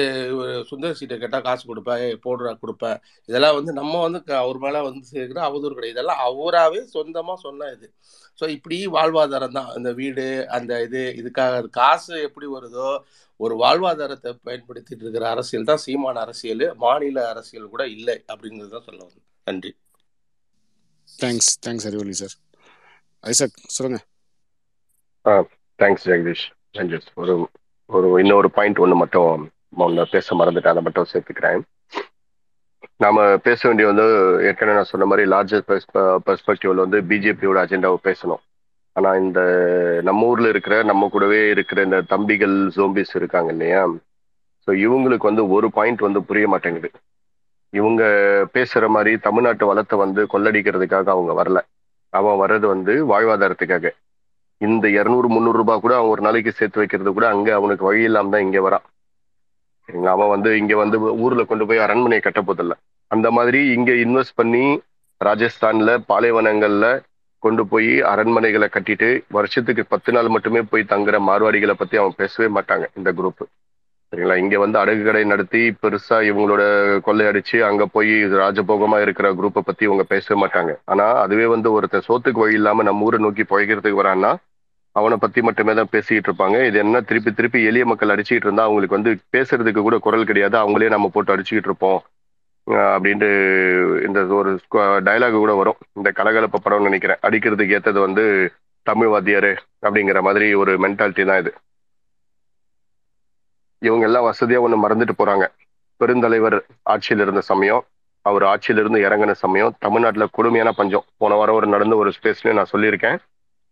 சுந்தர் சீட்டை கேட்டால் காசு கொடுப்பேன் போடுறா கொடுப்பேன். இதெல்லாம் வந்து நம்ம வந்து க- அவர் மேலே வந்து சேர்க்கிற அவதூறு கிடையாது. இதெல்லாம் அவராகவே சொந்தமாக சொன்ன இது. ஸோ இப்படி வாழ்வாதாரம் தான். அந்த வீடு அந்த இது இதுக்காக காசு எப்படி வருதோ ஒரு வாழ்வாதாரத்தை பயன்படுத்திட்டு இருக்கிற அரசியல் தான் சீமான அரசியல் மாநில அரசியல் கூட இல்லை அப்படிங்கிறது தான் சொல்ல வந்தேன். நன்றி. Thanks thanks Arivoli sir Isaac சொல்லுங்க. ஆ தேங்க்ஸ் ஜெகதீஷ் ரஞ்சன் ஒரு ஒரு இன்னொரு பாயிண்ட் ஒன்று மட்டும் ஒன்று பேச மறந்துட்டேன் அதை மட்டும் சேர்த்துக்கிறேன். நாம பேச வேண்டிய வந்து ஏற்கனவே நான் சொன்ன மாதிரி லார்ஜர் பெர்ஸ்பெக்டிவ்ல வந்து பிஜேபியோட அஜெண்டாவை பேசணும். ஆனா இந்த நம்ம ஊர்ல இருக்கிற நம்ம கூடவே இருக்கிற இந்த தம்பிகள் ஜோம்பிஸ் இருக்காங்க இல்லையா? ஸோ இவங்களுக்கு வந்து ஒரு பாயிண்ட் வந்து புரிய மாட்டேங்குது. இவங்க பேசுற மாதிரி தமிழ்நாட்டு வளத்தை வந்து கொள்ளடிக்கிறதுக்காக அவங்க வரல. அவன் வர்றது வந்து வாழ்வாதாரத்துக்காக. இந்த இரநூறு முந்நூறு ரூபாய் கூட அவன் ஒரு நாளைக்கு சேர்த்து வைக்கிறது கூட அங்க அவனுக்கு வழி இல்லாம தான் இங்க வரான் அவன் வந்து இங்க வந்து ஊர்ல கொண்டு போய் அரண்மனையை கட்ட போதில்ல அந்த மாதிரி இங்க இன்வெஸ்ட் பண்ணி ராஜஸ்தான்ல பாலைவனங்கள்ல கொண்டு போய் அரண்மனைகளை கட்டிட்டு வருஷத்துக்கு பத்து நாள் மட்டுமே போய் தங்குற மார்வாடிகளை பத்தி அவன் பேசவே மாட்டாங்க இந்த குரூப் சரிங்களா? இங்க வந்து அடகு கடை நடத்தி பெருசா இவங்களோட கொள்ளையடிச்சு அங்க போய் ராஜபோகமா இருக்கிற குரூப்பை பத்தி இவங்க பேசவே மாட்டாங்க. ஆனா அதுவே வந்து ஒருத்தன் சோத்துக்கு வழி இல்லாம நம்ம ஊரை நோக்கி புழைக்கிறதுக்கு வரான்னா அவனை பத்தி மட்டுமே தான் பேசிக்கிட்டு இருப்பாங்க இது என்ன திருப்பி திருப்பி எளிய மக்கள் அடிச்சுக்கிட்டு இருந்தா அவங்களுக்கு வந்து பேசுறதுக்கு கூட குரல் கிடையாது. அவங்களே நம்ம போட்டு அடிச்சுக்கிட்டு இருப்போம் அப்படின்ட்டு இந்த ஒரு டயலாக் கூட வரும். இந்த கலகலப்ப படம்னு நினைக்கிறேன். அடிக்கிறதுக்கு ஏத்தது வந்து தமிழ் வாத்தியாரு அப்படிங்கிற மாதிரி ஒரு மென்டாலிட்டி தான் இது. இவங்க எல்லாம் வசதியா ஒண்ணு மறந்துட்டு போறாங்க. பெருந்தலைவர் ஆட்சியில் இருந்த சமயம் அவர் ஆட்சியிலிருந்து இறங்கின சமயம் தமிழ்நாட்டுல கொடுமையான பஞ்சம். போன வாரம் ஒரு நடந்த ஒரு ஸ்பேஸ்ல நான் சொல்லியிருக்கேன்.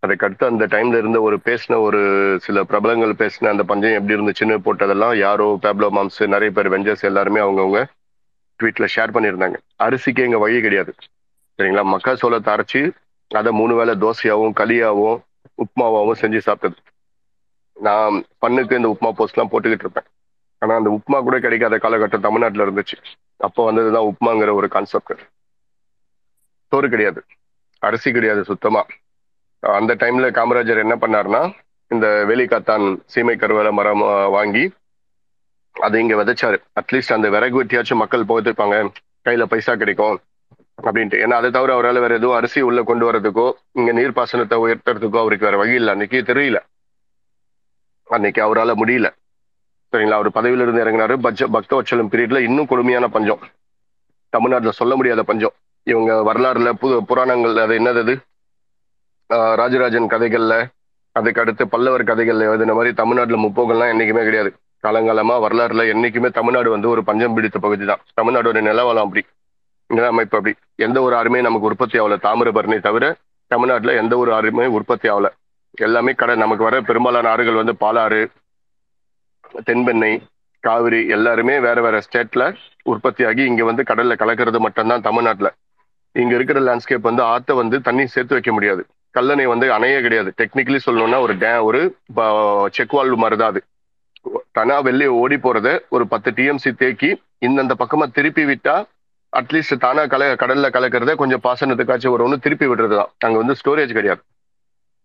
அதுக்கடுத்து அந்த டைம்ல இருந்த ஒரு பேசின ஒரு சில பிரபலங்கள் பேசின அந்த பஞ்சம் எப்படி இருந்துச்சுன்னு போட்டதெல்லாம் யாரோ பேப்லோ மாம்ஸ் நிறைய பேர் வெஞ்சர்ஸ் எல்லாருமே அவங்கவுங்க ட்வீட்ல ஷேர் பண்ணியிருந்தாங்க. அரிசிக்கு எங்க வழி கிடையாது. சரிங்களா? மக்கா சோளத்தை அரைச்சு அதை மூணு வேளை தோசையாவும் களியாவும் உப்புமாவாவும் செஞ்சு சாப்பிட்டது. நான் பண்ணுக்கு இந்த உப்புமா போஸ்ட்லாம் போட்டுக்கிட்டு இருப்பேன். ஆனா அந்த உப்புமா கூட கிடைக்காத காலகட்டம் தமிழ்நாட்டுல இருந்துச்சு. அப்போ வந்ததுதான் உப்புமாங்கிற ஒரு கான்செப்ட் சோறு கிடையாது. அரிசி கிடையாது சுத்தமா. அந்த டைம்ல காமராஜர் என்ன பண்ணாருன்னா இந்த வேலிக்காத்தான் சீமை கருவேல மரம் வாங்கி அதை இங்க விதைச்சாரு. அட்லீஸ்ட் அந்த விறகு வெட்டியாச்சும் மக்கள் போத்திருப்பாங்க கையில பைசா கிடைக்கும் அப்படின்ட்டு. ஏன்னா அதை தவிர அவரால் வேற எதுவும் அரிசி உள்ள கொண்டு வரதுக்கோ இங்க நீர்ப்பாசனத்தை உயர்த்துறதுக்கோ அவருக்கு வேற வழி இல்லை. அன்னைக்கு தெரியல. அன்னைக்கு அவரால் முடியல. சரிங்களா? அவர் பதவியில இருந்து இறங்கினாரு. பட்ஜ பக்த வச்சலம் பீரியட்ல இன்னும் கொடுமையான பஞ்சம். தமிழ்நாட்டுல சொல்ல முடியாத பஞ்சம். இவங்க வரலாறுல புது புராணங்கள் அது என்னது அது? ராஜராஜன் கதைகள்ல அதுக்கு அடுத்து பல்லவர் கதைகள்ல எழுதின மாதிரி தமிழ்நாட்டுல முப்போகம்லாம் என்னைக்குமே கிடையாது. காலங்காலமா வரலாறுல என்னைக்குமே தமிழ்நாடு வந்து ஒரு பஞ்சம் பிடித்த பகுதி தான் தமிழ்நாடோட நிலவலம் அப்படி நில அமைப்பு அப்படி. எந்த ஒரு ஆறுமே நமக்கு உற்பத்தி ஆகல. தாமிரபரணி தவிர தமிழ்நாட்டுல எந்த ஒரு ஆறுமே உற்பத்தி ஆகல. எல்லாமே கடை நமக்கு வர பெரும்பாலான ஆறுகள் வந்து பாலாறு தென்பெண்ணை காவிரி எல்லாருமே வேற வேற ஸ்டேட்ல உற்பத்தி ஆகி இங்க வந்து கடல்ல கலக்கிறது மட்டும்தான் தமிழ்நாட்டுல. இங்க இருக்கிற லேண்ட்ஸ்கேப் வந்து ஆத்த வந்து தண்ணி சேர்த்து வைக்க முடியாது. கல்லணை வந்து அணையே கிடையாது. டெக்னிக்கலி சொல்லணும்னா ஒரு டே ஒரு செக் வால்வு மாதிரி தான் அது. தனா வெளியே ஓடி போறத ஒரு பத்து டிஎம்சி தேக்கி இந்தந்த பக்கமா திருப்பி விட்டா அட்லீஸ்ட் தானா கல கடல்ல கலக்கிறத கொஞ்சம் பாசனத்துக்காச்சும் வரும்னு திருப்பி விடுறது தான் அங்க வந்து ஸ்டோரேஜ் கிடையாது.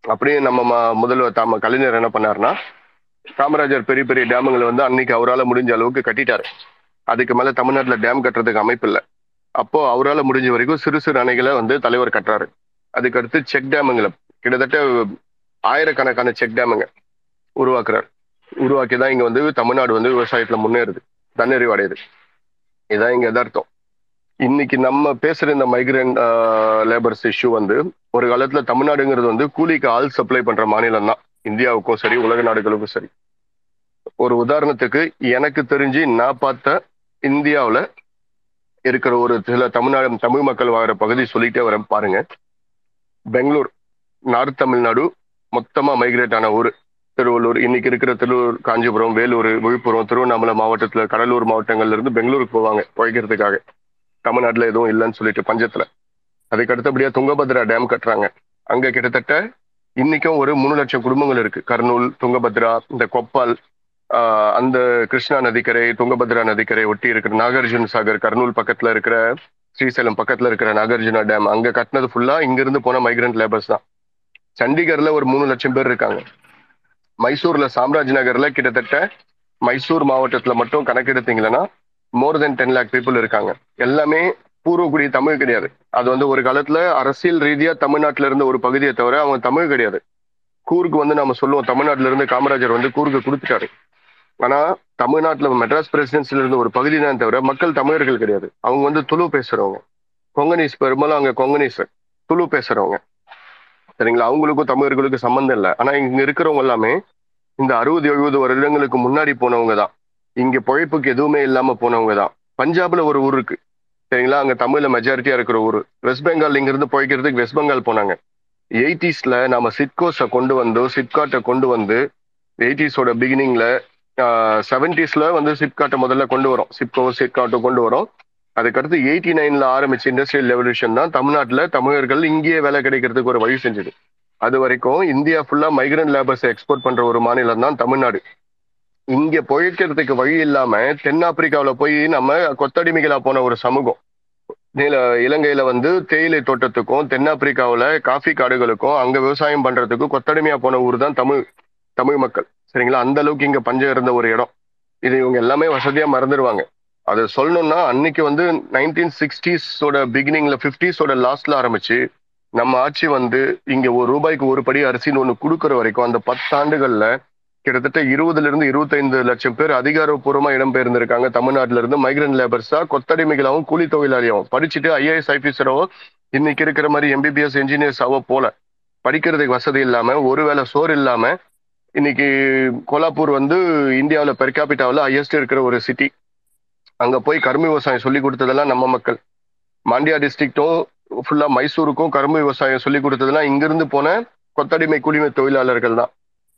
அப்படியே நம்ம ம- முதல்வர் தாம கலைஞர் என்ன பண்ணாருன்னா காமராஜர் பெரிய பெரிய டேமுங்களை வந்து அன்னைக்கு அவரால் முடிஞ்ச அளவுக்கு கட்டிட்டாரு. அதுக்கு மேல தமிழ்நாட்டுல டேம் கட்டுறதுக்கு அமைப்பு இல்லை. அப்போ அவரால் முடிஞ்ச வரைக்கும் சிறு சிறு அணைகளை வந்து தலைவர் கட்டுறாரு. அதுக்கு அடுத்து செக் டேமுங்களை. கிட்டத்தட்ட ஆயிரக்கணக்கான செக் டேமுங்க உருவாக்குறாரு. உருவாக்கி தான் இங்க வந்து தமிழ்நாடு வந்து விவசாயத்துல முன்னேறுது. தன்னிறைவு அடையுது இதான் இங்க எதார்த்தம் இன்னைக்கு நம்ம பேசுற இந்த மைக்ரேன் லேபர்ஸ் இஷ்யூ வந்து ஒரு காலத்துல தமிழ்நாடுங்கிறது வந்து கூலிக்கு ஆள் சப்ளை பண்ற மாநிலம் தான். இந்தியாவுக்கும் சரி உலக நாடுகளுக்கும் சரி. ஒரு உதாரணத்துக்கு எனக்கு தெரிஞ்சு நான் பார்த்த இந்தியாவில் இருக்கிற ஒரு சில தமிழ்நாடு தமிழ் மக்கள் வாங்குற பகுதி சொல்லிட்டே வரேன் பாருங்க. பெங்களூர் நார்த் தமிழ்நாடு மொத்தமா மைக்ரேட் ஆன ஊர். திருவள்ளூர் இன்னைக்கு இருக்கிற திருவள்ளூர் காஞ்சிபுரம் வேலூர் விழுப்புரம் திருவண்ணாமலை மாவட்டத்துல கடலூர் மாவட்டங்கள்ல இருந்து பெங்களூருக்கு போவாங்க பிழைக்கிறதுக்காக தமிழ்நாட்டுல எதுவும் இல்லைன்னு சொல்லிட்டு பஞ்சத்துல. அதுக்கு அடுத்தபடியா துங்கபத்ரா டேம் கட்டுறாங்க. அங்க கிட்டத்தட்ட இன்னைக்கும் ஒரு மூணு லட்சம் குடும்பங்கள் இருக்கு. கர்னூல் துங்கபத்ரா இந்த கொப்பால் ஆஹ் அந்த கிருஷ்ணா நதிக்கரை துங்கபத்ரா நதிக்கரை ஒட்டி இருக்கிற நாகார்ஜுன சாகர் கர்னூல் பக்கத்துல இருக்கிற ஸ்ரீசைலம் பக்கத்துல இருக்கிற நாகார்ஜுனா டேம் அங்க கட்டினது ஃபுல்லா இங்க இருந்து போன மைக்ரண்ட் லேபர்ஸ் தான். சண்டிகர்ல ஒரு மூணு லட்சம் பேர் இருக்காங்க. மைசூர்ல சாம்ராஜ் நகர்ல கிட்டத்தட்ட மைசூர் மாவட்டத்துல மட்டும் கணக்கெடுத்தீங்கன்னா more than ten lakh people இருக்காங்க. எல்லாமே பூர்வக்குடி தமிழ் கிடையாது. அது வந்து ஒரு காலத்துல அரசியல் ரீதியா தமிழ்நாட்டுல இருந்த ஒரு பகுதியை தவிர அவங்க தமிழ் கிடையாது. கூர்க்கு வந்து நம்ம சொல்லுவோம் தமிழ்நாட்டுல இருந்து காமராஜர் வந்து கூர்க்கு கொடுத்துட்டாரு. ஆனா தமிழ்நாட்டுல மெட்ராஸ் பிரசிடென்சில இருந்த ஒரு பகுதி தான் தவிர மக்கள் தமிழர்கள் கிடையாது. அவங்க வந்து துளு பேசுறவங்க. கொங்கனீஸ் பெரும்பாலும் அங்க கொங்கனீஸ் துளு பேசுறவங்க. சரிங்களா? அவங்களுக்கும் தமிழர்களுக்கும் சம்மந்தம் இல்லை. ஆனா இங்க இருக்கிறவங்க எல்லாமே இந்த அறுபது எழுபது வருடங்களுக்கு முன்னாடி போனவங்க தான். இங்க பொழைப்புக்கு எதுவுமே இல்லாம போனவங்க தான். பஞ்சாப்ல ஒரு ஊர் இருக்கு. சரிங்களா? அங்க தமிழ்ல மெஜாரிட்டியா இருக்கிற ஊர். வெஸ்ட் பெங்கால் இங்க இருந்து பொழைக்கிறதுக்கு வெஸ்ட் பெங்கால் போனாங்க. எயிட்டிஸ்ல நாம சிட்கோஸை கொண்டு வந்தோம் சிப்காட்டை கொண்டு வந்து எயிட்டிஸோட பிகினிங்ல செவன்டிஸ்ல வந்து சிப்காட்டை முதல்ல கொண்டு வரோம். சிப்கோ சிப்காட்டோ கொண்டு வரோம். அதுக்கடுத்து எயிட்டி நைன்ல ஆரம்பிச்ச இண்டஸ்ட்ரியல் ரெவல்யூஷன் தான் தமிழ்நாட்டில் தமிழர்கள் இங்கேயே வேலை கிடைக்கிறதுக்கு ஒரு வழி செஞ்சது. அது வரைக்கும் இந்தியா ஃபுல்லா மைக்ரன்ட் லேபர்ஸை எக்ஸ்போர்ட் பண்ற ஒரு மாநிலம் தான் தமிழ்நாடு. இங்க பொழைக்கிறதுக்கு வழி இல்லாம தென்னாப்பிரிக்காவில் போய் நம்ம கொத்தடிமைகளா போன ஒரு சமூகம். இலங்கையில வந்து தேயிலை தோட்டத்துக்கும் தென்னாப்பிரிக்காவுல காஃபி காடுகளுக்கும் அங்க விவசாயம் பண்றதுக்கும் கொத்தடிமையா போன ஊர் தான் தமிழ் தமிழ் மக்கள். சரிங்களா? அந்த அளவுக்கு இங்க பஞ்சம் இருந்த ஒரு இடம். இது இவங்க எல்லாமே வசதியா மறந்துடுவாங்க அது சொல்லணும்னா அன்னைக்கு வந்து நைன்டீன் சிக்ஸ்டீஸோட பிகினிங்ல பிப்டிஸோட லாஸ்ட்ல ஆரம்பிச்சு நம்ம ஆட்சி வந்து இங்க ஒரு ரூபாய்க்கு ஒரு படி அரிசின்னு ஒண்ணு கொடுக்குற வரைக்கும் அந்த பத்தாண்டுகள்ல கிட்டத்தட்ட இருபதுல இருந்து இருபத்தைந்து லட்சம் பேர் அதிகாரப்பூர்வமா இடம்பெயர்ந்திருக்காங்க. தமிழ்நாட்டில இருந்து மைக்ரண்ட் லேபர்ஸா கொத்தடிமைகளாகவும் கூலி தொழிலாளியாகவும். படிச்சுட்டு ஐஏஎஸ் ஐபிஎஸ்ஆவோ இன்னைக்கு இருக்கிற மாதிரி எம்பிபிஎஸ் இன்ஜினியர்ஸாவோ போல படிக்கிறதுக்கு வசதி இல்லாம ஒருவேளை சோறு இல்லாம இன்னைக்கு கோலாப்பூர் வந்து இந்தியாவில் பெர்காபிட்டாவில் ஹையஸ்ட் இருக்கிற ஒரு சிட்டி அங்கே போய் கரும்பு விவசாயம் சொல்லி கொடுத்ததெல்லாம் நம்ம மக்கள். மாண்டியா டிஸ்ட்ரிக்டும் ஃபுல்லாக மைசூருக்கும் கரும்பு விவசாயம் சொல்லி கொடுத்ததெல்லாம் இங்கிருந்து போன கொத்தடிமை குடிமை தொழிலாளர்கள் தான்.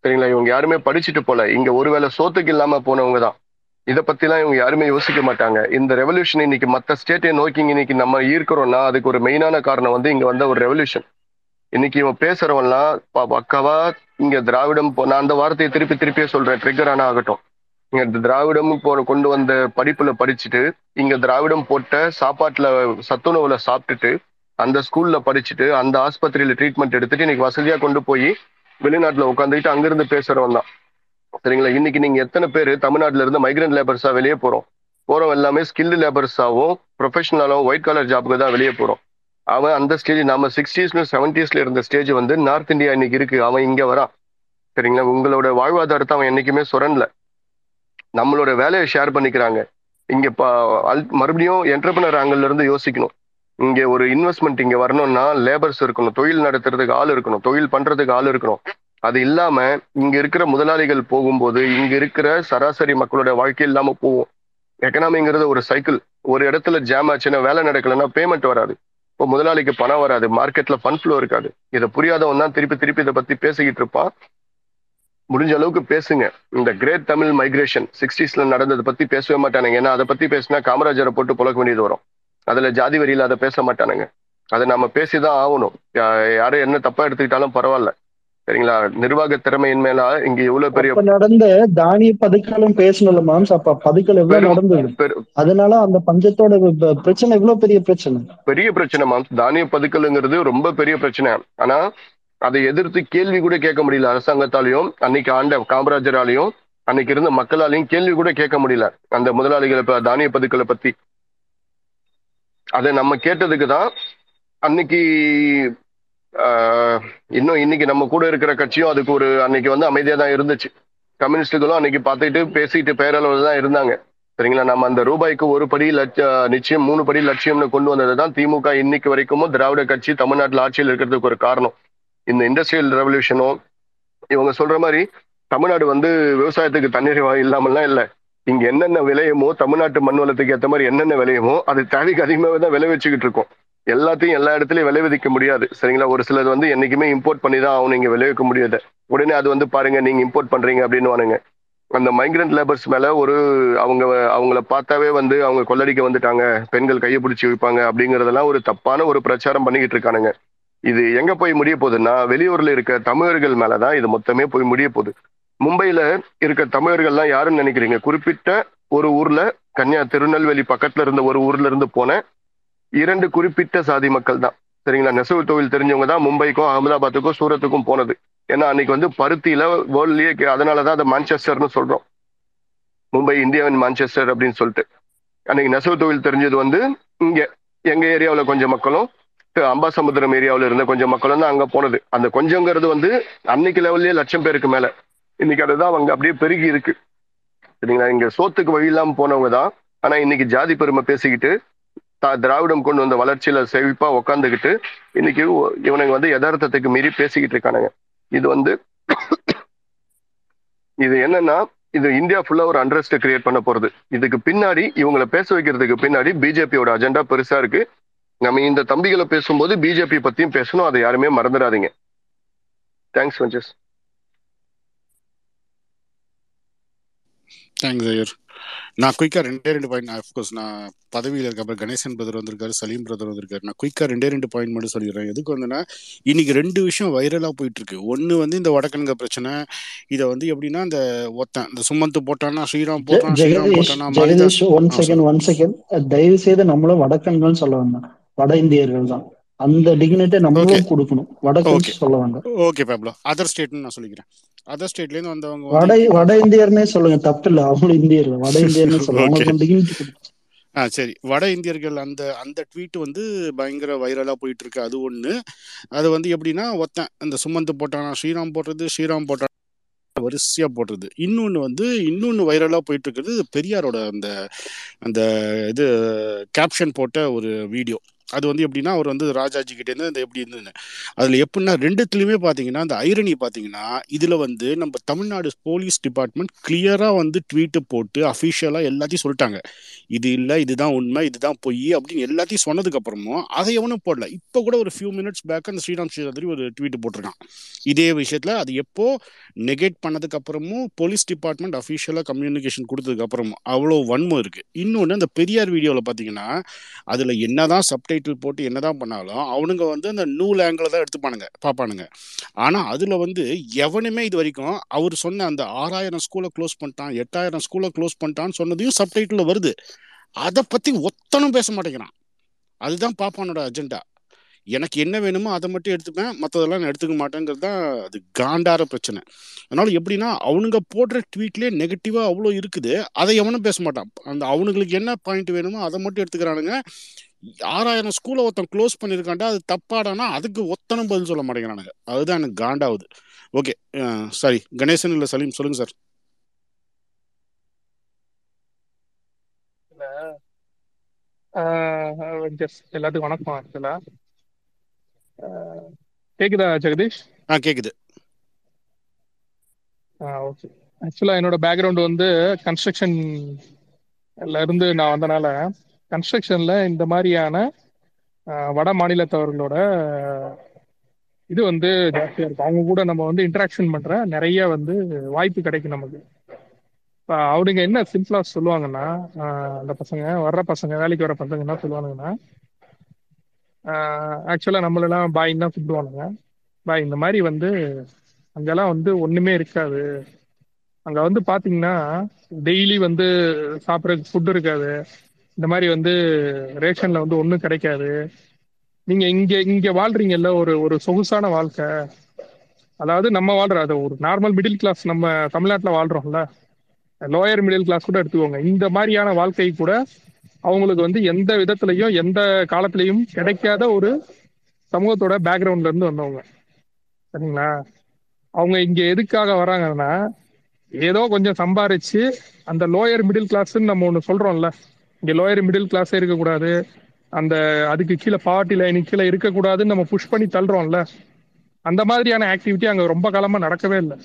சரிங்களா? இவங்க யாருமே படிச்சுட்டு போல. இங்க ஒருவேளை சோத்துக்கு இல்லாம போனவங்க தான். இதை பத்திலாம் இவங்க யாருமே யோசிக்க மாட்டாங்க. இந்த ரெவல்யூஷன் இன்னைக்கு மற்ற ஸ்டேட்டை நோக்கி இன்னைக்கு நம்ம ஈர்க்கிறோம்னா அதுக்கு ஒரு மெயினான காரணம் வந்து இங்க வந்த ஒரு ரெவல்யூஷன் இன்னைக்கு இவன் பேசுறவன்லாம் ப- பக்காவா இங்க திராவிடம் போ- நான் அந்த வார்த்தையை திருப்பி திருப்பியே சொல்றேன். ட்ரிகர் ஆனா ஆகட்டும். இங்க திராவிடம் போ கொண்டு வந்த படிப்புல படிச்சுட்டு இங்க திராவிடம் போட்ட சாப்பாட்டுல சத்துணவுல சாப்பிட்டுட்டு அந்த ஸ்கூல்ல படிச்சுட்டு அந்த ஆஸ்பத்திரியில ட்ரீட்மெண்ட் எடுத்துட்டு இன்னைக்கு வசதியா கொண்டு போய் வெளிநாட்டுல உட்காந்துக்கிட்டு அங்கிருந்து பேசுறவன் தான். சரிங்களா? இன்னைக்கு நீங்க எத்தனை பேர் தமிழ்நாட்டுல இருந்து மைக்ரண்ட் லேபர்ஸா வெளியே போறோம்? போறோம் எல்லாமே ஸ்கில்டு லேபர்ஸாவும் ப்ரொஃபஷனலாவும் ஒயிட் கலர் ஜாப்புக்கு தான் வெளியே போறோம். அவன் அந்த ஸ்டேஜ் நம்ம சிக்ஸ்டீஸ்ல செவன்டீஸ்ல இருந்த ஸ்டேஜ் வந்து நார்த் இந்தியா இன்னைக்கு இருக்கு. அவன் இங்க வரான் சரிங்களா? உங்களோட வாழ்வாதாரத்தை அவன் என்னைக்குமே சுரண்டல. நம்மளோட வேலையை ஷேர் பண்ணிக்கிறாங்க. இங்க மறுபடியும் என்டர்பிரினர் ஆங்கிள் இருந்து யோசிக்கணும். இங்க ஒரு இன்வெஸ்ட்மெண்ட் இங்க வரணும்னா லேபர்ஸ் இருக்கணும். தொழில் நடத்துறதுக்கு ஆள் இருக்கணும். தொழில் பண்றதுக்கு ஆள் இருக்கணும். அது இல்லாம இங்க இருக்கிற முதலாளிகள் போகும்போது இங்க இருக்கிற சராசரி மக்களோட வாழ்க்கை இல்லாம போகும். எக்கனாமிங்கிறது ஒரு சைக்கிள் ஒரு இடத்துல ஜாம் ஆச்சுன்னா வேலை நடக்கலைன்னா பேமெண்ட் வராது. இப்போ முதலாளிக்கு பணம் வராது மார்க்கெட்ல ஃபண்ட் ஃப்ளோ இருக்காது. இதை புரியாதவன் தான் திருப்பி திருப்பி இதை பத்தி பேசிக்கிட்டு இருப்பான். முடிஞ்ச அளவுக்கு பேசுங்க. இந்த கிரேட் தமிழ் மைக்ரேஷன் சிக்ஸ்டீஸ்ல நடந்ததை பத்தி பேசவே மாட்டானுங்க. ஏன்னா அதை பத்தி பேசினா காமராஜரை போட்டு புழக்க வேண்டியது வரும். அதுல ஜாதி வரியில அதை பேச மாட்டானுங்க. அதை நம்ம பேசிதான் ஆகணும். யாரும் என்ன தப்பா எடுத்துக்கிட்டாலும் பரவாயில்ல. சரிங்களா? நிர்வாக திறமையின்மையில இங்க எவ்வளவு பெரிய நடந்த தானிய பதுக்கலும் பேசணும்ல மாம்ஸ் அப்ப பதுக்கல் எவ்வளவு நடந்தது? அதனால அந்த பஞ்சத்தோட பிரச்சனை எவ்வளவு பெரிய பிரச்சனை? பெரிய பிரச்சனை மாம்ஸ் தானிய பதுக்கலுங்கிறது ரொம்ப பெரிய பிரச்சனை. ஆனா அதை எதிர்த்து கேள்வி கூட கேட்க முடியல. அரசாங்கத்தாலையும் அன்னைக்கு ஆண்ட காமராஜராலையும் அன்னைக்கு இருந்த மக்களாலையும் கேள்வி கூட கேட்க முடியல. அந்த முதலாளிகளை தானிய பதுக்கலை பத்தி. அதை நம்ம கேட்டதுக்கு தான் அன்னைக்கு இன்னும் இன்னைக்கு நம்ம கூட இருக்கிற கட்சியும் அதுக்கு ஒரு அன்னைக்கு வந்து அமைதியா தான் இருந்துச்சு. கம்யூனிஸ்டுகளும் அன்னைக்கு பார்த்துட்டு பேசிட்டு பேரளவில் தான் இருந்தாங்க. சரிங்களா? நம்ம அந்த ரூபாய்க்கு ஒரு படி லட்ச நிச்சயம் மூணு படி லட்சியம்னு கொண்டு வந்தது தான் திமுக இன்னைக்கு வரைக்கும் திராவிட கட்சி தமிழ்நாட்டில் ஆட்சியில் இருக்கிறதுக்கு ஒரு காரணம். இந்த இண்டஸ்ட்ரியல் ரெவல்யூஷனும் இவங்க சொல்ற மாதிரி தமிழ்நாடு வந்து விவசாயத்துக்கு தண்ணீர் வா- இல்லாமல்லாம் இல்லை. இங்க என்னென்ன விளையுமோ தமிழ்நாட்டு மண் வளத்துக்கு ஏற்ற மாதிரி என்னென்ன விளையுமோ அது தேவைக்கு அதிகமாகவே தான் விளைவிச்சுக்கிட்டு இருக்கோம். எல்லாத்தையும் எல்லா இடத்துலயும் விளைவிக்க முடியாது. சரிங்களா? ஒரு சிலது வந்து என்னைக்குமே இம்போர்ட் பண்ணி தான் ஆகும் நீங்க விளைவிக்க முடியாது. உடனே அது வந்து பாருங்க நீங்க இம்போர்ட் பண்றீங்க அப்படின்னு வானுங்க அந்த மைக்ரண்ட் லேபர்ஸ் மேல ஒரு அவங்க அவங்கள பார்த்தாவே வந்து அவங்க கொள்ளடிக்க வந்துட்டாங்க. பெண்கள் கையை பிடிச்சி வைப்பாங்க அப்படிங்கறதெல்லாம் ஒரு தப்பான ஒரு பிரச்சாரம் பண்ணிக்கிட்டு இருக்கானுங்க. இது எங்க போய் முடிய போகுதுன்னா வெளியூர்ல இருக்க தமிழர்கள் மேலதான் இது மொத்தமே போய் முடிய போகுது. மும்பையில இருக்க தமிழர்கள்லாம் யாருன்னு நினைக்கிறீங்க? குறிப்பிட்ட ஒரு ஊர்ல கன்னியா திருநெல்வேலி பக்கத்துல இருந்த ஒரு ஊர்ல இருந்து போன இரண்டு குறிப்பிட்ட சாதி மக்கள் தான் சரிங்களா? நெசவு தொழில் தெரிஞ்சவங்க தான் மும்பைக்கும் அகமதாபாத்துக்கும் சூரத்துக்கும் போனது. ஏன்னா அன்னைக்கு வந்து பருத்தியில வேர்ல்ட்லயே அதனாலதான் அதை மான்செஸ்டர்னு சொல்றோம். மும்பை இந்தியாவின் மான்செஸ்டர் அப்படின்னு சொல்லிட்டு. அன்னைக்கு நெசவு தொழில் தெரிஞ்சது வந்து இங்க எங்க ஏரியாவில் கொஞ்சம் மக்களும் அம்பாசமுத்திரம் ஏரியாவில் இருந்த கொஞ்சம் மக்களும் தான் அங்க போனது. அந்த கொஞ்சங்கிறது வந்து அன்னைக்கு லெவல்லயே லட்சம் பேருக்கு மேல. இன்னைக்கு அதுதான் அவங்க அப்படியே பெருகி இருக்கு. சரிங்களா? இங்க சோத்துக்கு வழி இல்லாமல் போனவங்க தான் ஆனா இன்னைக்கு ஜாதி பெருமை பேசிக்கிட்டு திராவிடம் கொண்டு வந்த வளர்ச்சியில செழிப்பா உக்காந்துக்கிட்டு இன்னைக்கு இவனுங்க வந்து யதார்த்தத்துக்கு மீறி பேசிக்கிட்டு இருக்கானுங்க. இது வந்து இது என்னன்னா இது இந்தியா ஃபுல்லா ஒரு அண்டர்ஸ்ட் கிரியேட் பண்ண போறது. இதுக்கு பின்னாடி இவங்களை பேச வைக்கிறதுக்கு பின்னாடி பிஜேபியோட அஜெண்டா பெருசா இருக்கு. நம்ம இந்த தம்பிகளை பேசும்போது பிஜேபி பத்தியும் பேசணும் அதை யாருமே மறந்துடாதீங்க. தேங்க்ஸ் வஞ்சஸ் தேங்க்ஸ் ஐயர் நான் குயிக்காக ரெண்டே ரெண்டு பாயிண்ட் அஃப்கோர்ஸ் நான் பதவியில் இருக்க அப்புறம் கணேசன் பிரதர் வந்திருக்காரு சலீம் பிரதர் வந்திருக்காரு. நான் குயிக்காக ரெண்டே ரெண்டு பாயிண்ட் மட்டும் சொல்லிடுறேன். எதுக்கு வந்துன்னா இன்னைக்கு ரெண்டு விஷயம் வைரலாக போயிட்டு இருக்கு ஒன்று வந்து இந்த வடக்கனுங்க பிரச்சனை இதை வந்து எப்படின்னா இந்த ஒத்தன் இந்த சுமந்து போட்டானா ஸ்ரீராம் போட்டான் ஸ்ரீராம் போட்டானா ஒன் செகண்ட் ஒன் செகண்ட் தயவு செய்து நம்மளும் வடக்கன்கள் சொல்ல வேண்டாம். வட இந்தியர்கள் தான் அந்த டிக்னிட்டை நம்மளும் கொடுக்கணும். வடக்கன்ஸ் ஓகே சொல்ல வேண்டாம் ஓகே பேப்லோ அதர் ஸ்டேட்னு நான் சொல்லிக்கிறேன். அதர் ஸ்டேட்லேருந்து வந்தவங்க வட வட இந்தியர்னே சொல்லுங்க. தப்பு இல்லை. அவங்களும் இந்தியர்கள். வட இந்தியர்னே கொடுக்கும் ஆ சரி. வட இந்தியர்கள் அந்த அந்த ட்வீட் வந்து பயங்கர வைரலாக போயிட்டு இருக்கு அது ஒன்று அது வந்து எப்படின்னா ஒருத்தன் இந்த சுமந்து போட்டானா ஸ்ரீராம் போடுறது ஸ்ரீராம் போட்டான் வரிசையாக போடுறது. இன்னொன்று வந்து இன்னொன்று வைரலாக போயிட்டு இருக்கிறது பெரியாரோட அந்த அந்த இது கேப்ஷன் போட்ட ஒரு வீடியோ அது வந்து எப்படின்னா அவர் வந்து ராஜாஜி கிட்டேருந்து அந்த எப்படி இருந்ததுன்னு. அதில் எப்படின்னா ரெண்டுத்துலையுமே பார்த்தீங்கன்னா அந்த ஐரணி பார்த்தீங்கன்னா இதில் வந்து நம்ம தமிழ்நாடு போலீஸ் டிபார்ட்மெண்ட் கிளியராக வந்து ட்வீட்டு போட்டு அஃபிஷியலாக எல்லாத்தையும் சொல்லிட்டாங்க. இது இல்லை இதுதான் உண்மை இதுதான் பொய் அப்படின்னு எல்லாத்தையும் சொன்னதுக்கப்புறமும் அதை எவனும் போடல. இப்போ கூட ஒரு ஃபியூ மினிட்ஸ் பேக் அந்த ஸ்ரீராம் ஸ்ரீராதிரி ஒரு ட்வீட் போட்டிருக்கான். இதே விஷயத்தில் அது எப்போ நெகேட் பண்ணதுக்கப்புறமும் போலீஸ் டிபார்ட்மெண்ட் அஃபிஷியலாக கம்யூனிகேஷன் கொடுத்ததுக்கப்புறமும் அவ்வளோ வன்மம் இருக்குது இன்னொன்று அந்த பெரியார் வீடியோவில் பார்த்தீங்கன்னா அதில் என்னதான் சப்டைட்டில் போட்டு என்னதான் பண்ணாலும் அவனுங்க வந்து அந்த நூல் ஆங்கிள் தான் எடுத்துப்பானுங்க பார்ப்பானுங்க. ஆனால் அதில் வந்து எவனுமே இது வரைக்கும் அவர் சொன்ன அந்த ஆறாயிரம் ஸ்கூலை க்ளோஸ் பண்ணிட்டான் எட்டாயிரம் ஸ்கூலை க்ளோஸ் பண்ணிட்டான்னு சொன்னதையும் சப்டைட்டில் வருது. அதை பற்றி ஒத்தனும் பேச மாட்டேங்கிறான். அதுதான் பாப்பானோட அஜெண்டா எனக்கு என்ன வேணுமோ அதை மட்டும் எடுத்துப்பேன் மற்றதெல்லாம் நான் எடுத்துக்க மாட்டேங்கிறது தான் அது காண்டார பிரச்சனை. அதனால எப்படின்னா அவனுங்க போடுற ட்வீட்லேயே நெகட்டிவாக அவ்வளோ இருக்குது அதை எவனும் பேச மாட்டான். அந்த அவனுங்களுக்கு என்ன பாயிண்ட் வேணுமோ அதை மட்டும் எடுத்துக்கிறானுங்க. ஆறாயிரம் ஸ்கூலை ஒருத்தன் க்ளோஸ் பண்ணியிருக்காண்டா அது தப்பாடானா அதுக்கு ஒத்தனும் பதில் சொல்ல மாட்டேங்கிறானுங்க. அதுதான் எனக்கு காண்டாவுது. ஓகே சாரி கணேசன் இல்லை சலீம் சொல்லுங்க சார். எல்லாத்துக்கும் வணக்கம் ஆக்சுவலா. கேக்குதா ஜெகதீஷ்? ஆ கேக்குது. ஓகே ஆக்சுவலா என்னோட பேக்ரவுண்ட் வந்து கன்ஸ்ட்ரக்ஷன் இருந்து நான் வந்தனால கன்ஸ்ட்ரக்ஷன்ல இந்த மாதிரியான வட மாநிலத்தவர்களோட இது வந்து ஜாஸ்தியா இருக்கும். அவங்க கூட நம்ம வந்து இன்டராக்ஷன் பண்ற நிறைய வந்து வாய்ப்பு கிடைக்கும் நமக்கு. இப்போ அவனுங்க என்ன சிம்பிளா சொல்லுவாங்கன்னா அந்த பசங்க வர்ற பசங்க வேலைக்கு வர பசங்க என்ன சொல்லுவானுங்கன்னா ஆக்சுவலா நம்மளெல்லாம் பாய் தான் கூப்பிடுவானுங்க. பாய் இந்த மாதிரி வந்து அங்கெல்லாம் வந்து ஒண்ணுமே இருக்காது. அங்க வந்து பாத்தீங்கன்னா டெய்லி வந்து சாப்பிட்றதுக்கு ஃபுட் இருக்காது. இந்த மாதிரி வந்து ரேஷன்ல வந்து ஒண்ணும் கிடைக்காது. நீங்க இங்க இங்க வாழ்றீங்கல்ல ஒரு ஒரு சொகுசான வாழ்க்கை. அதாவது நம்ம வாழ்ற அது ஒரு நார்மல் மிடில் கிளாஸ் நம்ம தமிழ்நாட்டுல வாழ்றோம்ல. லோயர் மிடில் கிளாஸ் கூட எடுத்துக்கோங்க. இந்த மாதிரியான வாழ்க்கை கூட அவங்களுக்கு வந்து எந்த விதத்திலையும் எந்த காலத்திலையும் கிடைக்காத ஒரு சமூகத்தோட பேக்ரவுண்ட்ல இருந்து வந்தவங்க. சரிங்களா? அவங்க இங்க எதுக்காக வராங்கன்னா ஏதோ கொஞ்சம் சம்பாரிச்சு அந்த லோயர் மிடில் கிளாஸ்ன்னு நம்ம ஒண்ணு சொல்றோம்ல. இங்க லோயர் மிடில் கிளாஸே இருக்கக்கூடாது. அந்த அதுக்கு கீழே பார்ட்டி லைனுக்கு கீழே இருக்கக்கூடாதுன்னு நம்ம புஷ் பண்ணி தள்ளுறோம்ல. அந்த மாதிரியான ஆக்டிவிட்டி அங்க ரொம்ப காலமா நடக்கவே இல்லை.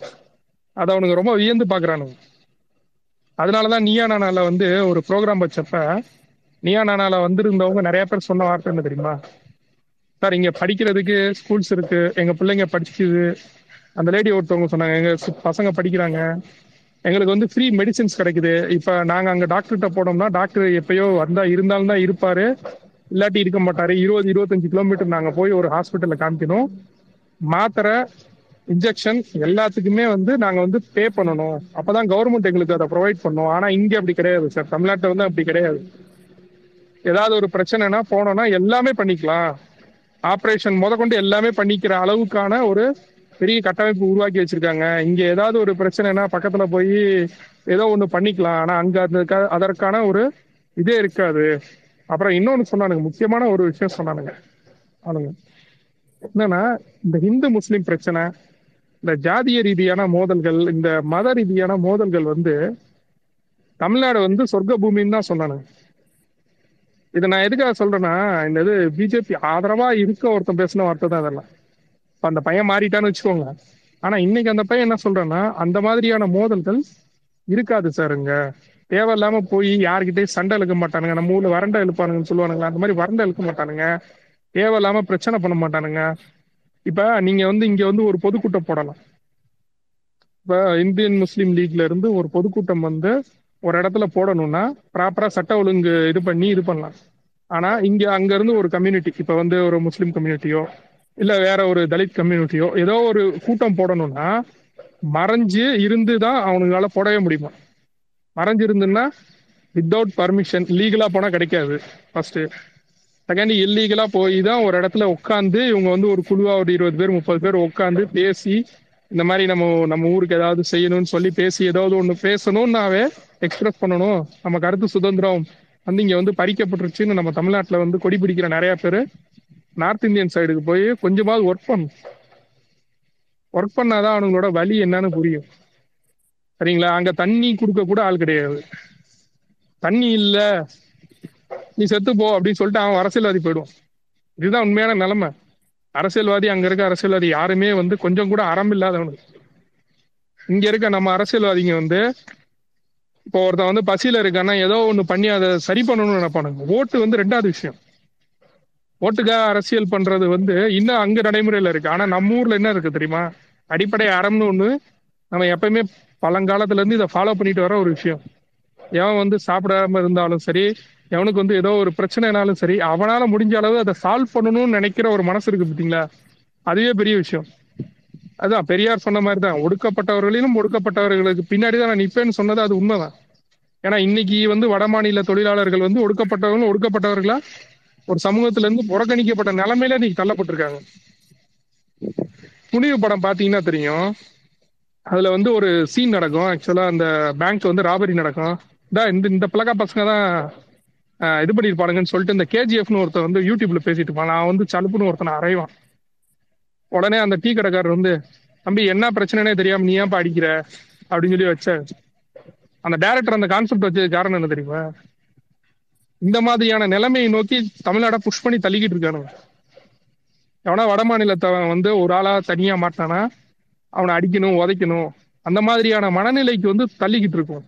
அதை அவனுங்க ரொம்ப வியந்து பாக்குறானுங்க. அதனாலதான் நீயா நானால வந்து ஒரு ப்ரோக்ராம் வச்சப்ப நீயா நானால வந்திருந்தவங்க நிறைய பேர் சொன்ன வார்த்தை என்ன தெரியுமா? சார் இங்க படிக்கிறதுக்கு ஸ்கூல்ஸ் இருக்கு. எங்க பிள்ளைங்க படிக்குது அந்த லேடி ஒருத்தவங்க சொன்னாங்க எங்க சு- பசங்க படிக்கிறாங்க. எங்களுக்கு வந்து ஃப்ரீ மெடிசின்ஸ் கிடைக்குது. இப்போ நாங்கள் அங்கே டாக்டர்கிட்ட போனோம்னா டாக்டர் எப்பயோ வந்தால் இருந்தாலும் தான் இருப்பார். இல்லாட்டி இருக்க மாட்டார். இருபது இருபத்தஞ்சு கிலோமீட்டர் நாங்கள் போய் ஒரு ஹாஸ்பிட்டலில் காமிக்கணும். மாத்திரை இன்ஜெக்ஷன் எல்லாத்துக்குமே வந்து நாங்கள் வந்து பே பண்ணணும். அப்போ தான் கவர்மெண்ட் எங்களுக்கு அதை ப்ரொவைட் பண்ணும். ஆனால் இங்கே அப்படி கிடையாது சார் தமிழ்நாட்டில் வந்து அப்படி கிடையாது. ஏதாவது ஒரு பிரச்சனைனா போனோம்னா எல்லாமே பண்ணிக்கலாம். ஆப்ரேஷன் முதற்கொண்டு எல்லாமே பண்ணிக்கிற அளவுக்கான ஒரு பெரிய கட்டமைப்பு உருவாக்கி வச்சிருக்காங்க. இங்க ஏதாவது ஒரு பிரச்சனைனா பக்கத்துல போய் ஏதோ ஒண்ணு பண்ணிக்கலாம். ஆனா அங்க அதுக்க- அதற்கான ஒரு இதே இருக்காது. அப்புறம் இன்னொன்னு சொன்னானுங்க. முக்கியமான ஒரு விஷயம் சொன்னானுங்க. அவனுங்க என்னன்னா இந்த இந்து முஸ்லிம் பிரச்சனை இந்த ஜாதிய ரீதியான மோதல்கள் இந்த மத ரீதியான மோதல்கள் வந்து தமிழ்நாடு வந்து சொர்க்க பூமின்னு தான் சொன்னானுங்க. இதை நான் எதுக்காக சொல்றேன்னா இந்த இது பிஜேபி ஆதரவா இருக்க ஒருத்தன் பேசின வார்த்தை தான் இதெல்லாம். இப்ப அந்த பையன் மாறிட்டான்னு வச்சுக்கோங்க. ஆனா இன்னைக்கு அந்த பையன் என்ன சொல்றேன்னா அந்த மாதிரியான மோதல்கள் இருக்காது சார் இங்க. தேவையில்லாம போய் யாருக்கிட்டே சண்டை இழுக்க மாட்டானுங்க. நம்ம ஊர்ல வறண்டை இழுப்பானுங்கன்னு சொல்லுவானுங்களா அந்த மாதிரி வறண்டை இழுக்க மாட்டானுங்க. தேவையில்லாம பிரச்சனை பண்ண மாட்டானுங்க. இப்ப நீங்க வந்து இங்க வந்து ஒரு பொதுக்கூட்டம் போடலாம். இப்ப இந்தியன் முஸ்லீம் லீக்ல இருந்து ஒரு பொதுக்கூட்டம் வந்து ஒரு இடத்துல போடணும்னா ப்ராப்பரா சட்ட ஒழுங்கு இது பண்ணி இது பண்ணலாம். ஆனா இங்க அங்க இருந்து ஒரு கம்யூனிட்டி இப்ப வந்து ஒரு முஸ்லீம் கம்யூனிட்டியோ இல்ல வேற ஒரு தலித் கம்யூனிட்டியோ ஏதோ ஒரு கூட்டம் போடணும்னா மறைஞ்சு இருந்து தான் அவனுங்களால போடவே முடியுமா? மறைஞ்சு இருந்துன்னா வித்தவுட் பர்மிஷன் லீகலா போனா கிடைக்காது. ஃபர்ஸ்ட் செகண்ட் இல்லீகலா போய் தான் ஒரு இடத்துல உட்காந்து இவங்க வந்து ஒரு குழுவா ஒரு இருபது பேர் முப்பது பேர் உட்காந்து பேசி இந்த மாதிரி நம்ம நம்ம ஊருக்கு ஏதாவது செய்யணும்னு சொல்லி பேசி ஏதாவது ஒண்ணு பேசணும்னாவே எக்ஸ்பிரஸ் பண்ணணும். நம்ம கருத்து சுதந்திரம் வந்து இங்க வந்து பறிக்கப்பட்டுருச்சுன்னு நம்ம தமிழ்நாட்டுல வந்து கொடி பிடிக்கிற நிறைய பேர் நார்த் இந்தியன் சைடுக்கு போய் கொஞ்சமாவது ஒர்க் பண்ணும் ஒர்க் பண்ணாதான் அவனுங்களோட வலி என்னன்னு புரியும். சரிங்களா? அங்க தண்ணி கொடுக்க கூட ஆள் கிடையாது. தண்ணி இல்ல. நீ செத்து போ அப்படின்னு சொல்லிட்டு அவன் அரசியல்வாதி போயிடுவான். இதுதான் உண்மையான நிலைமை. அரசியல்வாதி அங்க இருக்க அரசியல்வாதி யாருமே வந்து கொஞ்சம் கூட அறம் இல்லாதவனுக்கு இங்க இருக்க நம்ம அரசியல்வாதிங்க வந்து இப்போ ஒருத்தன் வந்து பசியில இருக்கான்னா ஏதோ ஒண்ணு பண்ணி அதை சரி பண்ணணும்னு நினைப்பானுங்க. ஓட்டு வந்து ரெண்டாவது விஷயம். ஓட்டுக்காக அரசியல் பண்றது வந்து இன்னும் அங்க நடைமுறையில இருக்கு. ஆனா நம்ம ஊர்ல என்ன இருக்கு தெரியுமா? அடிப்படை அறம்னு ஒண்ணு நம்ம எப்பயுமே பழங்காலத்துல இருந்து இதை ஃபாலோ பண்ணிட்டு வர ஒரு விஷயம். எவன் வந்து சாப்பிடாம இருந்தாலும் சரி எவனுக்கு வந்து ஏதோ ஒரு பிரச்சனைனாலும் சரி அவனால முடிஞ்ச அளவு அதை சால்வ் பண்ணணும்னு நினைக்கிற ஒரு மனசு இருக்கு பார்த்தீங்களா? அதுவே பெரிய விஷயம். அதான் பெரியார் சொன்ன மாதிரி தான். ஒடுக்கப்பட்டவர்களிலும் ஒடுக்கப்பட்டவர்களுக்கு பின்னாடி தான் நான் நிப்பேன்னு சொன்னது அது உண்மைதான். ஏன்னா இன்னைக்கு வந்து வடமாநில தொழிலாளர்கள் வந்து ஒடுக்கப்பட்டவர்களும் ஒடுக்கப்பட்டவர்களா? ஒரு சமூகத்துல இருந்து புறக்கணிக்கப்பட்ட நிலைமையில இன்னைக்கு தள்ளப்பட்டிருக்காங்க. துணிவு படம் பாத்தீங்கன்னா தெரியும். அதுல வந்து ஒரு சீன் நடக்கும். ஆக்சுவலா அந்த பேங்க் வந்து ராபரி நடக்கும். இதா இந்த இந்த பிளகா பசங்க தான் இது பண்ணிருப்பானுங்கன்னு சொல்லிட்டு இந்த கேஜிஎஃப்னு ஒருத்தன் வந்து யூடியூப்ல பேசிட்டு இருப்பான். நான் வந்து சலுப்புன்னு ஒருத்தனை அரைவான் உடனே அந்த டீ கடைக்காரர் வந்து தம்பி என்ன பிரச்சனைனே தெரியாம நீ ஏன் அடிக்கிற? அப்படின்னு சொல்லி வச்ச அந்த டேரக்டர் அந்த கான்செப்ட் வச்சது காரணம் என்ன தெரியுமா? இந்த மாதிரியான நிலைமையை நோக்கி தமிழ்நாட புஷ் பண்ணி தள்ளிக்கிட்டு இருக்கானுங்க எவனா வட மாநிலத்தவன் வந்து ஒரு ஆளா தனியா மாட்டானா அவனை அடிக்கணும் உதைக்கணும் அந்த மாதிரியான மனநிலைக்கு வந்து தள்ளிக்கிட்டு இருக்கும்.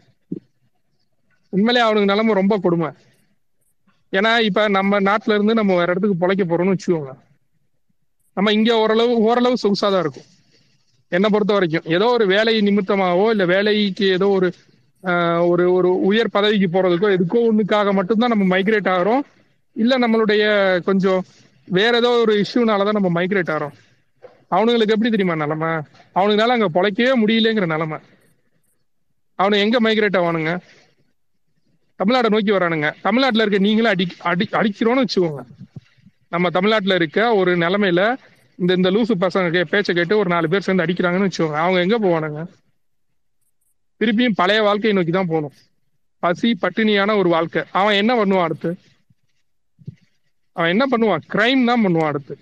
உண்மையிலே அவனுக்கு நிலைமை ரொம்ப கொடுமை. ஏன்னா இப்ப நம்ம நாட்டுல இருந்து நம்ம வேற இடத்துக்கு பொழைக்க போறோம்னு வச்சுக்கோங்க. நம்ம இங்க ஓரளவு ஓரளவு சொகுசாதான் இருக்கும். என்னை பொறுத்த வரைக்கும். ஏதோ ஒரு வேலை நிமித்தமாவோ இல்ல வேலைக்கு ஏதோ ஒரு ஒரு ஒரு உயர் பதவிக்கு போறதுக்கோ எதுக்கோ ஒண்ணுக்காக மட்டும்தான் நம்ம மைக்ரேட் ஆகிறோம். இல்ல நம்மளுடைய கொஞ்சம் வேற ஏதோ ஒரு இஷ்யூனாலதான் நம்ம மைக்ரேட் ஆகிறோம். அவனுங்களுக்கு எப்படி தெரியுமா நிலமை? அவனுங்களால அங்க பொழைக்கவே முடியலங்கிற நிலமை. அவனு எங்க மைக்ரேட் ஆவானுங்க? தமிழ்நாட்டை நோக்கி வரானுங்க. தமிழ்நாட்டில் இருக்க நீங்களும் அடி அடி அடிக்கிறோம்னு வச்சுக்கோங்க. நம்ம தமிழ்நாட்டில் இருக்க ஒரு நிலமையில இந்த இந்த லூசு பசங்க பேச்சை கேட்டு ஒரு நாலு பேர் சேர்ந்து அடிக்கிறாங்கன்னு வச்சுக்கோங்க. அவங்க எங்க போவானுங்க? திருப்பியும் பழைய வாழ்க்கையை நோக்கி தான் போகணும். பசி பட்டினியான ஒரு வாழ்க்கை. அவன் என்ன பண்ணுவான் அடுத்து? அவன் என்ன பண்ணுவான்? கிரைம் தான் பண்ணுவான் அடுத்து.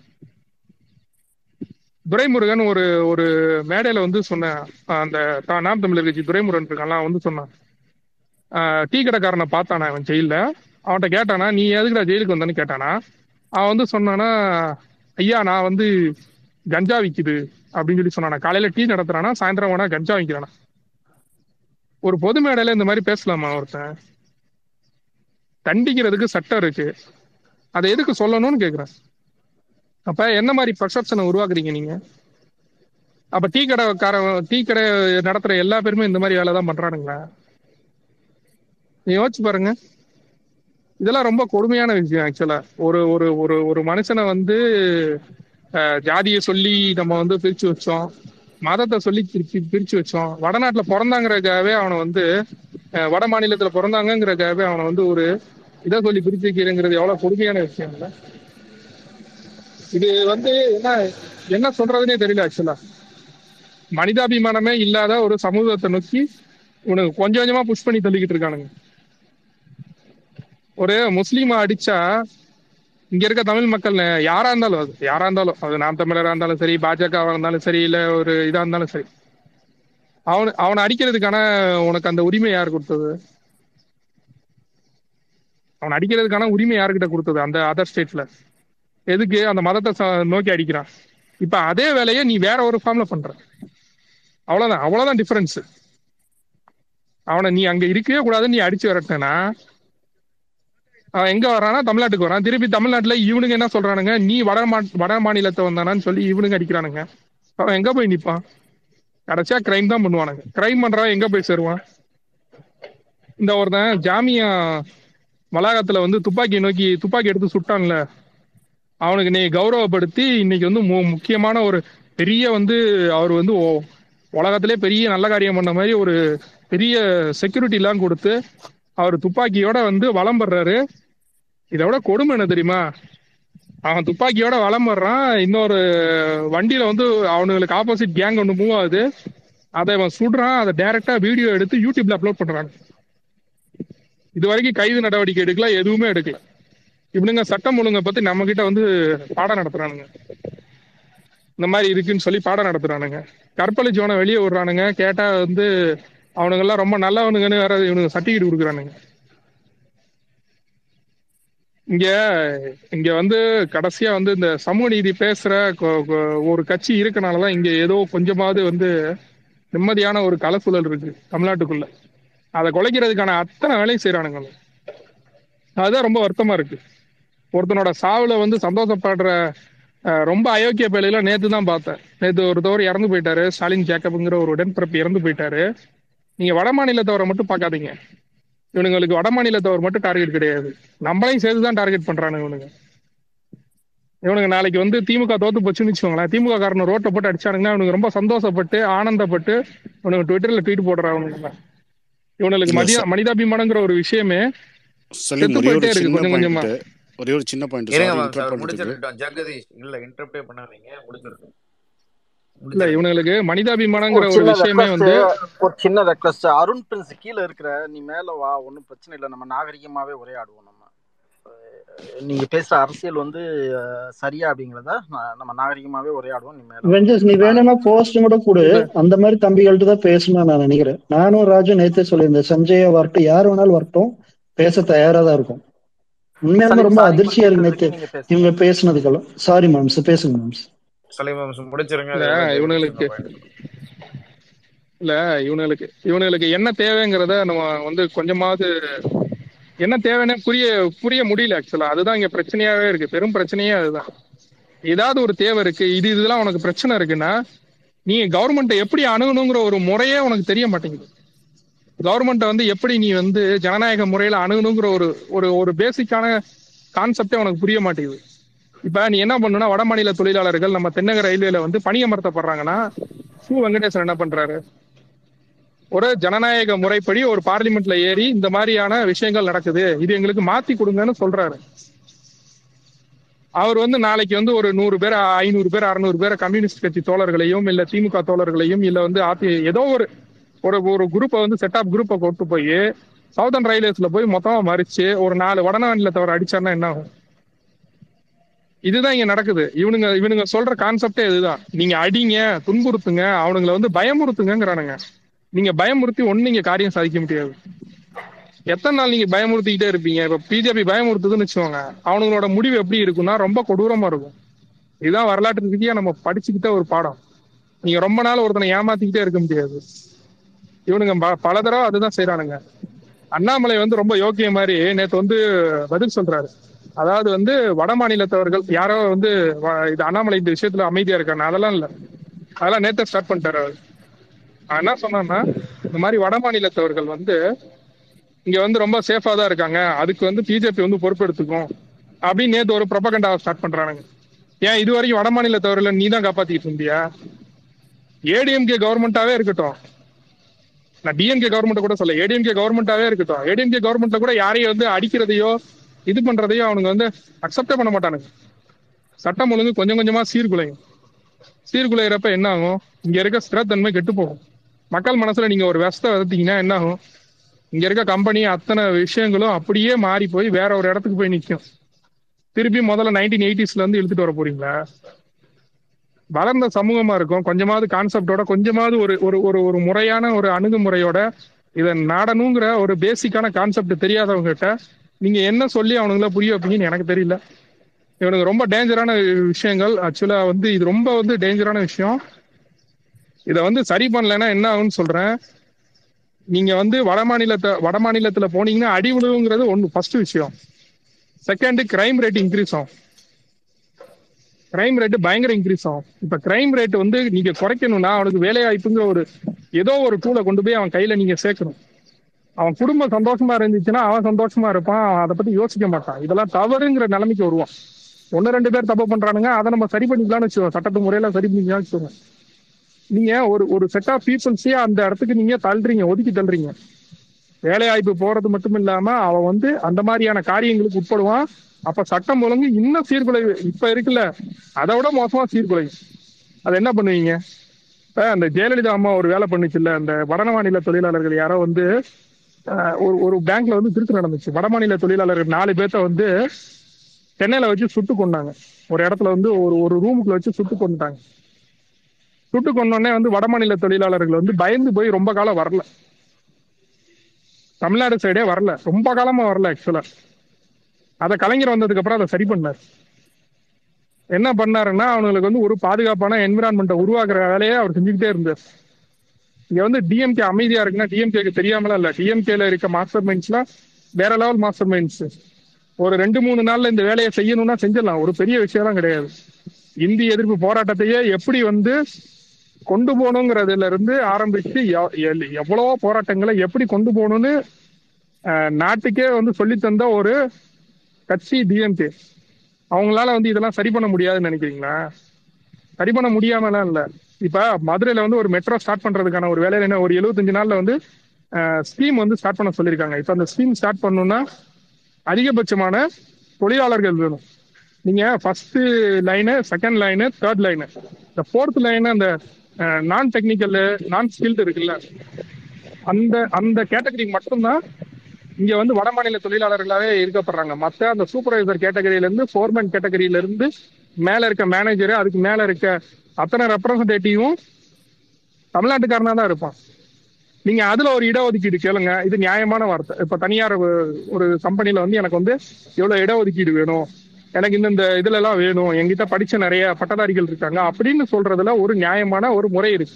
துரைமுருகன் ஒரு ஒரு மேடையில வந்து சொன்ன அந்த நாம் தமிழர் கட்சி துரைமுருகன் இருக்கான்லாம் வந்து சொன்னான். டீ கடைக்காரனை பார்த்தானா அவன் ஜெயில அவன்கிட்ட கேட்டானா நீ எதுக்குடா ஜெயிலுக்கு வந்தேன்னு கேட்டானா? அவன் வந்து சொன்னானா ஐயா நான் வந்து கஞ்சா விற்குது அப்படின்னு சொல்லி சொன்னானா. காலையில டீ நடத்துறானா சாயந்தரம் வேணா கஞ்சா விற்கிறானா ஒரு பொது மேடையில இந்த மாதிரி பேசலாமா ஒருத்தன்? தண்டிக்கிறதுக்கு சட்டம் இருக்கு. அதை எதுக்கு சொல்லணும்னு கேக்குறேன். அப்ப என்ன மாதிரி பர்செப்ஷனை உருவாக்குறீங்க நீங்க? அப்ப டீ கடைக்கார டீ கடை நடத்துற எல்லா பேருமே இந்த மாதிரி வேலை தான் பண்றானுங்களா? நீ யோசிச்சு பாருங்க. இதெல்லாம் ரொம்ப கொடுமையான விஷயம் ஆக்சுவலா ஒரு ஒரு ஒரு ஒரு மனுஷனை வந்து ஜாதியை சொல்லி நம்ம வந்து பிரிச்சு வச்சோம். மதத்தை சொல்லி பிரிச்சு பிரிச்சு வச்சோம். வடநாட்டுல பிறந்தாங்கிறக்காகவே அவனை வந்து வட மாநிலத்துல பிறந்தாங்கிறக்காகவே அவனை வந்து ஒரு இதை சொல்லி பிரிச்சு வைக்கிறேங்கிறது எவ்வளவு கொடுமையான விஷயம் இல்ல? இது வந்து என்ன என்ன சொல்றதுனே தெரியல ஆக்சுவலா மனிதாபிமானமே இல்லாத ஒரு சமூகத்தை நோக்கி உனக்கு கொஞ்சம் கொஞ்சமா புஷ் பண்ணி தள்ளிக்கிட்டு இருக்கானுங்க. ஒரு முஸ்லீமா அடிச்சா இங்க இருக்க தமிழ் மக்கள் யாரா இருந்தாலும் அது யாரா இருந்தாலும் அது நாம் தமிழரா இருந்தாலும் சரி பாஜகவா இருந்தாலும் சரி இல்ல ஒரு இதா இருந்தாலும் சரி. அவன் அவனை அடிக்கிறதுக்கான உனக்கு அந்த உரிமை யார் கொடுத்தது? அவன் அடிக்கிறதுக்கான உரிமை யாருக்கிட்ட கொடுத்தது அந்த அதர் ஸ்டேட்ல எதுக்கு அந்த மதத்தை ச- நோக்கி அடிக்கிறான்? இப்ப அதே வேலையை நீ வேற ஒரு ஃபார்ம்ல பண்ற. அவ்வளவுதான் அவ்வளவுதான் டிஃபரன்ஸ் அவனை நீ அங்க இருக்கவே கூடாது நீ அடிச்சு வரட்டனா அவன் எங்க வர்றானா? தமிழ்நாட்டுக்கு வரான் திருப்பி தமிழ்நாட்டுல இவனுங்க என்ன சொல்றானுங்க? நீ வட மா வட மாநிலத்தை வந்தானான்னு சொல்லி இவனுங்க அடிக்கிறானுங்க. அவன் எங்க போய் நிப்பான்? கடைசியா கிரைம் தான் பண்ணுவானுங்க. கிரைம் பண்றான் எங்க போய் சேருவான்? இந்த ஒருத்தன் ஜாமியா வளாகத்துல வந்து துப்பாக்கியை நோக்கி துப்பாக்கி எடுத்து சுட்டான்ல. அவனுக்கு நீ கௌரவப்படுத்தி இன்னைக்கு வந்து மு- முக்கியமான ஒரு பெரிய வந்து அவர் வந்து உலகத்திலே பெரிய நல்ல காரியம் பண்ண மாதிரி ஒரு பெரிய செக்யூரிட்டி எல்லாம் கொடுத்து அவர் துப்பாக்கியோட வந்து வலம் படுறாரு இதை விட கொடுமை என்ன தெரியுமா? அவன் துப்பாக்கியோட வளம் வர்றான். இன்னொரு வண்டியில வந்து அவனுங்களுக்கு ஆப்போசிட் கேங் ஒன்று மூவ் ஆகுது. அதை அவன் சுடுறான். அதை டைரக்டா வீடியோ எடுத்து யூடியூப்ல அப்லோட் பண்றாங்க. இது வரைக்கும் கைது நடவடிக்கை எடுக்கல எதுவுமே எடுக்கல. இவனுங்க சட்டம் ஒழுங்கை பத்தி நம்ம கிட்ட வந்து பாடம் நடத்துறானுங்க. இந்த மாதிரி இருக்குன்னு சொல்லி பாடம் நடத்துறானுங்க. கற்பழிச்சவனை வெளியே விடுறானுங்க. கேட்டா வந்து அவனுங்க எல்லாம் ரொம்ப நல்லவனுங்கன்னு வேற இவனுக்கு சர்டிஃபிகேட் கொடுக்குறானுங்க. இங்க இங்க வந்து கடைசியா வந்து இந்த சமூக நீதி பேசுற ஒரு கட்சி இருக்கனாலதான் இங்க ஏதோ கொஞ்சமாவது வந்து நிம்மதியான ஒரு கலசூழல் இருக்கு தமிழ்நாட்டுக்குள்ள. அதை குலைக்கிறதுக்கான அத்தனை வேலையும் செய்யறானுங்க அதுதான் ரொம்ப வருத்தமா இருக்கு. ஒருத்தனோட சாவுல வந்து சந்தோஷப்படுற ரொம்ப அயோக்கிய பேலையில நேத்து தான் பார்த்தேன். நேத்து ஒருத்தவர் இறந்து போயிட்டாரு. ஸ்டாலின் ஜேக்கப்ங்கிற ஒரு உடன்பிறப்பு இறந்து போயிட்டாரு. நீங்க வட மாநிலத்தவரை மட்டும் பார்க்காதீங்க. இவனுங்களுக்கு வட மாநிலத்தவர் மட்டும் டார்கெட் கிடையாது. நம்மளையும் சேர்த்து தான் டார்கெட் பண்றானுங்க இவனுங்க. இவனுங்க நாளைக்கு வந்து திமுக தோத்து போச்சுன்னு வச்சுக்கோங்களேன். திமுக காரனை ரோட்டை போட்டு அடிச்சானுங்கன்னா இவனுக்கு ரொம்ப சந்தோஷப்பட்டு ஆனந்தப்பட்டு இவனுக்கு ட்விட்டர்ல ட்வீட் போடுறாங்க இவனுக்கு மதிய மனிதாபிமானங்கிற ஒரு விஷயமே செத்து போயிட்டே இருக்கு கொஞ்சம் கொஞ்சமா. ஒரே ஒரு சின்ன பாயிண்ட் இன்டரப்ட் ஜெகதீஷ் இல்ல இன்டர்பிரே பண்ணாதீங்க. முடிச்சிருக்கோம் இல்ல இவனுங்களுக்கு மனிதாபிமானங்கிற ஒரு விஷயமே வந்து ஒரு சின்ன ரெக்வஸ்ட் அருண் பிரின்ஸ் கீழே இருக்கிற நீ மேல வா ஒன்றும் பிரச்சனை இல்லை. நம்ம நாகரிகமாவே உரையாடுவோம் நம்ம. நீங்க பேசுற அரசியல் வந்து சரியா அப்படிங்கிறத? நம்ம நாகரிகமாவே உரையாடுவோம் நீ மேல வெஞ்சஸ் நீ வேணும்னா போஸ்ட் கூட கொடு அந்த மாதிரி தம்பிகள்ட்ட தான் பேசணும்னு நான் நினைக்கிறேன். நானும் ராஜு நேத்தே சொல்லியிருந்தேன் சஞ்சயா வரட்டும் யார் வேணாலும் வரட்டும். பேச தயாரா தான் இருக்கும். சலீம் ரொம்ப அதிர்ச்சியா இருக்கு நேத்து. இவங்க பேசுனதுக்கெல்லாம். சாரி மேம்ஸ் பேசுங்க மேம்ஸ் சலீம் வம்சம் முடிச்சிருங்க இவனுங்களுக்கு இல்ல இவனுங்களுக்கு இவனுங்களுக்கு என்ன தேவைங்கிறத நம்ம வந்து கொஞ்சமாவது என்ன தேவைன்னு புரிய புரிய முடியல ஆக்சுவலா அதுதான் இங்க பிரச்சனையாவே இருக்கு. பெரும் பிரச்சனையே அதுதான். ஏதாவது ஒரு தேவை இருக்கு. இது இதெல்லாம் உனக்கு பிரச்சனை இருக்குன்னா நீ கவர்மெண்ட்டை எப்படி அணுகணுங்கிற ஒரு முறையே உனக்கு தெரிய மாட்டேங்குது. கவர்மெண்ட்டை வந்து எப்படி நீ வந்து ஜனநாயக முறையில அணுகணுங்கிற ஒரு ஒரு ஒரு பேசிக்கான கான்செப்டே உனக்கு புரிய மாட்டேங்குது. இப்ப நீ என்ன பண்ணுனா வட மாநில தொழிலாளர்கள் நம்ம தென்னக ரயில்வேல வந்து பணியமர்த்தப்படுறாங்கன்னா சு வெங்கடேசன் என்ன பண்றாரு? ஒரு ஜனநாயக முறைப்படி ஒரு பார்லிமெண்ட்ல ஏறி இந்த மாதிரியான விஷயங்கள் நடக்குது. இது எங்களுக்கு மாத்தி கொடுங்கன்னு சொல்றாரு. அவர் வந்து நாளைக்கு வந்து ஒரு நூறு பேர் ஐநூறு பேர் அறுநூறு பேர் கம்யூனிஸ்ட் கட்சி தோழர்களையும் இல்ல திமுக தோழர்களையும் இல்ல வந்து அதி ஏதோ ஒரு ஒரு ஒரு குரூப்பை வந்து செட் ஆஃப் குரூப்பை கொண்டு போய் சவுதர்ன் ரயில்வேஸ்ல போய் மொத்தமா மறிச்சு ஒரு நாலு வடநாட்டில தவிர அடிச்சாருன்னா என்ன ஆகும்? இதுதான் இங்க நடக்குது. இவனுங்க இவனுங்க சொல்ற கான்செப்டே இதுதான். நீங்க அடிங்க துன்புறுத்துங்க அவனுங்களை வந்து பயமுறுத்துங்கிறானுங்க நீங்க பயமுறுத்தி ஒண்ணு நீங்க காரியம் சாதிக்க முடியாது. எத்தனை நாள் நீங்க பயமுறுத்திக்கிட்டே இருப்பீங்க? இப்ப பிஜேபி பயமுறுத்துதுன்னு வச்சுக்கோங்க. அவனுங்களோட முடிவு எப்படி இருக்கும்னா ரொம்ப கொடூரமா இருக்கும். இதுதான் வரலாற்று ரீதியா நம்ம படிச்சுக்கிட்ட ஒரு பாடம். நீங்க ரொம்ப நாள் ஒருத்தனை ஏமாத்திக்கிட்டே இருக்க முடியாது. இவனுங்க ப- பல தடவை அதுதான் செய்யறானுங்க அண்ணாமலை வந்து ரொம்ப யோக்கிய மாதிரி நேத்து வந்து பதில் சொல்றாரு. அதாவது வந்து வட மாநிலத்தவர்கள் யாரோ வந்து வ- இது அண்ணாமலை இந்த விஷயத்துல அமைதியா இருக்காங்க. அதெல்லாம் இல்ல. அதெல்லாம் நேத்த ஸ்டார்ட் பண்ணிட்டாரு அவர். என்ன சொன்னேன்னா இந்த மாதிரி வட மாநிலத்தவர்கள் வந்து இங்க வந்து ரொம்ப சேஃபா தான் இருக்காங்க. அதுக்கு வந்து பிஜேபி வந்து பொறுப்பெடுத்துக்கும் அப்படின்னு நேத்து ஒரு ப்ரொபகண்டாவை ஸ்டார்ட் பண்றானுங்க. ஏன் இது வரைக்கும் வட மாநிலத்தவர்களை நீ தான் காப்பாத்திட்டு இருந்தியா? ஏடிஎம்கே கவர்மெண்டாவே இருக்கட்டும். நான் டிஎம்கே கவர்மெண்ட் கூட சொல்ல ஏடிஎம்கே கவர்மெண்டாவே இருக்கட்டும். ஏடிஎம்கே கவர்மெண்ட்ல கூட யாரையும் வந்து அடிக்கிறதையோ இது பண்றதையும் அவனுங்க வந்து அக்செப்டே பண்ண மாட்டானுங்க. சட்டம் ஒழுங்கு கொஞ்சம் கொஞ்சமா சீர்குலையும். சீர்குலையிறப்ப என்ன ஆகும் இங்க இருக்க ஸ்திரத்தன்மை கெட்டு போகும். மக்கள் மனசுல நீங்க ஒரு விஷத்தை விதத்தீங்கன்னா என்ன ஆகும் இங்க இருக்க கம்பெனி அத்தனை விஷயங்களும் அப்படியே மாறி போய் வேற ஒரு இடத்துக்கு போய் நிற்கும் திருப்பி முதல்ல நைன்டீன் எயிட்டிஸ்ல இருந்து இழுத்துட்டு வர போறீங்களா? வளர்ந்த சமூகமா இருக்கும். கொஞ்சமாவது கான்செப்டோட கொஞ்சமாவது ஒரு ஒரு ஒரு ஒரு முறையான ஒரு அணுகுமுறையோட இதை நாடணுங்கிற ஒரு பேசிக்கான கான்செப்ட் தெரியாதவங்க கிட்ட நீங்க என்ன சொல்லி அவனுங்களா புரிய வைப்பீங்கன்னு எனக்கு தெரியல. இவனுக்கு ரொம்ப டேஞ்சரான விஷயங்கள். ஆக்சுவலா வந்து இது ரொம்ப வந்து டேஞ்சரான விஷயம். இதை வந்து சரி பண்ணலைன்னா என்ன ஆகும்னு சொல்றேன். நீங்க வந்து வட மாநிலத்தை வட மாநிலத்துல போனீங்கன்னா அடி விழுவுங்கிறது ஒன்று ஃபர்ஸ்ட் விஷயம். செகண்ட் கிரைம் ரேட் இன்க்ரீஸ் ஆகும். கிரைம் ரேட் பயங்கர இன்க்ரீஸ் ஆகும். இப்ப கிரைம் ரேட் வந்து நீங்க குறைக்கணும்னா அவனுக்கு வேலை வாய்ப்புங்கிற ஒரு ஏதோ ஒரு டூலை கொண்டு போய் அவன் கையில நீங்க சேர்க்கணும். அவன் குடும்பம் சந்தோஷமா இருந்துச்சுன்னா அவன் சந்தோஷமா இருப்பான். அதை பத்தி யோசிக்க மாட்டான். இதெல்லாம் தவறுங்கிற நிலைமைக்கு வருவான். ஒன்னு ரெண்டு பேர் தப்பு பண்றானுங்க அதை நம்ம சரி பண்ணிக்கலாம்னு வச்சுக்கோங்க. சட்டத்து முறையில சரி பண்ணிக்கலாம்னு வச்சுக்கோங்க. நீங்க ஒரு ஒரு செட் ஆஃப் பீப்புள்ஸே அந்த இடத்துக்கு நீங்க தள்ளுறீங்க ஒதுக்கி தள்ளுறீங்க. வேலை வாய்ப்பு போறது மட்டும் இல்லாம அவன் வந்து அந்த மாதிரியான காரியங்களுக்கு உட்படுவான். அப்ப சட்டம் ஒழுங்கு இன்னும் சீர்குலைவு. இப்ப இருக்குல்ல அதை விட மோசமா சீர்குலைவு அது என்ன பண்ணுவீங்க? இப்ப அந்த ஜெயலலிதா அம்மா ஒரு வேலை பண்ணுச்சுல்ல அந்த வடன மாநில தொழிலாளர்கள் யாரோ வந்து ஒரு ஒரு பேங்க்ல வந்து திருட்டு நடந்துச்சு. வட மாநில நாலு பேர்த்த வந்து சென்னையில வச்சு சுட்டு கொண்டாங்க ஒரு இடத்துல வந்து ஒரு ஒரு ரூமுக்குள்ள வச்சு சுட்டு கொண்டுட்டாங்க சுட்டு கொண்டோடனே வந்து வட மாநில தொழிலாளர்கள் வந்து பயந்து போய் ரொம்ப காலம் வரல. தமிழ்நாடு சைடே வரல. ரொம்ப காலமா வரல ஆக்சுவலா அதை கலைஞர் வந்ததுக்கு அப்புறம் அதை சரி பண்ணார். என்ன பண்ணாருன்னா அவங்களுக்கு வந்து ஒரு பாதுகாப்பான என்விரான்மெண்ட்டை உருவாக்குற வேலையை அவர் செஞ்சுக்கிட்டே இருந்தார். இங்க வந்து டிஎம்கே அமைதியா இருக்குன்னா டிஎம்கேக்கு தெரியாமலாம் இல்ல. டிஎம்கேல இருக்க மாஸ்டர் மைண்ட்ஸ்லாம் வேற லெவல் மாஸ்டர் மைண்ட்ஸ் ஒரு ரெண்டு மூணு நாள்ல இந்த வேலையை செய்யணும்னா செஞ்சிடலாம். ஒரு பெரிய விஷயம்லாம் கிடையாது. இந்தி எதிர்ப்பு போராட்டத்தையே எப்படி வந்து கொண்டு போகணுங்கிறதுல இருந்து ஆரம்பிச்சு எவ்வளவோ போராட்டங்களை எப்படி கொண்டு போகணும்னு நாட்டுக்கே வந்து சொல்லித் தந்த ஒரு கட்சி டிஎம்கே அவங்களால வந்து இதெல்லாம் சரி பண்ண முடியாதுன்னு நினைக்கிறீங்களா? சரி பண்ண முடியாமலாம் இல்லை. இப்ப மதுரையில வந்து ஒரு மெட்ரோ ஸ்டார்ட் பண்றதுக்கான ஒரு வேலையில என்ன ஒரு 75 நாள்ல வந்து ஸ்கீம் வந்து ஸ்டார்ட் பண்ண சொல்லியிருக்காங்க. இப்ப அந்த ஸ்கீம் ஸ்டார்ட் பண்ணணும்னா அதிகபட்சமான தொழிலாளர்கள் வேணும். நீங்க first line second line third line இந்த ஃபோர்த் லைன் அந்த நான் டெக்னிக்கல் நான் ஸ்கில்டு இருக்குல்ல அந்த அந்த கேட்டகரிக்கு மட்டும்தான் இங்க வந்து வட மாநில தொழிலாளர்களாவே இருக்கப்படுறாங்க. மத்த அந்த சூப்பர்வைசர் கேட்டகரியில இருந்து ஃபோர்மேன் கேட்டகரியில இருந்து மேல இருக்க மேனேஜரு அதுக்கு மேல இருக்க அத்தனை ரெப்ரசன்டேட்டிவும் தமிழ்நாட்டுக்காரனா தான் இருப்பான். நீங்க அதுல ஒரு இடஒதுக்கீடு கேளுங்க. இது நியாயமான வார்த்தை. இப்ப தனியார் ஒரு- கம்பெனில வந்து எனக்கு வந்து எவ்வளவு இடஒதுக்கீடு வேணும்? எனக்கு இந்த இந்த இதுல எல்லாம் வேணும். எங்கிட்ட படிச்ச நிறைய பட்டதாரிகள் இருக்காங்க. அப்படின்னு சொல்றதுல ஒரு நியாயமான ஒரு முறை இருக்கு.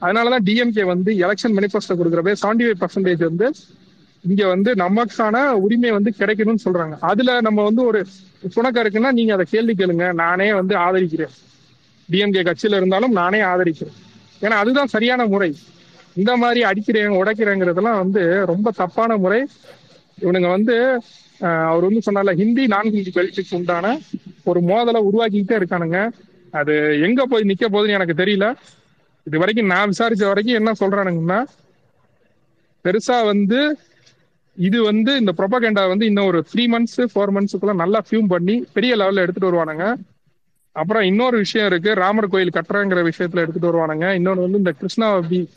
அதனாலதான் டிஎம்கே வந்து எலெக்ஷன் மெனிஃபெஸ்டோ கொடுக்குறப்ப செவன்டி ஃபைவ் பர்சன்டேஜ் வந்து இங்க வந்து நமக்கான உரிமை வந்து கிடைக்கணும்னு சொல்றாங்க. அதுல நம்ம வந்து ஒரு சுணக்கம் இருக்குன்னா நீங்க அதை கேள்வி கேளுங்க. நானே வந்து ஆதரிக்கிறேன். டிஎம்கே கட்சியில இருந்தாலும் நானே ஆதரிக்கிறேன். ஏன்னா அதுதான் சரியான முறை. இந்த மாதிரி அடிக்கிறேன் உடைக்கிறேங்கிறதெல்லாம் வந்து ரொம்ப தப்பான முறை. இவனுங்க வந்து அவர் வந்து சொன்னால ஹிந்தி நான் ஹிந்தி பெல்ட்டுக்கு உண்டான ஒரு மோதலை உருவாக்கிக்கிட்டே இருக்கானுங்க. அது எங்க போய் நிக்க போகுதுன்னு எனக்கு தெரியல. இது வரைக்கும் நான் விசாரிச்ச வரைக்கும் என்ன சொல்றானுங்கன்னா பெருசா வந்து இது வந்து இந்த ப்ரொபகேண்டா வந்து இன்னும் ஒரு த்ரீ மந்த்ஸ் ஃபோர் மந்த்ஸுக்குள்ள நல்லா ஃபியூம் பண்ணி பெரிய லெவல்ல எடுத்துட்டு வருவானுங்க. அப்புறம் இன்னொரு விஷயம் இருக்கு. ராமர் கோயில் கட்டுறங்கிற விஷயத்துல எடுத்துட்டு வருவானுங்க. இன்னொன்று வந்து இந்த கிருஷ்ணா பி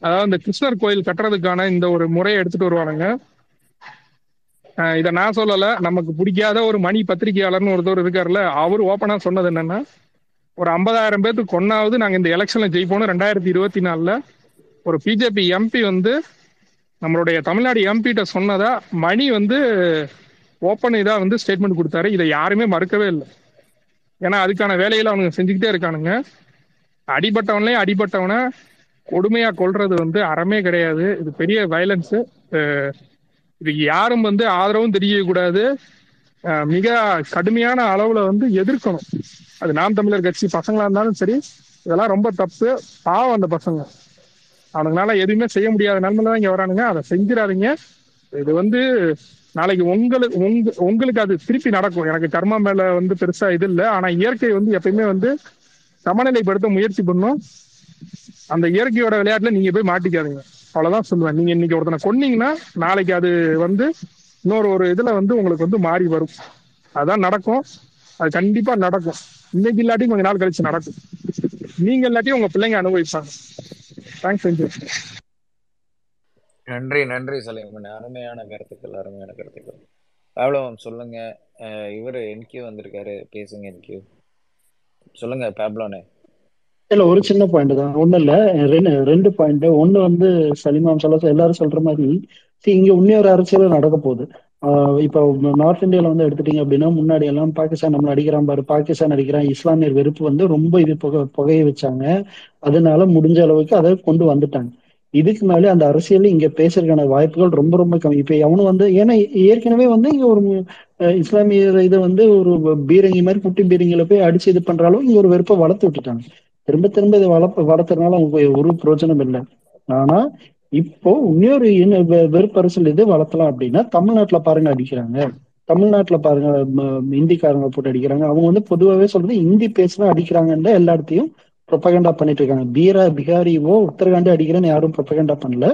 அதாவது இந்த கிருஷ்ணர் கோயில் கட்டுறதுக்கான இந்த ஒரு முறையை எடுத்துட்டு வருவானுங்க. இதை நான் சொல்லல. நமக்கு பிடிக்காத ஒரு மணி பத்திரிகையாளர்னு ஒருத்தர் இருக்காருல்ல அவர் ஓப்பனா சொன்னது என்னன்னா ஒரு ஐம்பதாயிரம் பேருக்கு கொன்னாவது நாங்க இந்த எலெக்ஷன்ல ஜெயிப்போம்னு ரெண்டாயிரத்தி இருபத்தி நாலுல ஒரு பிஜேபி எம்பி வந்து நம்மளுடைய தமிழ்நாடு எம்பிகிட்ட சொன்னதா மணி வந்து ஓப்பன் இதா வந்து ஸ்டேட்மெண்ட் கொடுத்தாரு. இதை யாருமே மறுக்கவே இல்லை. ஏன்னா அதுக்கான வேலைகளை அவனுங்க செஞ்சுக்கிட்டே இருக்கானுங்க. அடிபட்டவன்லயும் அடிபட்டவனை கொடுமையா கொல்றது வந்து அறமே கிடையாது. இது பெரிய வயலன்ஸ் இதுக்கு யாரும் வந்து ஆதரவும் தெரியக்கூடாது மிக கடுமையான அளவுல வந்து எதிர்க்கணும். அது நாம் தமிழர் கட்சி பசங்களா இருந்தாலும் சரி இதெல்லாம் ரொம்ப தப்பு. பாவம் அந்த பசங்க. அவனுங்களால எதுவுமே செய்ய முடியாத நிலைமையில தான் இங்க வரானுங்க. அதை செஞ்சிடாதீங்க. இது வந்து நாளைக்கு உங்களுக்கு உங்க உங்களுக்கு அது திருப்பி நடக்கும். எனக்கு கர்மா மேல வந்து பெருசா இது இல்லை. ஆனா இயற்கை வந்து எப்பயுமே வந்து சமநிலைப்படுத்த முயற்சி பண்ணும். அந்த இயற்கையோட விளையாட்டுல நீங்க போய் மாட்டிக்காதீங்க. அவ்வளவுதான் சொல்லுவேன். நீங்க இன்னைக்கு ஒருத்தனை கொன்னீங்கன்னா நாளைக்கு அது வந்து இன்னொரு ஒரு இதுல வந்து உங்களுக்கு வந்து மாறி வரும். அதான் நடக்கும். அது கண்டிப்பா நடக்கும். இன்னைக்கு இல்லாட்டி கொஞ்ச நாள் கழிச்சு நடக்கும். நீங்க இல்லாட்டியும் உங்க பிள்ளைங்க அனுபவிப்பாங்க. தேங்க்ஸ் செஞ்சு நன்றி நன்றி சலீமன் அருமையான கருத்துக்கள் அருமையான கருத்துக்கள். பேப்லோம் சொல்லுங்க. இவர் இவரு என்கியூ வந்திருக்காரு. பேசுங்க என்கியூ சொல்லுங்க பேப்லோனே. இல்ல ஒரு சின்ன பாயிண்ட் தான். ஒண்ணு இல்ல. ரெண்டு ரெண்டு பாயிண்ட் ஒண்ணு வந்து சலிமாம் சொல்ல எல்லாரும் சொல்ற மாதிரி இங்க இன்னொரு அரசியலும் நடக்க போகுது. ஆஹ் இப்போ நார்த் இந்தியால வந்து எடுத்துட்டீங்க அப்படின்னா முன்னாடி எல்லாம் பாகிஸ்தான் நம்மள அடிக்கிறான் பாரு பாகிஸ்தான் அடிக்கிறான் இஸ்லாமியர் வெறுப்பு வந்து ரொம்ப இது புகை புகைய வச்சாங்க. அதனால முடிஞ்ச அளவுக்கு அதை கொண்டு வந்துட்டாங்க. இதுக்கு மேலே அந்த அரசியல் இங்க பேசுறதுக்கான வாய்ப்புகள் ரொம்ப ரொம்ப கம்மி. இப்ப அவனும் வந்து ஏன்னா ஏற்கனவே வந்து இங்க ஒரு அஹ், இஸ்லாமியர் இதை வந்து ஒரு பீரங்கி மாதிரி குட்டி பீரங்கில போய் அடிச்சு இது பண்றாலும் இங்க ஒரு வெறுப்பை வளர்த்து விட்டுட்டாங்க. திரும்ப திரும்ப இதை வளர்ப்ப வளர்த்துறதுனால அவங்க ஒரு பிரயோஜனம் இல்லை. ஆனா இப்போ இன்னொரு வெறுப்பரசல் வெ- இது வளர்த்தலாம் அப்படின்னா தமிழ்நாட்டுல பாருங்க அடிக்கிறாங்க. தமிழ்நாட்டுல பாருங்க இந்திக்காரங்க போட்டு அடிக்கிறாங்க. அவங்க வந்து பொதுவாகவே சொல்றது இந்தி பேசுனா அடிக்கிறாங்கன்னு எல்லா இடத்தையும் ப்ரொபகண்டா பண்ணிட்டு இருக்காங்க பீரா பிகாரியோ உத்தரகாண்டி அடிக்கிறேன்னு யாரும் ப்ரொபகண்டா பண்ணல.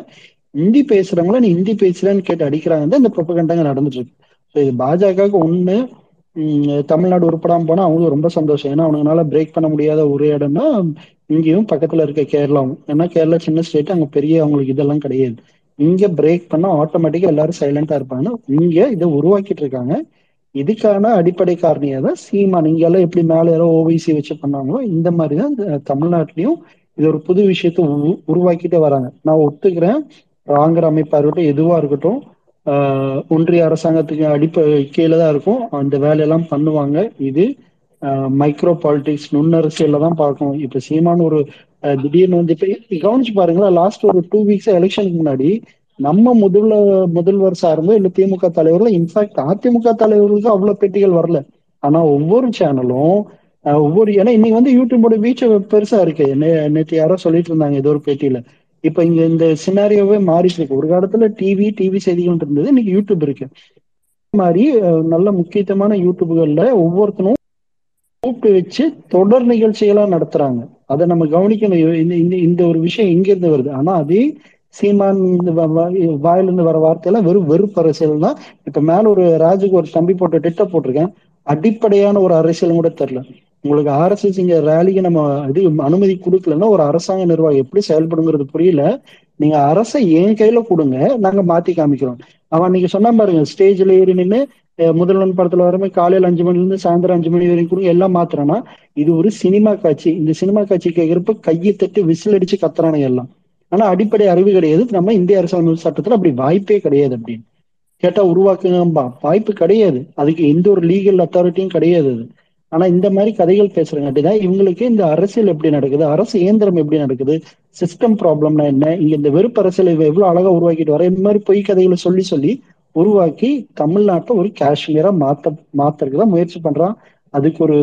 ஹிந்தி பேசுறவங்கள நீ ஹிந்தி பேசுறேன்னு கேட்டு அடிக்கிறாங்க தான் இந்த ப்ரொபகண்டாங்க நடந்துட்டு இருக்கு ஸோ இது பாஜகவுக்கு ஒண்ணு தமிழ்நாடு உருப்படாம போனா அவங்களுக்கு ரொம்ப சந்தோஷம். ஏன்னா அவனுங்களால பிரேக் பண்ண முடியாத ஒரு இடம்னா இங்கேயும் பக்கத்துல இருக்க கேரளாவும் ஏன்னா கேரளா சின்ன ஸ்டேட் அங்க பெரிய அவங்களுக்கு இதெல்லாம் கிடையாது. இங்க பிரேக் பண்ணா ஆட்டோமேட்டிக்கா எல்லாரும் சைலண்டா இருப்பாங்க இங்க இதை உருவாக்கிட்டு இருக்காங்க. இதுக்கான அடிப்படை காரணியாக தான் சீமான். இங்க எல்லாம் எப்படி மேலே யாரோ ஓபிசி வச்சு பண்ணாங்களோ இந்த மாதிரி தான் தமிழ்நாட்டிலையும் இது ஒரு புது விஷயத்தை உரு- உருவாக்கிட்டே வராங்க. நான் ஒத்துக்கிறேன். ராங்கர் அமைப்பா இருக்கட்டும் எதுவா இருக்கட்டும் ஒன்றிய அரசாங்கத்துக்கு அடிப்ப கீழே தான் இருக்கும். அந்த வேலையெல்லாம் பண்ணுவாங்க. இது மைக்ரோ பாலிடிக்ஸ் நுண்ணரசியல்ல தான் பார்க்கணும். இப்ப சீமான் ஒரு திடீர்னு வந்து இப்ப கவனிச்சு பாருங்களேன் லாஸ்ட் ஒரு டூ வீக்ஸ் எலெக்ஷனுக்கு முன்னாடி நம்ம முதல்ல முதல்வர் சார்ந்து இல்ல திமுக தலைவர்கள் இன்ஃபேக்ட் அதிமுக தலைவர்களுக்கு அவ்வளவு பேட்டிகள் வரல. ஆனா ஒவ்வொரு சேனலும் ஒவ்வொரு ஏன்னா இன்னைக்கு வந்து யூடியூபோட வீச்ச பெருசா இருக்கு. நேற்று யாரோ சொல்லிட்டு இருந்தாங்க ஏதோ ஒரு பேட்டியில. இப்ப இங்க இந்த சினாரியோவே மாறிட்டு இருக்கு ஒரு காலத்துல டிவி டிவி செய்திகள் இருந்தது இன்னைக்கு யூடியூப் இருக்கு. மாதிரி நல்ல முக்கியத்துவமான யூடியூப்கள்ல ஒவ்வொருத்தனும் கூப்பிட்டு வச்சு தொடர் நிகழ்ச்சிகளா நடத்துறாங்க. அதை நம்ம கவனிக்கணும். இந்த இந்த இந்த ஒரு விஷயம் இங்க இருந்து வருது. ஆனா அதே சீமான் இந்த வாயிலிருந்து வர வார்த்தையெல்லாம் வெறும் வெறுப்பு அரசியல் தான் இப்ப மேல ஒரு ராஜுக்கு ஒரு தம்பி போட்டு டிட்ட போட்டிருக்கேன். அடிப்படையான ஒரு அரசியலும் கூட தெரியல. உங்களுக்கு ஆர்எஸ்எஸ் இங்க ரேலிக்கு நம்ம இது அனுமதி கொடுக்கலன்னா ஒரு அரசாங்க நிர்வாகம் எப்படி செயல்படுங்கிறது புரியல. நீங்க அரசை என் கையில கொடுங்க நாங்க மாத்தி காமிக்கிறோம். அவன் நீங்க சொன்ன பாருங்க ஸ்டேஜ்ல ஏறி நின்று முதல்வன் படத்துல வரமே காலையில அஞ்சு மணில இருந்து சாயந்தரம் அஞ்சு மணி வரைக்கும் கூட எல்லாம் மாத்துறானா? இது ஒரு சினிமா காட்சி. இந்த சினிமா காட்சி கேட்கிறப்ப கையை தட்டி விசில் அடிச்சு கத்துறானுங்க எல்லாம். ஆனா அடிப்படை அறிவு கிடையாது. நம்ம இந்திய அரசியல் சட்டத்துல அப்படி வாய்ப்பே கிடையாது அப்படின்னு. கேட்டா உருவாக்குங்கம்பா வாய்ப்பு கிடையாது. அதுக்கு எந்த ஒரு லீகல் அத்தாரிட்டியும் கிடையாது அது. ஆனா இந்த மாதிரி கதைகள் பேசுறங்காட்டிதான் இவங்களுக்கு இந்த அரசியல் எப்படி நடக்குது அரசு இயந்திரம் எப்படி நடக்குது சிஸ்டம் ப்ராப்ளம்னா என்ன இங்க இந்த வெறுப்பு அரசியல் எவ்வளவு அழகா உருவாக்கிட்டு வர இந்த மாதிரி பொய் கதைகளை சொல்லி சொல்லி உருவாக்கி தமிழ்நாட்டை ஒரு காஷ்மீரா மாத்த மாத்துறதுக்கு தான் முயற்சி பண்றான். அதுக்கு ஒரு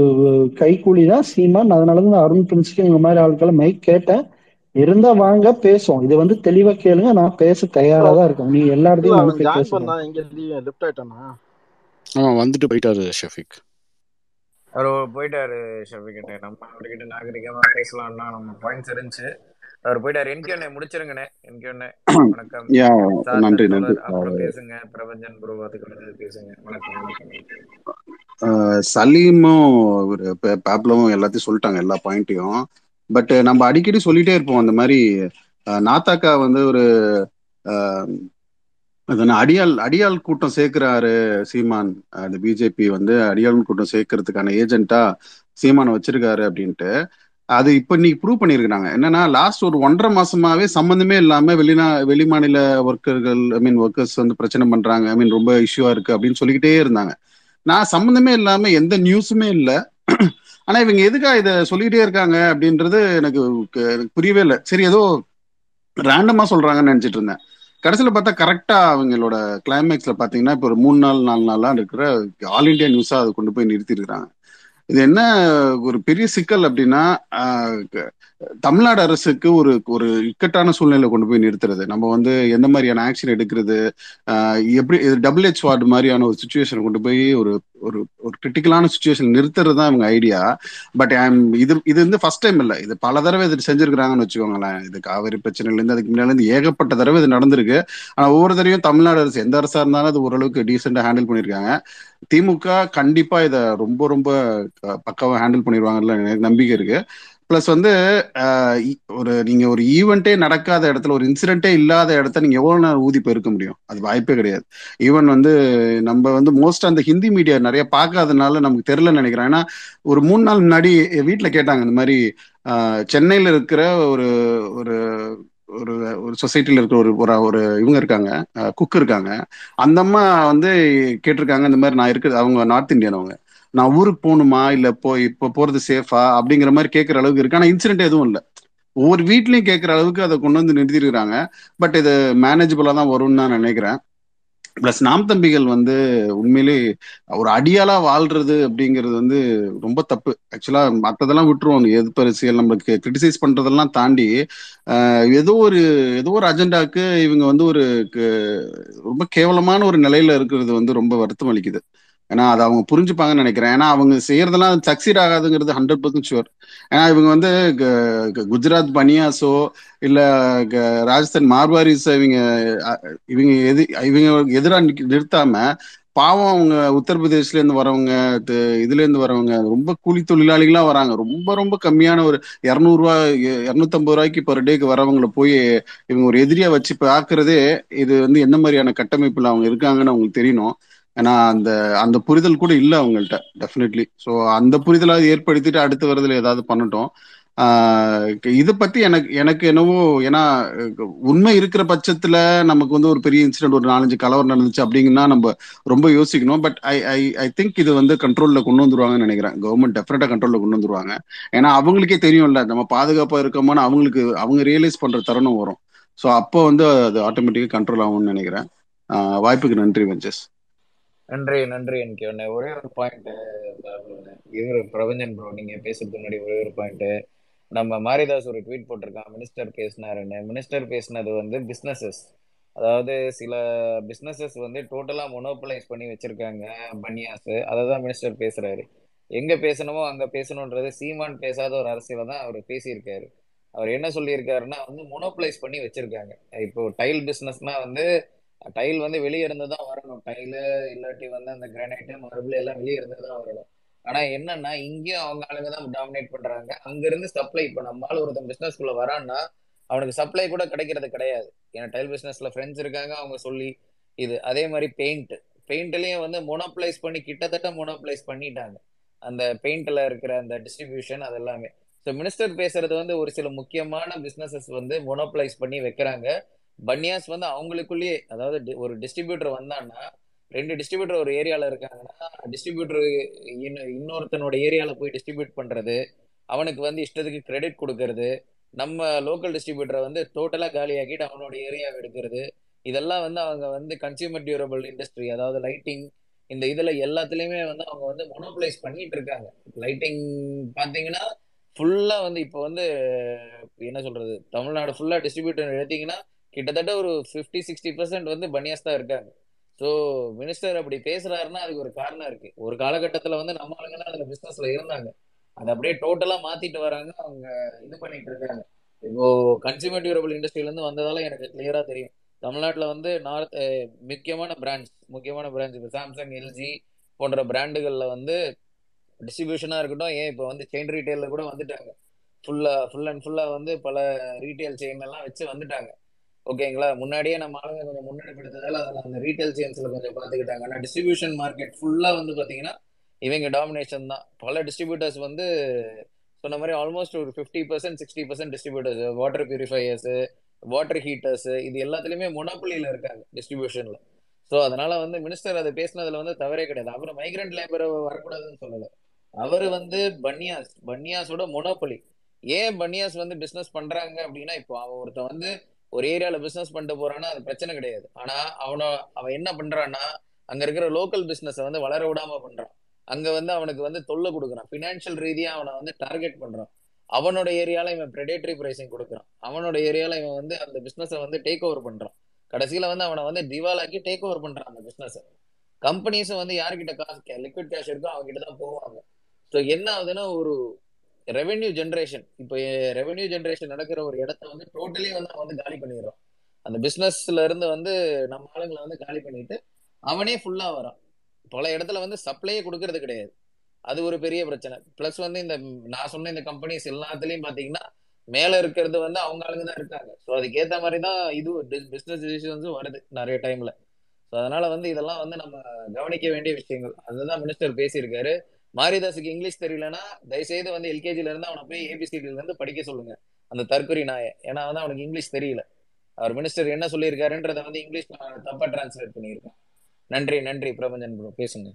கைக்கூலி தான் சீமான். அதனாலதான் அருண் பிரின்ஸுக்கு இந்த மாதிரி ஆட்களை மைக் கேட்டேன். இருந்தா வாங்க பேசுவோம். இது வந்து தெளிவா கேளுங்க நான் பேச தயாரா தான் இருக்கேன். நீ எல்லா இல்ல இடத்தையும் அவன் ஜாயின் பண்ணா எங்க லிஃப்ட் ஆயிட்டானா? அவன் வந்துட்டு போயிட்டாரு ஷஃபிக். அவர் போயிட்டாரு ஷபிகிட்ட நம்ம அவர்கிட்ட நாகரிகமா பேசலாம்னா நம்ம பாயிண்ட்ஸ் இருந்துச்சு. அவர் போயிட்டாரு. என்கியூஎன்ஏ முடிச்சிருங்கண்ணே. என்கியூஎன்ஏ வணக்கம். நன்றி நன்றி. அப்புறம் பேசுங்க. பிரபஞ்சன் ப்ரோ அதுக்கு பேசுங்க. வணக்கம் வணக்கம். சலீமும் பேப்லவும் எல்லாத்தையும் சொல்லிட்டாங்க எல்லா பாயிண்ட்டையும் பட் நம்ம அடிக்கடி சொல்லிட்டே இருப்போம் அந்த மாதிரி நாத்தாக்கா வந்து ஒரு அடியால் அடியால் அடியாள் அடியாள் கூட்டம் சேர்க்கிறாரு சீமான். அந்த பிஜேபி வந்து அடியாள் கூட்டம் சேர்க்கறதுக்கான ஏஜென்ட்டா சீமானை வச்சிருக்காரு அப்படின்ட்டு. அது இப்போ இன்னைக்கு ப்ரூவ் பண்ணியிருக்கிறாங்க. என்னன்னா லாஸ்ட் ஒரு ஒன்றரை மாசமாவே சம்மந்தமே இல்லாம வெளிநா வெளிமாநில ஒர்க்கர்கள் ஐ மீன் ஒர்க்கர்ஸ் வந்து பிரச்சனை பண்றாங்க. ஐ மீன் ரொம்ப இஷ்யூவா இருக்கு அப்படின்னு சொல்லிக்கிட்டே இருந்தாங்க. நான் சம்மந்தமே இல்லாம எந்த நியூஸுமே இல்லை. ஆனா இவங்க எதுக்கா இதை சொல்லிக்கிட்டே இருக்காங்க அப்படின்றது எனக்கு எனக்கு புரியவே இல்லை. சரி ஏதோ ரேண்டமா சொல்றாங்கன்னு நினைச்சிட்டு இருந்தேன். கடைசியில பார்த்தா கரெக்டா அவங்களோட கிளைமேக்ஸ்ல பாத்தீங்கன்னா இப்போ ஒரு மூணு நாள் நாலு நாளா இருக்கிற ஆல் இந்தியா நியூஸா அதை கொண்டு போய் நிறுத்திருக்கிறாங்க இது என்ன ஒரு பெரிய சிக்கல் அப்படின்னா தமிழ்நாடு அரசுக்கு ஒரு ஒரு இக்கட்டான சூழ்நிலை கொண்டு போய் நிறுத்துறது. நம்ம வந்து எந்த மாதிரியான ஆக்ஷன் எடுக்கிறது எப்படி டபுள் வார்டு மாதிரியான ஒரு சுச்சுவேஷன் கொண்டு போய் ஒரு ஒரு ஒரு கிரிட்டிக்கலான சுச்சுவேஷன் நிறுத்துறது தான் இவங்க ஐடியா பட் இது இது வந்து ஃபர்ஸ்ட் டைம் இல்லை. இது பல தடவை இது செஞ்சிருக்கிறாங்கன்னு வச்சுக்கோங்களேன். இது காவிரி பிரச்சனையிலேருந்து அதுக்கு முன்னால ஏகப்பட்ட தடவை இது நடந்திருக்கு. ஆனால் ஒவ்வொரு தடவையும் தமிழ்நாடு அரசு எந்த அரசாக இருந்தாலும் அது ஓரளவுக்கு டீசெண்டாக ஹேண்டில் பண்ணியிருக்காங்க. திமுக கண்டிப்பாக இதை ரொம்ப ரொம்ப பக்காவாக ஹேண்டில் பண்ணிடுவாங்கல்ல எனக்கு நம்பிக்கை இருக்குது ப்ளஸ் வந்து ஒரு நீங்க ஒரு ஈவெண்ட்டே நடக்காத இடத்துல ஒரு இன்சிடென்ட்டே இல்லாத இடத்த நீங்க எவ்வளவு நேரம் ஊதி பெருக்க முடியும்? அது வாய்ப்பே கிடையாது. ஈவன் வந்து நம்ம வந்து மோஸ்ட் அந்த ஹிந்தி மீடியா நிறைய பார்க்காதனால நமக்கு தெரியலன்னு நினைக்கிறேன். ஏன்னா ஒரு மூணு நாள் முன்னாடி என் வீட்டில் கேட்டாங்க இந்த மாதிரி சென்னையில் சென்னையில இருக்கிற ஒரு ஒரு ஒரு ஒரு சொசைட்டில இருக்கிற ஒரு ஒரு ஒரு இவங்க இருக்காங்க குக் இருக்காங்க. அந்த அம்மா வந்து கேட்டிருக்காங்க இந்த மாதிரி நான் இருக்கிறது அவங்க நார்த் இந்தியன் அவங்க. நான் ஊருக்கு போகணுமா? இல்ல போ இப்போ போறது சேஃபா அப்படிங்கிற மாதிரி கேட்கற அளவுக்கு இருக்கு. ஆனா இன்சிடென்ட் எதுவும் இல்லை. ஒவ்வொரு வீட்லயும் கேட்கற அளவுக்கு அதை கொண்டு வந்து நிறுத்திருக்கிறாங்க. பட் இது மேனேஜபிளா தான் வரும்னு நான் நினைக்கிறேன். பிளஸ் நாம் தம்பிகள் வந்து உண்மையிலே ஒரு அடியாலா வாழ்றது அப்படிங்கிறது வந்து ரொம்ப தப்பு. ஆக்சுவலா மற்றதெல்லாம் விட்டுருவோம். எது பரிசியல் நம்மளுக்கு கிரிட்டிசைஸ் பண்றதெல்லாம் தாண்டி ஏதோ ஒரு ஏதோ ஒரு அஜெண்டாக்கு இவங்க வந்து ஒரு க- ரொம்ப கேவலமான ஒரு நிலையில இருக்கிறது வந்து ரொம்ப வருத்தம் அளிக்குது. ஏன்னா அதை அவங்க புரிஞ்சுப்பாங்கன்னு நினைக்கிறேன். ஏன்னா அவங்க செய்யறதெல்லாம் சக்சீட் ஆகாதுங்கிறது ஹண்ட்ரட் பர்சன்ட் ஷுவர் ஏன்னா இவங்க வந்து க- க- குஜராத் பனியாஸோ இல்ல க- ராஜஸ்தான் மார்வாரிஸ் இவங்க இவங்க எது இவங்க எதிராக நிறுத்தாம பாவம் அவங்க உத்தரப்பிரதேஷ்ல இருந்து வரவங்க இதுல இருந்து வரவங்க ரொம்ப கூலி தொழிலாளிகளா வராங்க. ரொம்ப ரொம்ப கம்மியான ஒரு இரநூறுவா இரநூத்தம்பது ரூபாய்க்கு பர் டேக்கு வரவங்களை போய் இவங்க ஒரு எதிரியா வச்சு பாக்குறதே இது வந்து என்ன மாதிரியான கட்டமைப்புல அவங்க இருக்காங்கன்னு அவங்களுக்கு தெரியணும். ஏன்னா அந்த அந்த புரிதல் கூட இல்லை அவங்கள்ட்ட டெஃபினெட்லி ஸோ அந்த புரிதலாவது ஏற்படுத்திட்டு அடுத்து வரதுல ஏதாவது பண்ணட்டும். இதை பத்தி எனக்கு எனக்கு என்னவோ ஏன்னா உண்மை இருக்கிற பட்சத்துல நமக்கு வந்து ஒரு பெரிய இன்சிடென்ட் ஒரு நாலஞ்சு கலவரம் நடந்துச்சு அப்படிங்கன்னா நம்ம ரொம்ப யோசிக்கணும். But I I I think இது வந்து கண்ட்ரோல்ல கொண்டு வந்துருவாங்கன்னு நினைக்கிறேன். கவர்மெண்ட் டெஃபினட்டா கண்ட்ரோல்ல கொண்டு வந்துருவாங்க. ஏன்னா அவங்களுக்கே தெரியும்ல நம்ம பாதுகாப்பா இருக்கோமான்னு அவங்களுக்கு அவங்க ரியலைஸ் பண்ற தருணம் வரும். ஸோ அப்போ வந்து அது ஆட்டோமேட்டிக்கா கண்ட்ரோல் ஆகும்னு நினைக்கிறேன். வாய்ப்புக்கு நன்றி வெஞ்சஸ் நன்றி நன்றி. எனக்கு ஒன்று ஒரே ஒரு பாயிண்ட் இவரு பிரபஞ்சன் ப்ரோ நீங்க பேசுறதுக்கு முன்னாடி ஒரே ஒரு பாயிண்ட் நம்ம மாரிதாஸ் ஒரு ட்வீட் போட்டிருக்கான். மினிஸ்டர் பேசினாருன்னு. மினிஸ்டர் பேசினது வந்து பிஸ்னஸஸ் அதாவது சில பிஸ்னஸஸ் வந்து டோட்டலா மொனோபலைஸ் பண்ணி வச்சிருக்காங்க பன்னியாஸ் அதை தான் மினிஸ்டர் பேசுறாரு. எங்க பேசணுமோ அங்க பேசணுன்றது சீமான் பேசாத ஒரு அரசியல தான் அவர் பேசியிருக்காரு. அவர் என்ன சொல்லியிருக்காருன்னா வந்து மொனோபலைஸ் பண்ணி வச்சிருக்காங்க. இப்போ டைல் பிஸ்னஸ்னா வந்து டைல் வந்து வெளியே இருந்து தான் வரணும். டைலு இல்லாட்டி வந்து அந்த கிரானைட்டு மறுபடியும் எல்லாம் வெளியே இருந்து தான் வரணும். ஆனா என்னன்னா இங்கேயும் அவங்க ஆளுங்க தான் டாமினேட் பண்றாங்க. அங்க இருந்து சப்ளை இப்போ நம்மளால ஒருத்தன் பிசினஸ்குள்ள வரான்னா அவனுக்கு சப்ளை கூட கிடைக்கிறது கிடையாது. ஏன்னா டைல் பிசினஸ்ல ஃப்ரெண்ட்ஸ் இருக்காங்க அவங்க சொல்லி இது. அதே மாதிரி பெயிண்ட் பெயிண்ட்லயும் வந்து மொனோப்ளைஸ் பண்ணி கிட்டத்தட்ட மொனோப்ளைஸ் பண்ணிட்டாங்க. அந்த பெயிண்ட்ல இருக்கிற அந்த டிஸ்ட்ரிபியூஷன் அது எல்லாமே ஸோ மினிஸ்டர் பேசுறது வந்து ஒரு சில முக்கியமான பிசினஸஸ் வந்து மொனோப்ளைஸ் பண்ணி வைக்கிறாங்க. பன்னியாஸ் வந்து அவங்களுக்குள்ளேயே அதாவது ஒரு டிஸ்ட்ரிபியூட்டர் வந்தான்னா ரெண்டு டிஸ்ட்ரிபியூட்டர் ஒரு ஏரியால இருக்காங்கன்னா டிஸ்ட்ரிபியூட்டர் இன்னொருத்தனோட ஏரியால போய் டிஸ்ட்ரிபியூட் பண்றது அவனுக்கு வந்து இஷ்டத்துக்கு கிரெடிட் கொடுக்கறது நம்ம லோக்கல் டிஸ்ட்ரிபியூட்டரை வந்து டோட்டலா காலியாக்கிட்டு அவனோட ஏரியாவை எடுக்கிறது இதெல்லாம் வந்து அவங்க வந்து கன்சியூமர் டியூரபிள் இண்டஸ்ட்ரி அதாவது லைட்டிங் இந்த இதுல எல்லாத்துலயுமே வந்து அவங்க வந்து மொனோபிளைஸ் பண்ணிட்டு இருக்காங்க. லைட்டிங் பாத்தீங்கன்னா ஃபுல்லா வந்து இப்போ வந்து என்ன சொல்றது தமிழ்நாடு ஃபுல்லா டிஸ்ட்ரிபியூட்டர் எடுத்தீங்கன்னா கிட்டத்தட்ட ஒரு ஃபிஃப்டி சிக்ஸ்டி பர்சன்ட் வந்து பனியாஸ் தான் இருக்காங்க. ஸோ மினிஸ்டர் அப்படி பேசுறாருன்னா அதுக்கு ஒரு காரணம் இருக்கு. ஒரு காலகட்டத்தில் வந்து நம்ம ஆளுங்க அதில் பிஸ்னஸ்ல இருந்தாங்க. அதை அப்படியே டோட்டலா மாத்திட்டு வராங்க அவங்க இது பண்ணிட்டு இருக்காங்க. இப்போ கன்சியூமர் டியூரபிள் இண்டஸ்ட்ரியிலேருந்து வந்ததால எனக்கு கிளியரா தெரியும். தமிழ்நாட்டில் வந்து நார்த் முக்கியமான பிராண்ட்ஸ் முக்கியமான பிராண்ட்ஸ் இப்போ சாம்சங் எல்ஜி போன்ற பிராண்டுகளில் வந்து டிஸ்ட்ரிபியூஷனாக இருக்கட்டும் ஏன் இப்போ வந்து செயின் ரீட்டைலில் கூட வந்துட்டாங்க. ஃபுல்லாக ஃபுல் அண்ட் ஃபுல்லாக வந்து பல ரீட்டைல் செயின் எல்லாம் வச்சு வந்துட்டாங்க. ஓகேங்களா? முன்னாடியே நம்ம ஆளுங்க கொஞ்சம் முன்னெடுப்படுத்ததால அதில் அந்த ரீட்டைல் சேன்ஸில் கொஞ்சம் பார்த்துக்கிட்டாங்க. ஆனால் டிஸ்ட்ரிபியூஷன் மார்க்கெட் ஃபுல்லாக வந்து பார்த்தீங்கன்னா இவங்க டாமினேஷன் தான். பல டிஸ்ட்ரிபியூட்டர்ஸ் வந்து சொன்ன மாதிரி ஆல்மோஸ்ட் ஒரு fifty percent sixty percent distributors water purifiers water heaters இது எல்லாத்துலயுமே மொனோபலியில இருக்காங்க டிஸ்ட்ரிபியூஷன்ல ஸோ அதனால வந்து மினிஸ்டர் அதை பேசினதுல வந்து தவறே கிடையாது. அவர் மைக்ரண்ட் லேபரை வரக்கூடாதுன்னு சொல்லல. அவர் வந்து பன்னியாஸ் பன்னியாஸோட மொனோபலி ஏன் பன்னியாஸ் வந்து பிஸ்னஸ் பண்றாங்க அப்படின்னா இப்போ அவன் ஒருத்தன் வந்து ஒரு ஏரியால பிசினஸ் பண்ணிட்டு போறான்னா அது பிரச்சனை கிடையாது. ஆனா அவனோ அவன் என்ன பண்றான்னா அங்க இருக்கிற லோக்கல் பிசினஸ் வந்து வளர விடாம பண்றான். அங்க வந்து அவனுக்கு வந்து தொல்லை கொடுக்குறான். பினான்சியல் ரீதியா அவனை வந்து டார்கெட் பண்றான். அவனோட ஏரியால இவன் பிரெடேட்டரி பிரைசிங் கொடுக்குறான். அவனோட ஏரியால இவன் வந்து அந்த பிசினஸை வந்து டேக் ஓவர் பண்றான். கடைசியில வந்து அவனை வந்து திவாலாக்கி டேக் ஓவர் பண்றான் அந்த பிசினஸ் கம்பெனிஸும் வந்து யார்கிட்ட காசு லிக்விட் கேஷ் இருக்கோ அவங்க கிட்ட தான் போவாங்க. ஸோ என்ன ஆகுதுன்னா ஒரு ரெவென்யூ ஜென்ரேஷன் இப்போ ரெவென்யூ ஜென்ரேஷன் நடக்கிற ஒரு இடத்த வந்து டோட்டலி வந்து அவன் வந்து காலி பண்ணிடுறான் அந்த பிஸ்னஸ்ல இருந்து வந்து நம்ம ஆளுங்களை வந்து காலி பண்ணிட்டு அவனே ஃபுல்லா வரான். பல இடத்துல வந்து சப்ளையே கொடுக்கறது கிடையாது. அது ஒரு பெரிய பிரச்சனை. பிளஸ் வந்து இந்த நான் சொன்ன இந்த கம்பெனிஸ் எல்லாத்துலயும் பாத்தீங்கன்னா மேல இருக்கிறது வந்து அவங்க ஆளுங்க தான் இருக்காங்க. ஸோ அதுக்கேற்ற மாதிரி தான் இது பிஸ்னஸ் டிசிஷன்ஸும் வருது நிறைய டைம்ல ஸோ அதனால வந்து இதெல்லாம் வந்து நம்ம கவனிக்க வேண்டிய விஷயங்கள். அதுதான் மினிஸ்டர் பேசியிருக்காரு. மாரிதாஸுக்கு இங்கிலீஷ் தெரியலன்னா தயவுசெய்து வந்து எல்கேஜில இருந்து அவனை போய் ஏபிசிடில இருந்து படிக்க சொல்லுங்க. அந்த தற்கொலை நாய. ஏன்னா வந்து அவனுக்கு இங்கிலீஷ் தெரியல. அவர் மினிஸ்டர் என்ன சொல்லியிருக்காருன்றத வந்து இங்கிலீஷ் தப்பா டிரான்ஸ்லேட் பண்ணியிருக்கேன். நன்றி நன்றி பிரபஞ்சன் ப்ரோ பேசுங்க.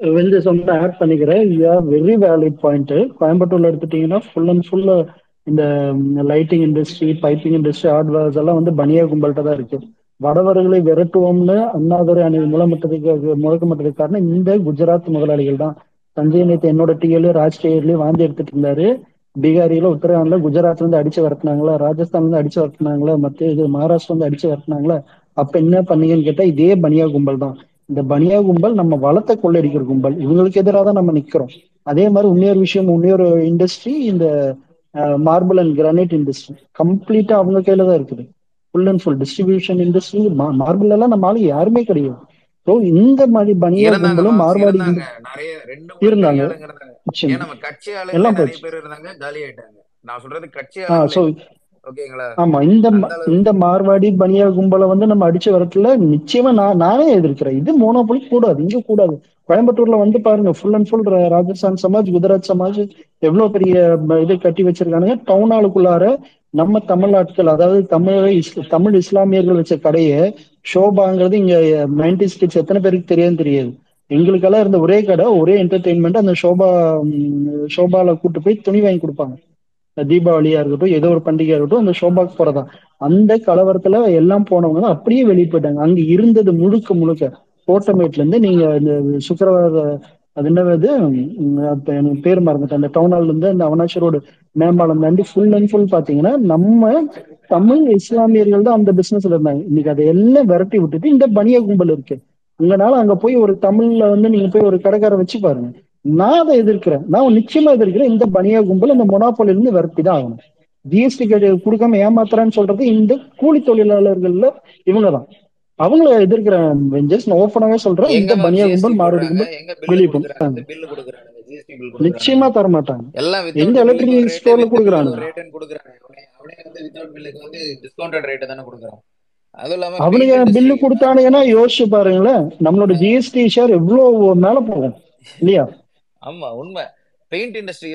வெஞ்ச சொந்த ஆட் பண்ணிக்கிறேன். You are very valid point கோயம்புத்தூர்ல எடுத்துட்டீங்கன்னா ஃபுல் அண்ட் ஃபுல்லு இந்த lighting industry piping industry hardwares எல்லாம் வந்து பனியா கும்பல்கிட்ட தான் இருக்கு. வடவர்களை விரட்டுவோம்னு அண்ணாதுரை அணி முழமட்டத்துக்கு முழக்கமட்டத்துக்கு காரணம் இந்த குஜராத் முதலாளிகள் தான். சஞ்சய் நேத்து என்னோட டிஎல்லு ராஜ் வாந்தி எடுத்துட்டு இருந்தாரு. பீகாரியில உத்தரகாண்ட்ல குஜராத்ல இருந்து அடிச்சு வரட்டினாங்களா ராஜஸ்தான்ல இருந்து அடிச்சு வரட்டினாங்களா மத்திய இது மகாராஷ்டிரம் வந்து அடிச்சு வரட்டினாங்களா அப்ப என்ன பண்ணீங்கன்னு கேட்டா இதே பனியா கும்பல் தான். இந்த பனியா கும்பல் நம்ம வளத்தை கொள்ளடிக்கிற கும்பல். இவங்களுக்கு எதிராக தான் நம்ம நிக்கிறோம். அதே மாதிரி இன்னொரு விஷயம் இன்னொரு இண்டஸ்ட்ரி இந்த மார்பிள் அண்ட் கிரானைட் இண்டஸ்ட்ரி கம்ப்ளீட்டா அவங்க கையில தான் இருக்குது. Full and full distribution industry marble எல்லாம் நம்ம ஆளு யாருமே கிடையாது. ஸோ இந்த மாதிரி பனியா இருந்தாங்க கும்பலும் மார்வாடி இருந்தாங்க. எல்லாம் போச்சு. ஆமா இந்த இந்த மார்வாடி பனியா கும்பலை வந்து நம்ம அடிச்சு வரத்துல நிச்சயமா நான் நானே எதிர்க்கிறேன். இது மோனோபொலி கூடாது இங்க கூடாது. கோயம்புத்தூர்ல வந்து பாருங்க full and full Rajasthan Samaj Gujarat Samaj எவ்வளவு பெரிய இது கட்டி வச்சிருக்கானுங்க. டவுன் ஹாலுக்குள்ளார நம்ம தமிழ் ஆட்கள் அதாவது தமிழ் தமிழ் இஸ்லாமியர்கள் வச்ச கடையை ஷோபாங்கிறது இங்க நைன்டி கிட்ஸ் எத்தனை பேருக்கு தெரியாது தெரியாது. எங்களுக்கெல்லாம் இருந்த ஒரே கடை ஒரே என்டர்டெயின்மெண்ட் அந்த ஷோபா ஷோபால கூட்டு போய் துணி வாங்கி கொடுப்பாங்க. தீபாவளியா இருக்கட்டும் ஏதோ ஒரு பண்டிகையா இருக்கட்டும் அந்த ஷோபாக்கு போறதா. அந்த கலவரத்துல எல்லாம் போனவங்க தான் அப்படியே வெளியே போயிட்டாங்க. அங்க இருந்தது முழுக்க முழுக்க. கோட்டமேட்ல இருந்து நீங்க இந்த சுக்கரவார அது என்னது எனக்கு பேர் மறந்துட்டேன். அந்த டவுன் ஹால்ல இருந்து அந்த அவனாச்சி ரோடு மேம்பாலம் தாண்டி ஃபுல் அண்ட் ஃபுல் பாத்தீங்கன்னா நம்ம தமிழ் இஸ்லாமியர்கள் தான் அந்த பிசினஸ்ல இருந்தாங்க. இன்னைக்கு அதை எல்லாம் விரட்டி விட்டுட்டு இந்த பனியா கும்பல் இருக்கு. உங்களால அங்க போய் ஒரு தமிழ்ல வந்து நீங்க போய் ஒரு கடைக்கார வச்சு பாருங்க. நான் அதை எதிர்க்கிறேன். நான் நிச்சயமா எதிர்க்கிறேன். இந்த பனியா கும்பல் இந்த மொனாப்போலில இருந்து விரட்டி தான் ஆகணும். ஜிஎஸ்டி கொடுக்காம ஏமாத்துறான்னு சொல்றது இந்த கூலி தொழிலாளர்கள்ல இவங்க தான் அவங்கள எதிர்க்கிறேன் வெஞ்சஸ் நான் ஓப்பனாவே சொல்றேன். இந்த பனியா கும்பல் மாறுடி கும்பல் நிச்சயமா தர மாட்டாங்க எல்லாம் எந்த எலக்ட்ரிக் ஸ்டோர்ல கொடுக்குறாங்க? அவனுங்க பில்லு கொடுத்தானுங்கன்னா யோசிச்சு பாருங்களேன். நம்மளோட ஜிஎஸ்டி ஷேர் எவ்வளவு மேல போகும்? இல்லையா? ஆமா உண்மை. Paint industry